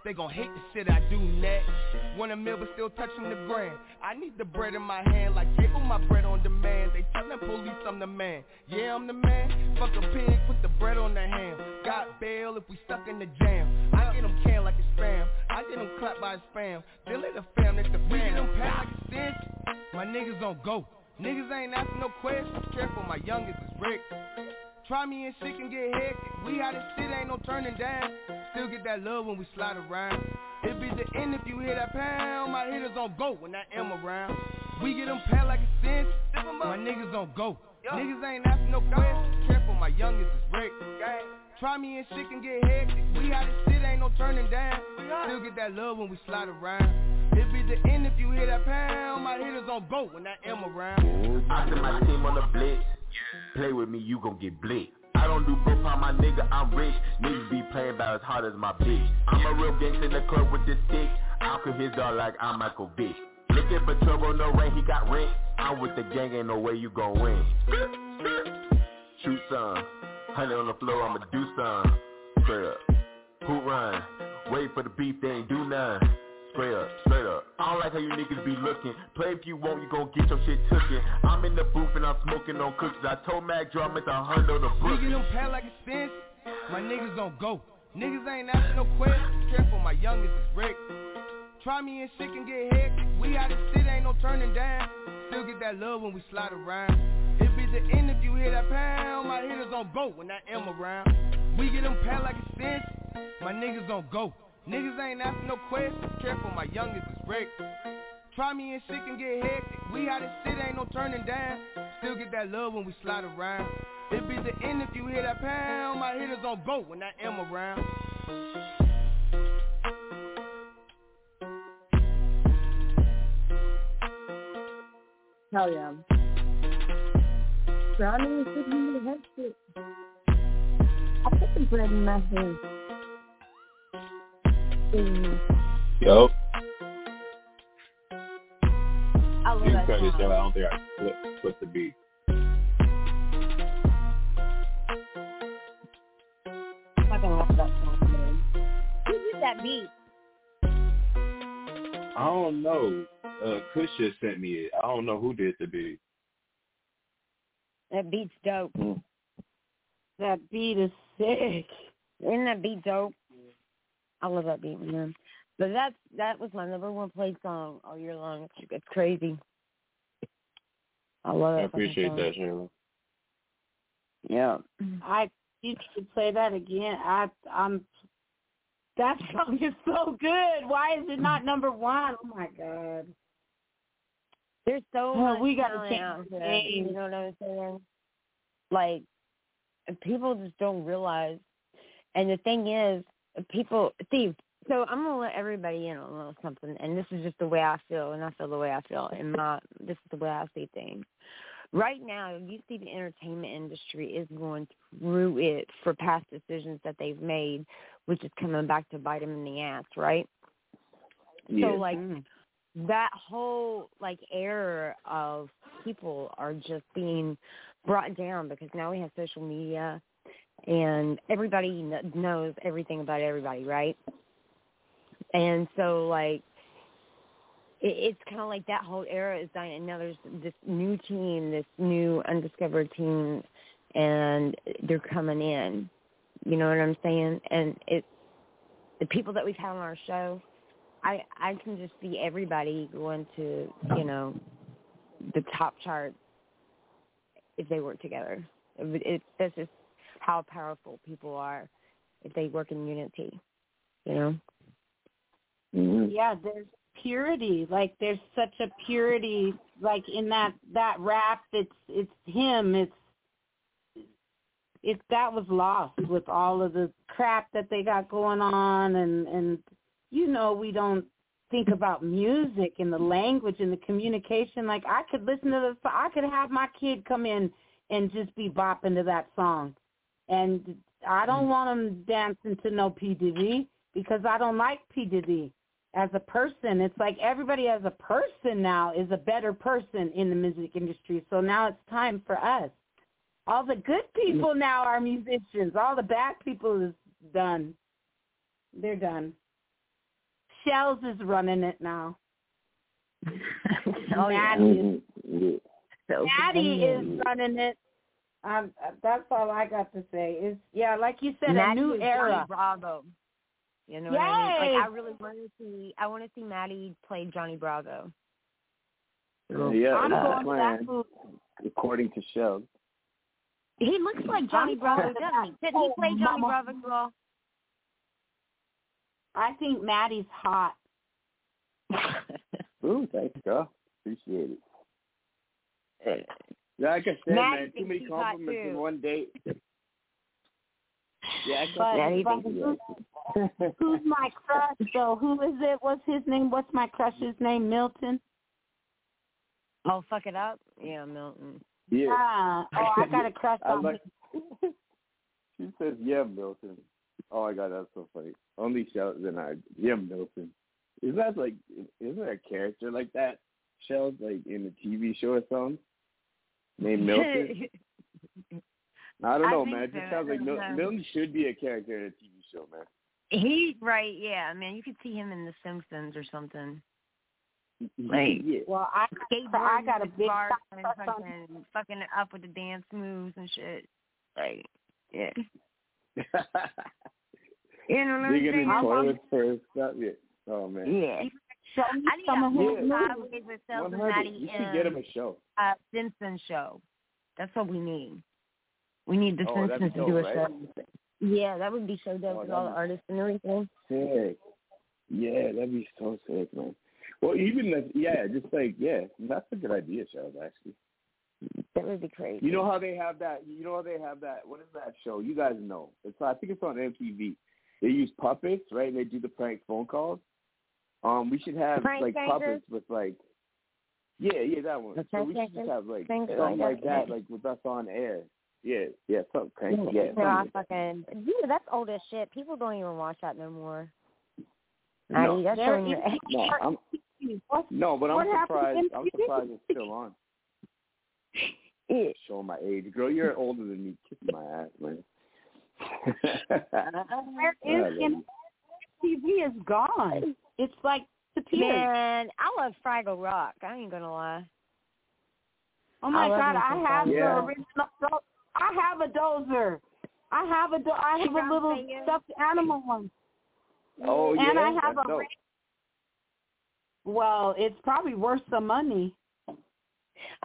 they gon' hate the shit I do next. Want a meal but still touching the grand. I need the bread in my hand like cable my bread on demand. They tellin' police I'm the man. Yeah, I'm the man. Fuck a pig, put the bread on the ham. Got bail if we stuck in the jam. I get them canned like it's spam. I get them clapped by his fam. They let the fam, let the fam. We get them packed like a stench. My niggas on go. Niggas ain't asking no questions. Careful, my youngest is Rick. Try me and shit can get hectic. We how this shit ain't no turning down. Still get that love when we slide around. It be the end if you hear that pound. My hitters on go when I am around. We get them pat like a cinch. My niggas on go. Niggas ain't asking no questions. Careful, my youngest is Rick. Try me and shit can get hectic. We how this shit ain't no turning down. Still get that love when we slide around. It be the end if you hear that pound. My hitters on go when I am around. I send my team on the blitz. Play with me, you gon' get blicked. I don't do broke on my nigga, I'm rich. Niggas be playing about as hard as my bitch. I'm a real gangster in the club with this stick. I'll kill his dog like I'm Michael Vick. Looking for trouble, no rain, he got rent. I'm with the gang, ain't no way you gon' win. Shoot some, honey on the floor, I'ma do some. Straight up, who run? Wait for the beef, they ain't do none. Straight up, straight up. I don't like how you niggas be looking. Play if you want, you gon' get your shit tookin'. I'm in the booth and I'm smoking on cookies. I told Mack Drama it's a hundred on the We brook. get them pat like a. My niggas on go. Niggas ain't asking no questions. Careful, my youngest is Rick. Try me and shit can get hectic. We how this shit ain't no turning down. Still get that love when we slide around. It be the end if you hear that pound. My hitters on go when I am around. We get them pat like a. My niggas on go. Niggas ain't asking no questions. Careful, my youngest is Rick. Try me and shit can get hectic. We how this shit ain't no turning down. Still get that love when we slide around. It be the end if you hear that pound. My hitters on go when I am around. Hell yeah. Brownie is good in the headset. I put the bread in my hand. Mm. Yo, I love you that song. I don't think I flip, flip the beat. Fucking love that song, man. Who did that beat? I don't know. Uh, Kush just sent me it. I don't know who did the beat. That beat's dope. That beat is sick. Isn't that beat dope? I love that beat, man. But that's that was my number one played song all year long. It's, it's crazy. I love it. I appreciate that, Shayla. Yeah. I you should play that again. I I'm that song is so good. Why is it not number one? Oh my god. There's so Well, much we gotta talent change out the there. You know what I'm saying? Like people just don't realize. And the thing is, people see. So I'm gonna let everybody in on a little something, and this is just the way I feel, and I feel the way I feel, and my this is the way I see things. Right now, you see the entertainment industry is going through it for past decisions that they've made, which is coming back to bite them in the ass, right? So like mm. that whole like era of people are just being brought down because now we have social media and everybody kn- knows everything about everybody, right? And so like it, it's kind of like that whole era is dying, and now there's this new team, this new undiscovered team, and they're coming in. You know what I'm saying? And it, the people that we've had on our show, I I can just see everybody going to you know the top chart if they work together. It, it, that's just how powerful people are if they work in unity. You know. Mm-hmm. Yeah, there's purity. Like there's such a purity like in that that rap it's it's him. It's it that was lost with all of the crap that they got going on and and you know we don't think about music and the language and the communication like I could listen to the I could have my kid come in and just be bopping to that song and I don't mm. want them dancing to no P Diddy because I don't like P Diddy as a person. It's like everybody as a person now is a better person in the music industry. So now it's time for us. All the good mm. people now are musicians. All the bad people is done. They're done. Shellz is running it now. Oh, yeah. Matty, is, So Matty is running it. Um, that's all I got to say. Is yeah, like you said, Matty a new era. Johnny Bravo. You know what I mean? Like I really want to see. I want to see Matty play Johnny Bravo. yeah, I'm that's going the to that movie. according to show. He looks like Johnny Bravo, doesn't he? Didn't he play Johnny Mama. Bravo girl? I think Matty's hot. Ooh, thanks, girl. Appreciate it. Yeah, like I said, Matty man, too thinks many she's compliments in one date. Yeah, I But, but who's, who's my crush though? Who is it? What's his name? What's my crush's name? Milton. Oh, fuck it up. Yeah, Milton. yeah. Ah, oh, I got a crush on like. him. she says, "Yeah, Milton." Oh my god, that's so funny. Only Shell and I. Yeah, Milton. Is that like? Isn't there a character like that? Shell's like in the TV show or something named Milton. I don't know, think man. It just so. sounds like don't Mil- Milton should be a character in a TV show, man. He right, yeah, man. You could see him in The Simpsons or something. Like yeah. Well, I I got a big bars and crush fucking fucking it up with the dance moves and shit. Like, yeah. You know what I'm Digging in saying? toilets for stuff. Yeah. Oh man. Yeah. Show me I need some of a his whole movies. sideways with Sales One and hundred. Matty You should get him a show. uh Simpson show. That's what we need. We need the Oh, Simpsons to do a dope, show. Yeah, that would be so dope Oh, with all the artists and everything. Sick. Yeah, that'd be so sick, man. Well, even if yeah, just like yeah, that's a good idea, Charles. Actually, That would be crazy. you know how they have that. You know how they have that. What is that show? You guys know. It's I think it's on MTV. They use puppets, right? And they do the prank phone calls. Um, we should have Prank like Bankers? puppets with like. Yeah, yeah, that one. The So we should just have like Prank something like like that? that, like with us on air. Yeah, yeah, something crank. Yeah, No, I fucking yeah, that's old as shit. People don't even watch that no more. No. Matty, that's There showing your age. No, I'm no, but I'm happened surprised. I'm surprised it's still on. Yeah. Showing my age, girl. You're older than me. Kiss my ass, man. where Yeah. TV is gone. It's like the disappeared. Man, I love Fraggle Rock. I ain't gonna lie. Oh my I God! I have Fraggle the original. I have a Doozer. I have a do- I have a little Figure? stuffed animal one. oh yeah, and I have that's a dope. Well, it's probably worth some money.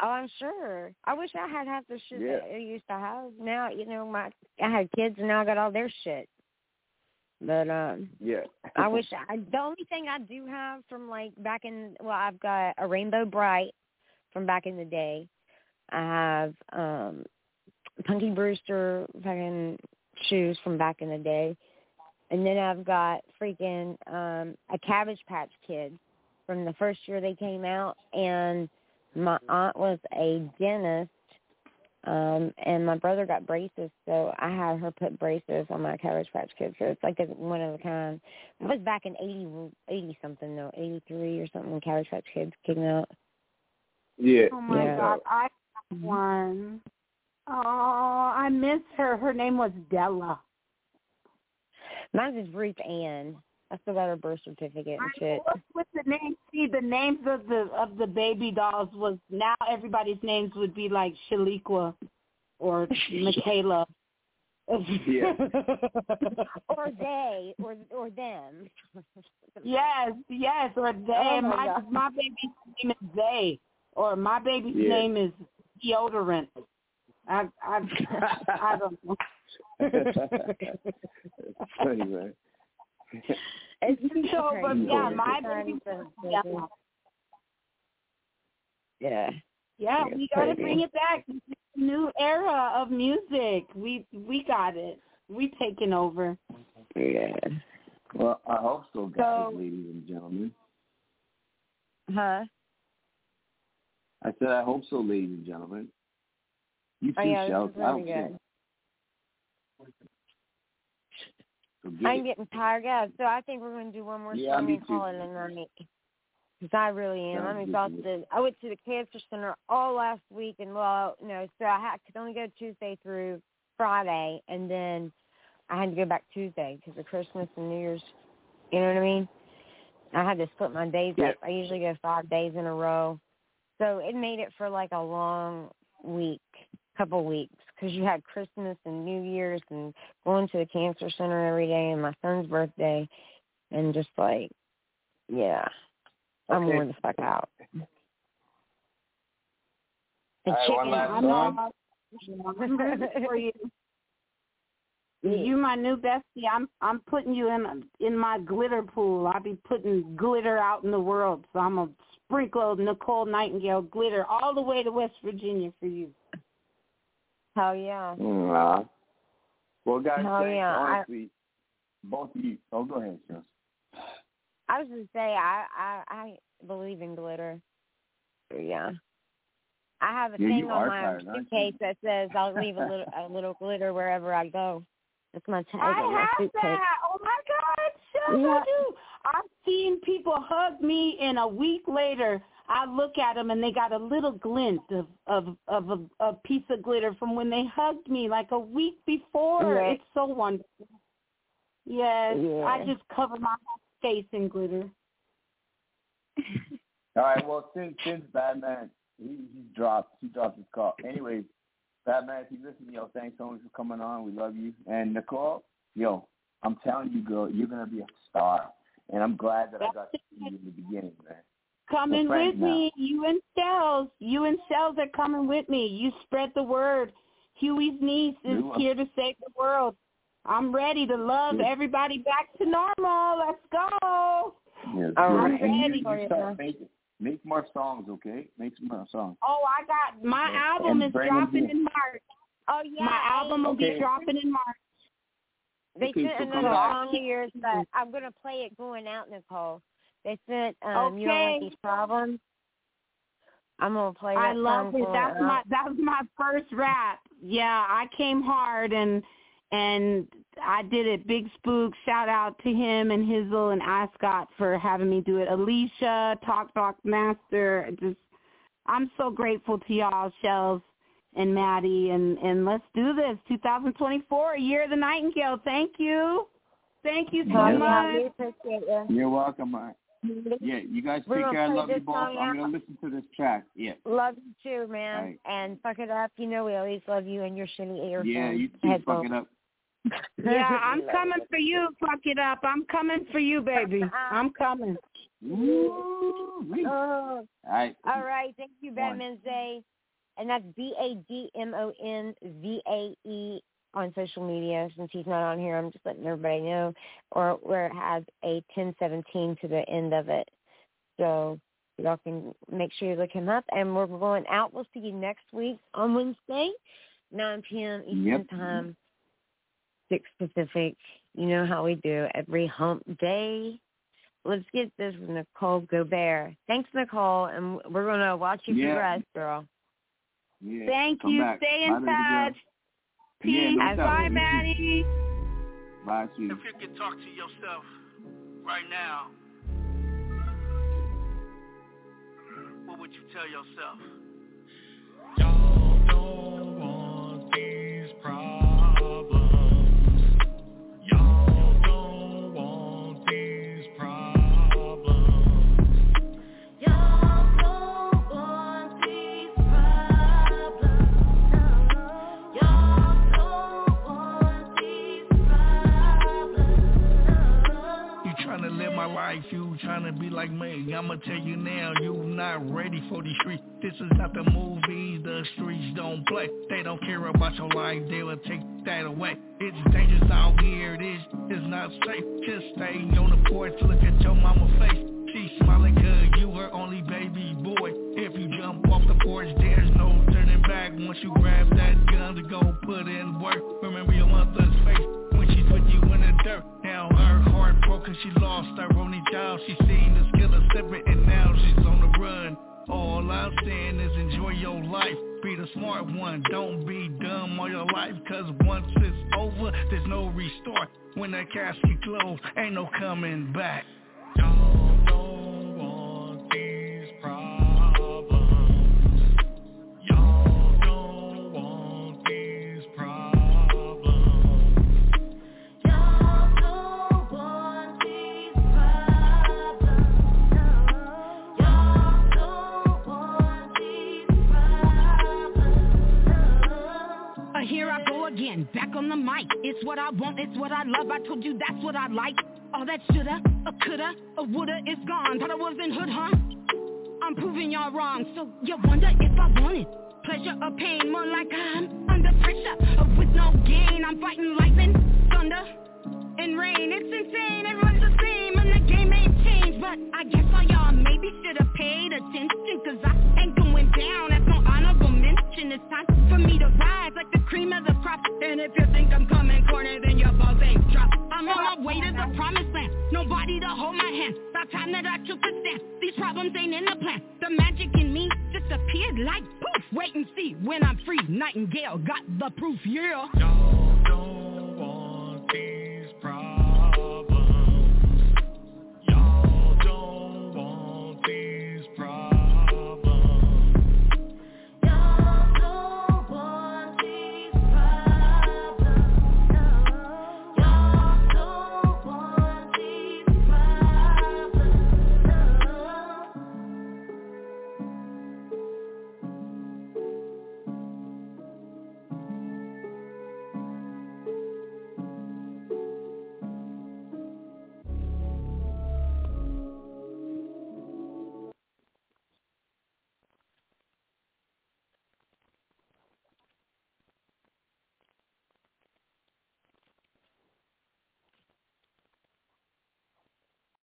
Oh, I'm sure. I wish I had half the shit Yeah. that I used to have. Now, you know, my I had kids and now I got all their shit. But um Yeah. I wish I the only thing I do have from like back in well, I've got a Rainbow Brite from back in the day. I have um Punky Brewster fucking shoes from back in the day. And then I've got freaking um a Cabbage Patch Kid from the first year they came out and my aunt was a dentist Um, and my brother got braces, so I had her put braces on my Cabbage Patch Kids. So it's like a one of a kind. It was back in eighty, eighty something though, eighty three or something. When Cabbage Patch Kids came out. Yeah. Oh my Yeah. god, I have one. Oh, I miss her. Her name was Della. Mine is Ruth Ann. I still got her birth certificate and shit. What's with the names? See, the names of the of the baby dolls was now everybody's names would be like Shaliqua or Michaela. Yeah. or they, or or them. yes, yes, or they. Oh my my my baby's name is they, or my baby's Yeah. name is deodorant. I I I don't know. That's funny, man. It's so, but yeah, my It's baby. Yeah, Yeah. yeah, It's we gotta bring it back. This is a New era of music. We we got it. We taking over. Yeah. Well, I hope so, guys, So- ladies and gentlemen. Huh? I said I hope so, ladies and gentlemen. You too, Oh yeah, Shellz. I really don't care. So I'm it. getting tired, yeah. So I think we're going to do one more Yeah, song me and call it a night. Because I really am. I'm exhausted. I went to the cancer center all last week, and well, no, so I had, could only go Tuesday through Friday, and then I had to go back Tuesday because of Christmas and New Year's. You know what I mean? I had to split my days Yeah. up. I usually go five days in a row, so it made it for like a long week, couple weeks, because you had Christmas and New Year's and going to the cancer center every day, and my son's birthday, and just like, yeah, I'm Okay. worn the fuck out. The All right, one chicken. last I know. I'm rooting for you. You my new bestie. I'm I'm putting you in in my glitter pool. I'll be putting glitter out in the world. So I'm gonna sprinkle Nicole Nightingale glitter all the way to West Virginia for you. Hell yeah. Aw. Well, guys, Hell thanks. yeah, I- honestly, both of you. Oh, go ahead, Shellz. I was just say I I I believe in glitter. Yeah. I have a Yeah, thing on my tired, suitcase that says I'll leave a little a little glitter wherever I go. That's my tag I on my have suitcase. that. Oh my God, Shellz, Yeah. I do. I've seen people hug me, and a week later, I look at them, and they got a little glint of of of a, a piece of glitter from when they hugged me, like a week before. Yeah. It's so wonderful. Yes, Yeah. I just cover my face in glitter. All right. Well, since since Badmon he he dropped he dropped his call. Anyways, Badmon, if you listen, yo, thanks so much for coming on. We love you. And Nicole, yo, I'm telling you, girl, you're gonna be a star. And I'm glad that I got to see you in the beginning, man. Coming We're with now. me, you and Shellz. You and Shellz are coming with me. You spread the word. Huey's niece is You are- here to save the world. I'm ready to love Yeah. everybody back to normal. Let's go. Yes, All good. right. And you, ready you for you, making make more songs, okay? Make some more songs. Oh, I got my Yeah, album and is oh, dropping in March. Oh yeah. My album will Okay. be dropping in March. They Okay, sent so come another back. song of yours that I'm gonna play it going out, Nicole. They sent um you don't want Okay. these problems. I'm gonna play that I love song it. That's out. my that was my first rap. Yeah, I came hard and and I did it. Big Spook, shout out to him and Hizzle and Ascot for having me do it. Alicia, Talk Talk Master, just I'm so grateful to y'all, Shellz and Matty, and and let's do this. 2024, year of the Nightingale. Thank you, thank you so yeah, much. we appreciate you. You're welcome. man. Yeah, you guys take care. I love you this both. I'm gonna listen to this track. Yeah. Love you too, man. Right. And fuck it up. You know we always love you and your shitty earphones. Yeah, you too. Fuck it up. Yeah, I'm coming for you. Fuck it up. I'm coming for you, baby. I'm coming. Ooh-wee. Oh. All right. All right. Thank you, One. Badmon Zae. And that's B A D M O N Z A E on social media. Since he's not on here, I'm just letting everybody know. Or where it has a 1017 to the end of it. So y'all can make sure you look him up. And we're going out. We'll see you next week on Wednesday, 9 p.m. Eastern Yep. Time, 6 Pacific. You know how we do every hump day. Let's get this with Nicole Gobert. Thanks, Nicole, and we're going to watch you Yeah. progress, girl. Yeah. Thank come you. Back. Stay in Bye, baby touch. Girl. Peace. Yeah, no. Bye, Matty. Bye, sweetie. If you could talk to yourself right now, what would you tell yourself? Y'all don't you tryna be like me. I'ma tell you now, you not ready for the street. This is not the movies, the streets don't play. They don't care about your life, they will take that away. It's dangerous out here, this is not safe. Just stay on the porch, look at your mama face. She smiling cause you her only baby boy. If you jump off the porch, there's no turning back. Once you grab that gun to go put in work, remember your mother's face when she put you in the dirt. Now her heart broke cause she lost her child. She seen the killer slipping and now she's on the run. All I'm saying is enjoy your life. Be the smart one. Don't be dumb all your life. Cause once it's over, there's no restart. When that casket closed, ain't no coming back. Y'all don't again, back on the mic. It's what I want, it's what I love. I told you that's what I like. All that shoulda, a coulda, a woulda is gone. Thought I was in hood, huh? I'm proving y'all wrong, so you wonder if I want it. Pleasure or pain, more like I'm under pressure. With no gain, I'm fighting lightning, thunder, and rain. It's insane, everyone's the same, and the game ain't changed. But I guess all y'all maybe should've paid attention, cause I ain't going down. That's no honorable It's time for me to rise like the cream of the crop. And if you think I'm coming corner, then your balls ain't dropped. I'm on my way to the promised land. Nobody to hold my hand. About time that I took a stand. These problems ain't in the plan. The magic in me just appeared like poof. Wait and see when I'm free. Nightingale got the proof, yeah. These problems.